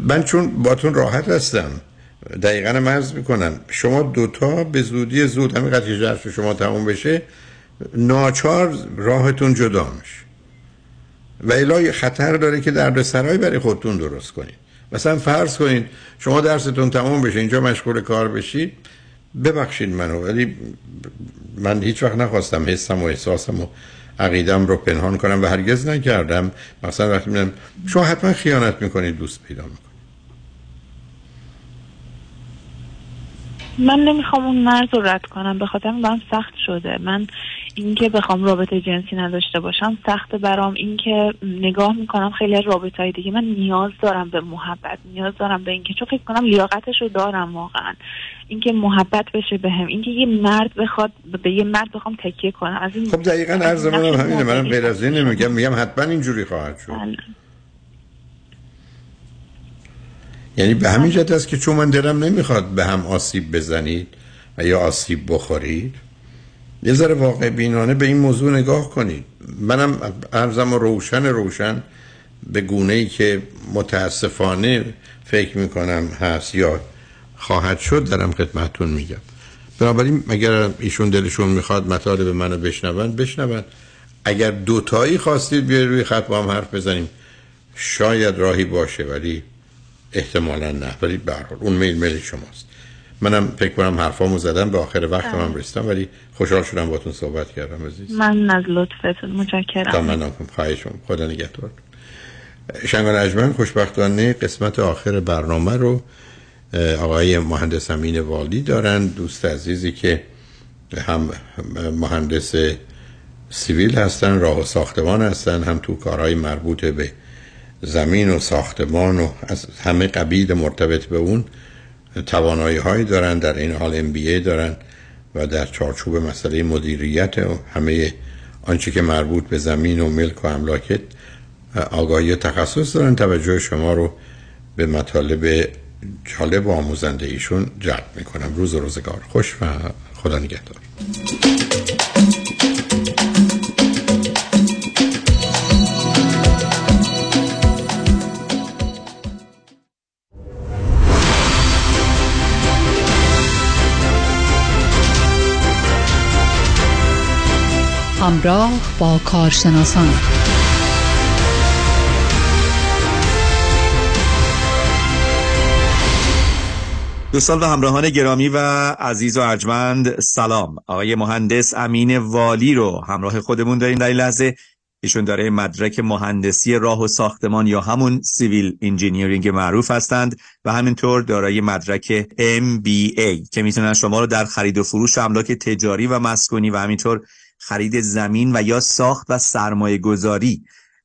من چون باتون راحت هستم دقیقا مرز می‌کنم شما دوتا به زودی زود همین قضیه جرف شما تموم بشه ناچار راهتون جدا میشه. و الا خطر داره که درد سرایی برای خودتون درست کنید. مثلا فرض کنید شما درستون تمام بشه اینجا مشغول کار بشید. ببخشید منو ولی من هیچ وقت نخواستم حسم و احساسم و عقیدم رو پنهان کنم و هرگز نکردم. مثلا وقتی میدم شما حتما خیانت می‌کنید دوست پیدا می‌کنید. من نمی‌خوام اون مرز رو رد کنم. به خاطر من سخت شده. من اینکه بخوام رابطه جنسی نداشته باشم سخته برام. اینکه نگاه می‌کنم خیلی از رابطه های دیگه. من نیاز دارم به محبت. نیاز دارم به اینکه چون فکر کنم لیاقتش رو دارم واقعا. اینکه محبت بشه بهم. اینکه یه مرد بخواد به یه مرد بخوام تکیه کنم. از این خب دقیقا عرض منم همینه. منم غیر از این نمیگم. میگم حتما اینجوری خواهد شد بله. یعنی به همین جهت است که چون من دلم نمی‌خواد به هم آسیب بزنید و یا آسیب بخورید یه ذره واقع بینانه به این موضوع نگاه کنید. منم و روشن روشن به گونه ای که متاسفانه فکر می‌کنم هست یا خواهد شد دارم خدمتتون میگم. بنابراین اگر ایشون دلشون می‌خواد مطالب منو بشنون بشنون اگر دوتایی خواستید بیاید روی خط با هم حرف بزنیم شاید راهی باشه ولی احتمالا نه ولی به اون میل میل شماست. منم فکر کنم حرفامو زدم به آخر وقتم هم رسیدم ولی خوشحال شدم باتون صحبت کردم عزیز. من از لطفتون متشکرم. تمام خواهشم خدا نگهدار. شنگان اجمن خوشبختانه قسمت آخر برنامه رو آقای مهندس امین والی دارن. دوست عزیزی که هم مهندس سیویل هستن راه و ساختمان هستن هم تو کارهای مربوط به زمین و ساختمان و از همه قبیل مرتبط به اون توانایی هایی دارن در این حال ام دارن و در چارچوب مسئله مدیریت و همه آنچه که مربوط به زمین و ملک و املاکت آگاهی و تخصص دارن. توجه شما رو به مطالب جالب و آموزنده ایشون جلب می‌کنم. روز و روزگار. خوش و خدا نگهدار. همراه با کارشناسان. دوستان و همراهان گرامی و عزیز و ارجمند سلام. آقای مهندس امین والی رو همراه خودمون داریم در این لحظه. ایشون داره مدرک مهندسی راه و ساختمان یا همون civil engineering معروف هستند و همینطور دارای مدرک MBA که می‌تونن شما رو در خرید و فروش املاک تجاری و مسکونی و همینطور خرید زمین و یا ساخت و سرمایه گذاری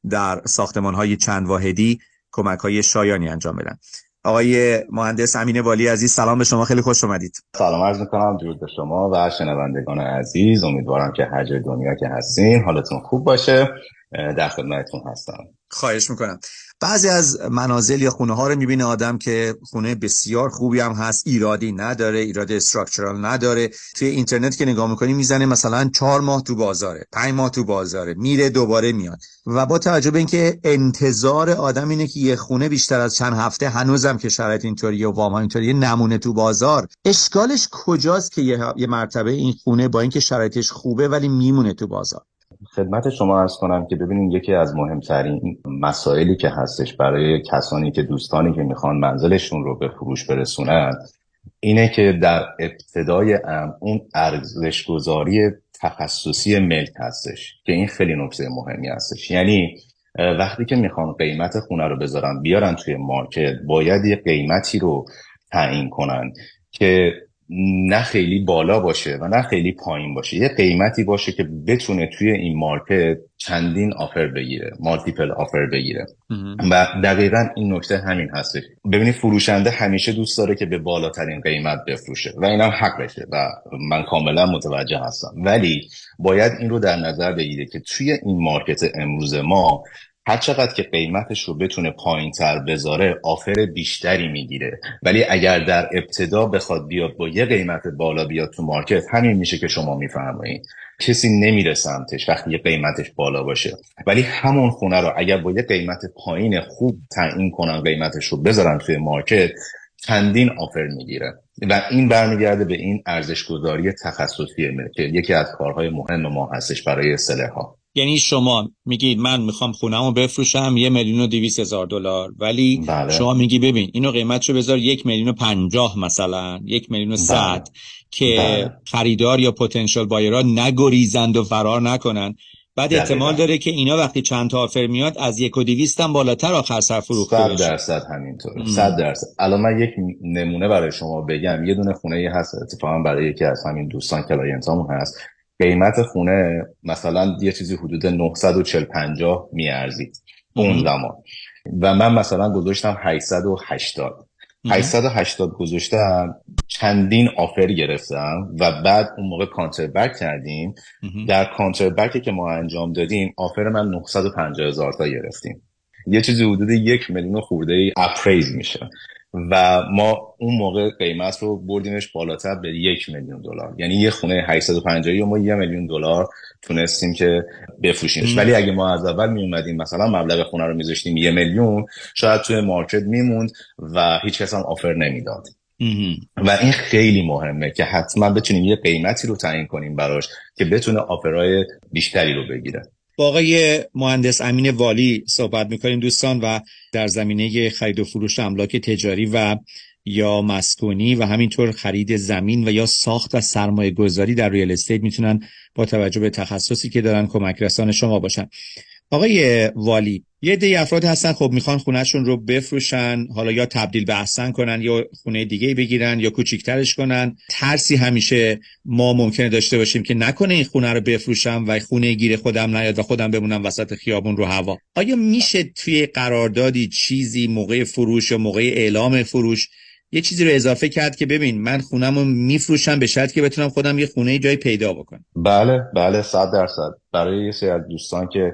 در ساختمان های چند واحدی کمک های شایانی انجام بدن. آقای مهندس امین والی عزیز سلام به شما خیلی خوش اومدید. سلام عرض می‌کنم درود به شما و شنوندگان عزیز. امیدوارم که هر جای دنیا که هستین حالتون خوب باشه. در خدمتتون هستم. خواهش می‌کنم. بعضی از منازل یا خونه ها رو می‌بینه آدم که خونه بسیار خوبی هم هست ایرادی نداره ایراد استراکچرال نداره. توی اینترنت که نگاه می‌کنی می‌زنه مثلا چهار ماه تو بازاره پنج ماه تو بازاره میره دوباره میاد. و با توجه به اینکه انتظار آدم اینه که یه خونه بیشتر از چند هفته هنوزم که شرایط اینطوریه و وام اینطوریه نمونه تو بازار اشکالش کجاست که یه مرتبه این خونه با اینکه شرایطش خوبه ولی میمونه تو بازار؟ خدمت شما ارز کنم که ببینید یکی از مهمترین مسائلی که هستش برای کسانی که دوستانی که می‌خوان منزلشون رو به فروش برسونن اینه که در ابتدای امر اون ارزش گذاری تخصصی ملک هستش که این خیلی نکته مهمی هستش. یعنی وقتی که می‌خوان قیمت خونه رو بذارن بیارن توی مارکت باید یه قیمتی رو تعیین کنن که نه خیلی بالا باشه و نه خیلی پایین باشه. یه قیمتی باشه که بتونه توی این مارکت چندین آفر بگیره مالتیپل آفر بگیره. و دقیقا این نکته همین هستش. ببینید فروشنده همیشه دوست داره که به بالاترین قیمت بفروشه و اینم حقشه و من کاملا متوجه هستم. ولی باید این رو در نظر بگیره که توی این مارکت امروز ما هر چقدر که قیمتش رو بتونه پایین تر بذاره آفر بیشتری می‌گیره. ولی اگر در ابتدا بخواد بیاد با یه قیمت بالا بیاد تو مارکت همین میشه که شما میفرمایید. کسی نمیره سمتش وقتی یه قیمتش بالا باشه. ولی همون خونه رو اگر با یه قیمت پایین خوب تعیین کنن قیمتش رو بذارن توی مارکت چندین آفر می‌گیره. و این برمیگرده به این ارزش گذاری تخصصی که یکی از کارهای مهم ما هستش برای سله ها یعنی شما میگید من می‌خوام خونهمو بفروشم یه میلیون و دیویس هزار دلار ولی بله. شما میگی ببین اینو قیمتشو بذار یک میلیون و پنجاه مثلا یک میلیون و بله. صد که بله. خریدار یا پتانسیل بایرها نگریزند و فرار نکنن بعد. احتمال داره که اینا وقتی چند تا آفر میاد از یک و دیویست هم بالاتر آخر سر فروخته صد بشه درصد همینطوره ام. صد درصد الان من یک نمونه برای شما بگم یه دونه خونه هست اتفاقا برای یکی از همین دوستان client امون هست قیمت خونه مثلا یه چیزی حدود 940 50 میارزید اون. زمان. و من مثلا گذاشتم 880 880 گذاشتم چندین offer گرفتم و بعد اون موقع counter back کردیم. در counter back ی که ما انجام دادیم offer من 950 هزار تا گرفتیم. یه چیزی حدود یک میلیون خورده ای اپریز میشه. و ما اون موقع قیمت رو بردیمش بالاتر به یک میلیون دلار. یعنی یه خونه 850 و ما یه میلیون دلار تونستیم که بفروشیمش. ام. ولی اگه ما از اول می اومدیم مثلا مبلغ خونه رو میذاشتیم یه میلیون شاید توی مارکت میموند و هیچ کس هم آفر نمی‌داد. و این خیلی مهمه که حتما بتونیم یه قیمتی رو تعیین کنیم براش که بتونه آفرهای بیشتری رو بگیره. با آقای مهندس امین والی صحبت می‌کنیم دوستان و در زمینه خرید و فروش املاک تجاری و یا مسکونی و همینطور خرید زمین و یا ساخت و سرمایه گذاری در ریال استیت می‌تونن با توجه به تخصصی که دارن کمک رسان شما باشن. آقای والی یه دی افراد هستن خب می‌خوان خونهشون رو بفروشن حالا یا تبدیل به احسن کنن یا خونه دیگه بگیرن یا کوچیکترش کنن. ترسی همیشه ما ممکنه داشته باشیم که نکنه این خونه رو بفروشم و خونه گیر خودم نیاد و خودم بمونم وسط خیابون رو هوا. آیا میشه توی قراردادی چیزی موقع فروش یا موقع اعلام فروش یه چیزی رو اضافه کرد که ببین من خونم رو میفروشم به شرط که بتونم خودم یه خونه جای پیدا بکنم؟ بله بله صد درصد. برای یه سری از دوستان که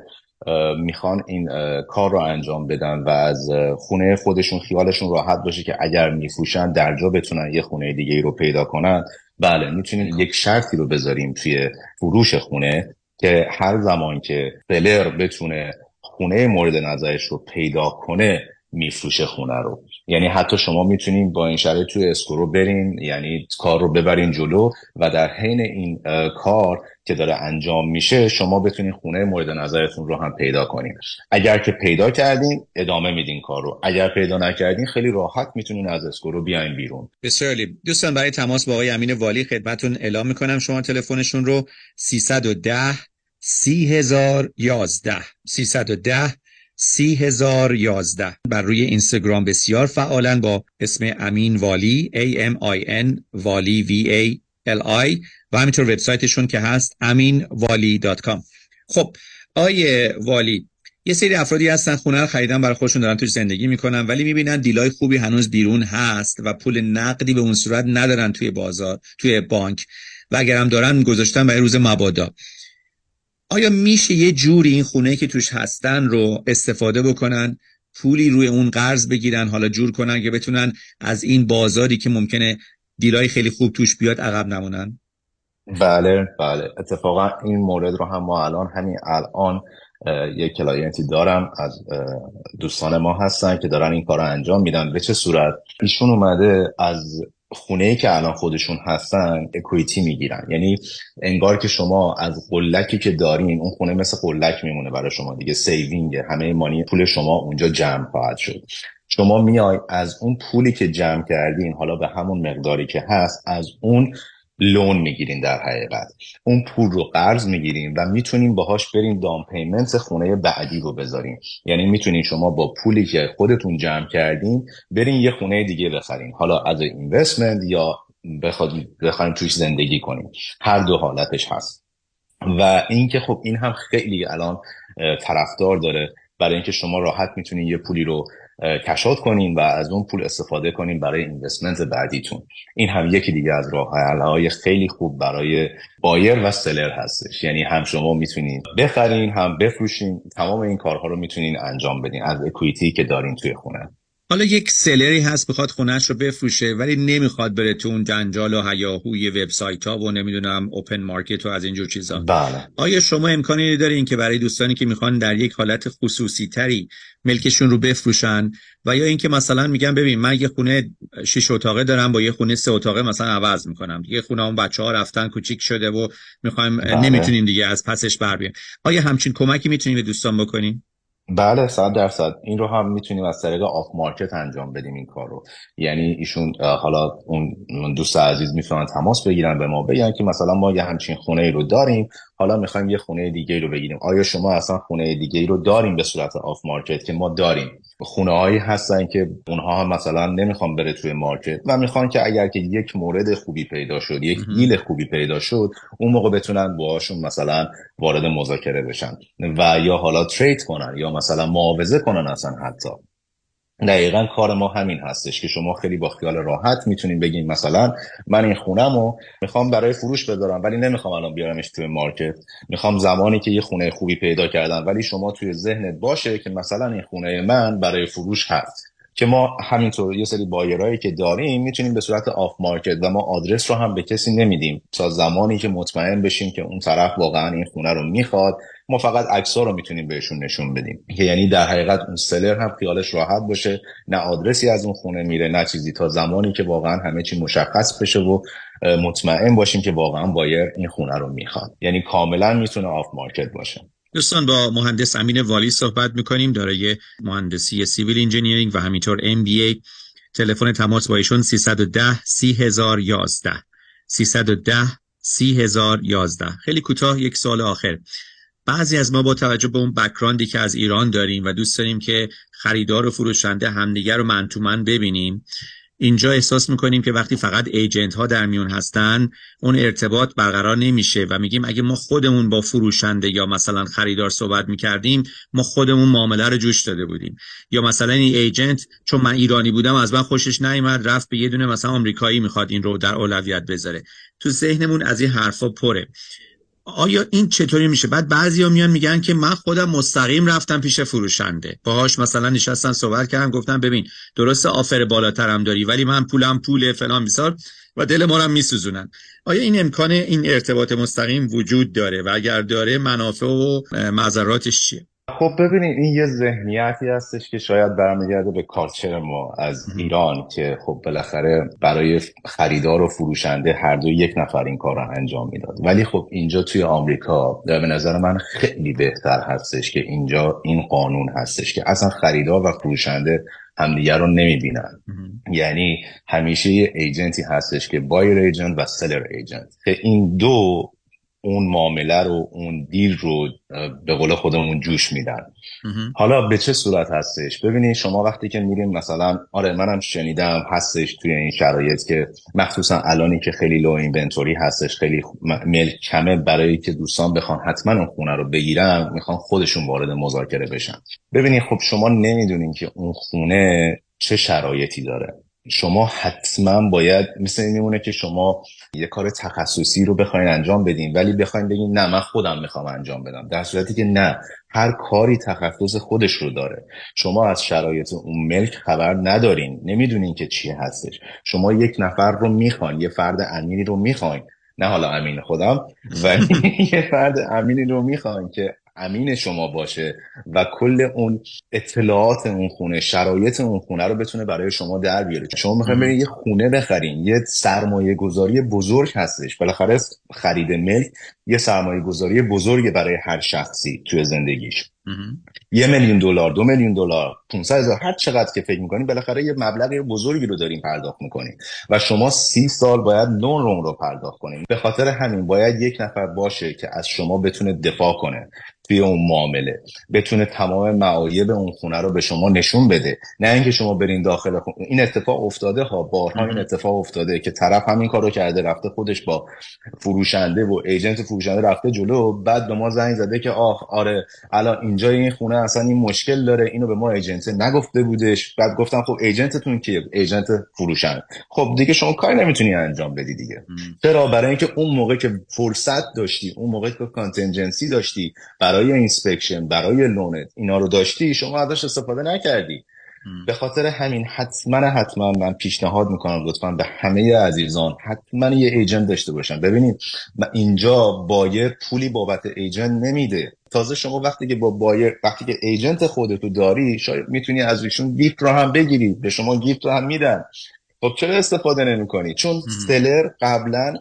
می‌خوان این کار رو انجام بدن و از خونه خودشون خیالشون راحت باشه که اگر میفروشن در جا بتونن یه خونه دیگه ای رو پیدا کنن. بله می‌تونیم یک شرطی رو بذاریم توی فروش خونه که هر زمان که سلر بتونه خونه مورد نظرش رو پیدا کنه میفروشه خونه رو. یعنی حتی شما می‌تونین با این شرایط توی اسکرو برین یعنی کار رو ببرین جلو و در حین این کار که داره انجام میشه شما بتونین خونه مورد نظرتون رو هم پیدا کنین. اگر که پیدا کردین ادامه میدین کار رو. اگر پیدا نکردین خیلی راحت می‌تونین از اسکرو بیاین بیرون. بسیار. دوستان برای تماس با آقای امین والی خدمتون اعلام می‌کنم شما تلفنشون رو 310 30011 310 30011 بر روی اینستاگرام بسیار فعالن با اسم امین والی A M I N والی V A L I و همینطور وبسایتشون که هست aminvali.com خب آیه والی یه سری افرادی هستن خونه رو خریدن برای خودشون دارن توش زندگی می‌کنن ولی می‌بینن دیلای خوبی هنوز بیرون هست و پول نقدی به اون صورت ندارن توی بازار توی بانک. و اگر هم دارن گذاشتن برای روز مبادا. آیا میشه یه جوری این خونه که توش هستن رو استفاده بکنن؟ پولی روی اون قرض بگیرن حالا جور کنن که بتونن از این بازاری که ممکنه دیلای خیلی خوب توش بیاد عقب نمونن؟ بله بله. اتفاقا این مورد رو هم ما الان همین الان یک client ی دارم از دوستان ما هستن که دارن این کار رو انجام میدن. به چه صورت؟ ایشون اومده از خونه که الان خودشون هستن equity می‌گیرن. یعنی انگار که شما از قلکی که دارین اون خونه مثل قلک میمونه برای شما دیگه saving همه money پول شما اونجا جمع خواهد شد. شما میای از اون پولی که جمع کردین حالا به همون مقداری که هست از اون loan می‌گیرین در حقیقت. اون پول رو قرض می‌گیرین و می‌تونین باهاش برین دام پیمنت خونه بعدی رو بذارین یعنی می‌تونین شما با پولی که خودتون جمع کردین برین یه خونه دیگه بخرین. حالا از اینوستمنت یا بخوایم توش زندگی کنیم هر دو حالتش هست. و اینکه خب این هم خیلی الان طرفدار داره. برای اینکه شما راحت می‌تونید یه پولی رو کشات کنین و از اون پول استفاده کنین برای اینوستمنت بعدیتون. این هم یکی دیگه از راه های خیلی خوب برای بایر و سلر هستش. یعنی هم شما می‌تونین بخرین هم بفروشین. تمام این کارها رو می‌تونین انجام بدین از اکویتی که دارین توی خونه. حالا یک سلری هست بخواد خونهش رو بفروشه ولی نمی‌خواد بره تو اون جنجال و هیاهوی وبسایت ها و نمی‌دونم اوپن مارکت و از اینجور چیزا. بله. آیا شما امکانی دارین که برای دوستانی که می‌خوان در یک حالت خصوصی تری ملکشون رو بفروشن و یا اینکه مثلا میگن ببین من یه خونه شش اتاقه دارم با یه خونه سه اتاقه مثلا عوض می‌کنم. دیگه خونه اون بچه ها رفتن کوچیک شده و می‌خوایم بله. نمی‌تونیم دیگه از پسش بر بیایم. آیا همچین کمکی می‌تونیم به دوستان بکنیم بله صد درصد. این رو هم می‌تونیم از طریق off market انجام بدیم این کار رو. یعنی ایشون حالا اون دوست عزیز می‌تونن تماس بگیرن به ما بگن که مثلا ما یه همچین خونه ای رو داریم حالا می‌خوایم یه خونه دیگه رو بگیریم. آیا شما اصلا خونه دیگه رو داریم به صورت off market که ما داریم؟ خونه هایی هستن که اونها هم مثلا نمی‌خوان بره توی market و می‌خوان که اگر که یک مورد خوبی پیدا شد یک deal خوبی پیدا شد اون موقع بتونن باهاشون مثلا وارد مذاکره بشن و یا حالا trade کنن یا مثلا معاوضه کنن اصلا حتی. دقیقا کار ما همین هستش که شما خیلی با خیال راحت می‌تونین بگین مثلا من این خونم رو می‌خوام برای فروش بذارم ولی نمی‌خوام الان بیارمش توی market. می‌خوام زمانی که یه خونه خوبی پیدا کردم ولی شما توی ذهنت باشه که مثلا این خونه من برای فروش هست. که ما همینطور یه سری buyer ایی که داریم می‌تونیم به صورت off market و ما آدرس رو هم به کسی نمیدیم. تا زمانی که مطمئن بشیم که اون طرف واقعا این خونه رو می‌خواد ما فقط عکس‌ها رو می‌تونیم بهشون نشون بدیم. که یعنی در حقیقت اون seller هم خیالش راحت باشه نه آدرسی از اون خونه میره نه چیزی. تا زمانی که واقعا همه چی مشخص بشه و مطمئن باشیم که واقعا buyer این خونه رو می‌خواد. یعنی کاملا می‌تونه off market باشه. دوستان با مهندس امین والی صحبت می‌کنیم. دارای مهندسی civil engineering و همینطور MBA تلفن تماس با ایشون 310 30011 310 30011 خیلی کوتاه یک سال آخر. بعضی از ما با توجه به اون بکراندی که از ایران داریم و دوست داریم که خریدار و فروشنده همدیگر رو من تو من ببینیم اینجا احساس می‌کنیم که وقتی فقط ایجنت ها در میون هستن اون ارتباط برقرار نمیشه و میگیم اگه ما خودمون با فروشنده یا مثلا خریدار صحبت می‌کردیم ما خودمون معامله رو جوش داده بودیم. یا مثلا این ایجنت چون من ایرانی بودم از من خوشش نیامد رفت به یه دونه مثلا آمریکایی می‌خواد این رو در اولویت بذاره. تو ذهنمون از این حرفا پره. آیا این چطوری میشه؟ بعد بعضیا میان میگن که من خودم مستقیم رفتم پیش فروشنده. باهاش مثلا نشستن صحبت کردم گفتم ببین درسته آفر بالاترم داری ولی من پولم پول فلان بیسار و دل ما رو میسوزونن. آیا این امکان این ارتباط مستقیم وجود داره؟ و اگر داره منافع و اه، مضراتش چیه؟ خب ببینید این یه ذهنیتی هستش که شاید برمیگرده به کالچر ما از ایران که خب بالاخره برای خریدار و فروشنده هر دو یک نفر این کار رو انجام می‌داد. ولی خب اینجا توی آمریکا در به نظر من خیلی بهتر هستش که اینجا این قانون هستش که اصلا خریدار و فروشنده همدیگر رو نمی‌بینن. یعنی همیشه یه ایجنتی هستش که بایر ایجنت و سلر ایجنت که این دو اون معامله رو اون دیل رو به قول خودمون جوش میدن. حالا به چه صورت هستش؟ ببینید شما وقتی که میریم مثلا آره منم شنیدم هستش توی این شرایط که مخصوصا الانی که خیلی لو اینونتوری هستش خیلی م- ملک کمه برای که دوستان بخوان حتما اون خونه رو بگیرن می‌خوان خودشون وارد مذاکره بشن. ببینید خب شما نمی‌دونین که اون خونه چه شرایطی داره. شما حتما باید مثل این میمونه که شما یه کار تخصصی رو بخواین انجام بدین ولی بخواین بگین نه من خودم می‌خوام انجام بدم. در صورتی که نه هر کاری تخصص خودش رو داره. شما از شرایط اون ملک خبر ندارین. نمی‌دونین که چی هستش. شما یک نفر رو می‌خواین یه فرد امینی رو می‌خواین. نه حالا امین خودم ولی یه فرد امینی رو می‌خواین که امین شما باشه و کل اون اطلاعات اون خونه شرایط اون خونه رو بتونه برای شما در بیاره. شما می‌خواین یه خونه بخرین یه سرمایه گذاری بزرگ هستش. بالاخره خرید ملک یه سرمایه گذاری بزرگ برای هر شخصی توی زندگیش. یه میلیون دلار دو میلیون دلار 500 هزار هر چقدر که فکر می‌کنیم بالاخره یه مبلغ بزرگی رو داریم پرداخت می‌کنیم. و شما سی سال باید لون روم رو پرداخت کنیم. به خاطر همین باید یک نفر باشه که از شما بتونه دفاع کنه توی اون معامله. بتونه تمام معایب اون خونه رو به شما نشون بده. نه اینکه شما برین داخل خونه این اتفاق افتاده ها بارها این اتفاق افتاده که طرف همین کارو کرده رفته خودش با فروشنده و ایجنت فروشنده رفته جلو بعد به ما زنگ زده که آه آره الان اینجا این خونه اصلا این مشکل داره اینو به ما ایجنت نگفته بودش. بعد گفتم خب ایجنتتون کیه؟ ایجنت فروشنده. خب دیگه شما کاری نمی‌تونی انجام بدی دیگه. چرا؟ برای اینکه اون موقع که فرصت داشتی اون موقع که contingency داشتی برای inspection برای loan ت اینا رو داشتی شما ازش استفاده نکردی. به خاطر همین حتما حتما من پیشنهاد می‌کنم لطفا به همه عزیزان حتما یه agent داشته باشن. ببینید اینجا buyer پولی بابت agent نمیده. تازه شما وقتی که با buyer وقتی که agent خودتو داری شاید می‌تونی از ایشون gift رو هم بگیری به شما gift رو هم میدن. خب چرا استفاده نمی کنی؟ چون سلر قبلا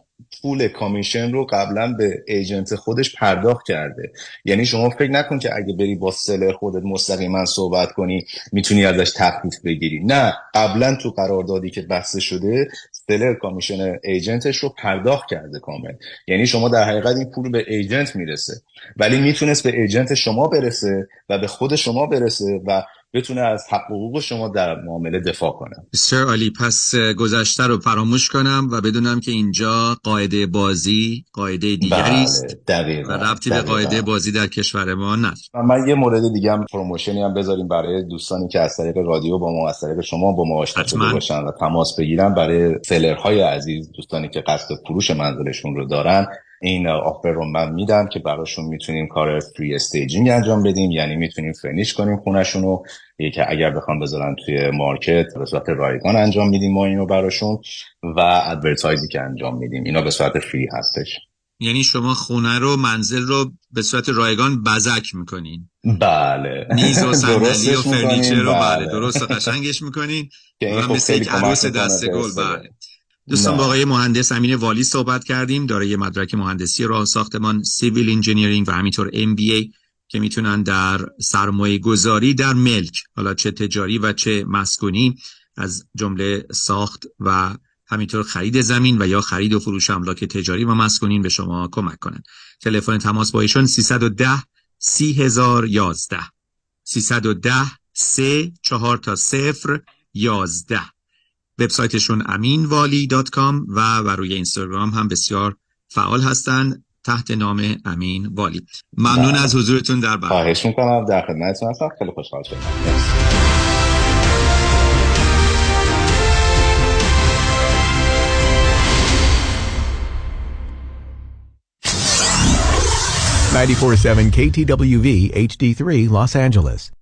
پول کامیشن رو قبلا به ایجنت خودش پرداخت کرده. یعنی شما فکر نکن که اگه بری با سلر خودت مستقیما صحبت کنی می‌تونی ازش تخفیف بگیری. نه قبلا تو قراردادی که بسته شده سلر کامیشن ایجنتش رو پرداخت کرده کامل. یعنی شما در حقیقت این پول به ایجنت می‌رسه. ولی می‌تونست به ایجنت شما برسه و به خود شما برسه و بتونه از حق حقوق شما در معامله دفاع کنه. بسیار عالی پس گذشته رو فراموش کنم و بدونم که اینجا قاعده بازی قاعده دیگری است بله، و ربطی به قاعده بازی در کشور ما نداره. من یه مورد دیگه هم promotion ی هم بذاریم برای دوستانی که از طریق رادیو با ما از طریق شما با ما آشنا شده باشن و تماس بگیرن. برای seller های عزیز دوستانی که قصد فروش منزلشون رو دارن این offer رو من میدم که براشون می‌تونیم کار free staging انجام بدیم. یعنی می‌تونیم furnish کنیم خونشون رو. که اگر بخوام بذارن توی market به صورت رایگان انجام میدیم ما اینو براشون و advertise ی که انجام میدیم. اینا به صورت free هستش. یعنی شما خونه رو منزل رو به صورت رایگان بزک می‌کنین. بله. میز و صندلی و furniture رو؟ بله درست و قشنگش می‌کنین. و مثل یک عروس دست گل بله. دوستان با آقای مهندس امین والی صحبت کردیم. دارای مدرک مهندسی راه ساختمان civil engineering و همینطور MBA که می‌تونن در سرمایه گذاری در ملک حالا چه تجاری و چه مسکونی از جمله ساخت و همینطور خرید زمین و یا خرید و فروش املاک تجاری و مسکونین به شما کمک کنند تلفن تماس با ایشون 310 30011 310 3 4 تا 0 11 وبسایتشون امینوالی.com و بر روی اینستاگرام هم بسیار فعال هستند تحت نام امین والی ممنون از حضورتون در برنامه. خواهش می‌کنم. در خدمتتون هستم. خیلی خوشحال شدم. Ninety-four seven KTWV HD3 Los Angeles.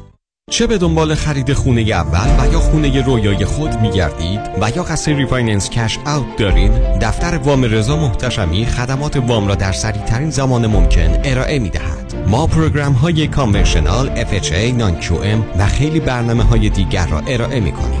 چه به دنبال خرید خونه اول و یا خونه رویای خود می گردید و یا قصد refinance cash out دارید دفتر وام رضا محتشمی خدمات وام را در سریع ترین زمان ممکن ارائه می دهد ما program های conventional FHA non QM و خیلی برنامه های دیگر را ارائه می کنیم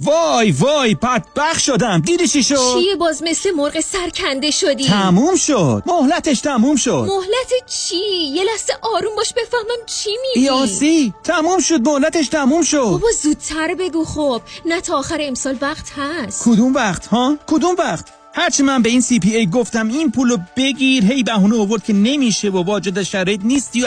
وای وای بدبخ شدم. دیدی چی شد؟ چیه؟ باز مثل مرغ سرکنده شدی. تموم شد. مهلتش تموم شد. مهلت چی؟ یه لحظه آروم باش بفهمم چی میگی. یاسی تموم شد مهلتش تموم شد. بابا زودتر بگو خب. نه تا آخر امسال وقت هست. کدوم وقت ها؟ کدوم وقت؟ هرچی من به این سی پی ای گفتم این پولو بگیر. هی بهونه آورد که نمیشه و واجد شرایط نیستی و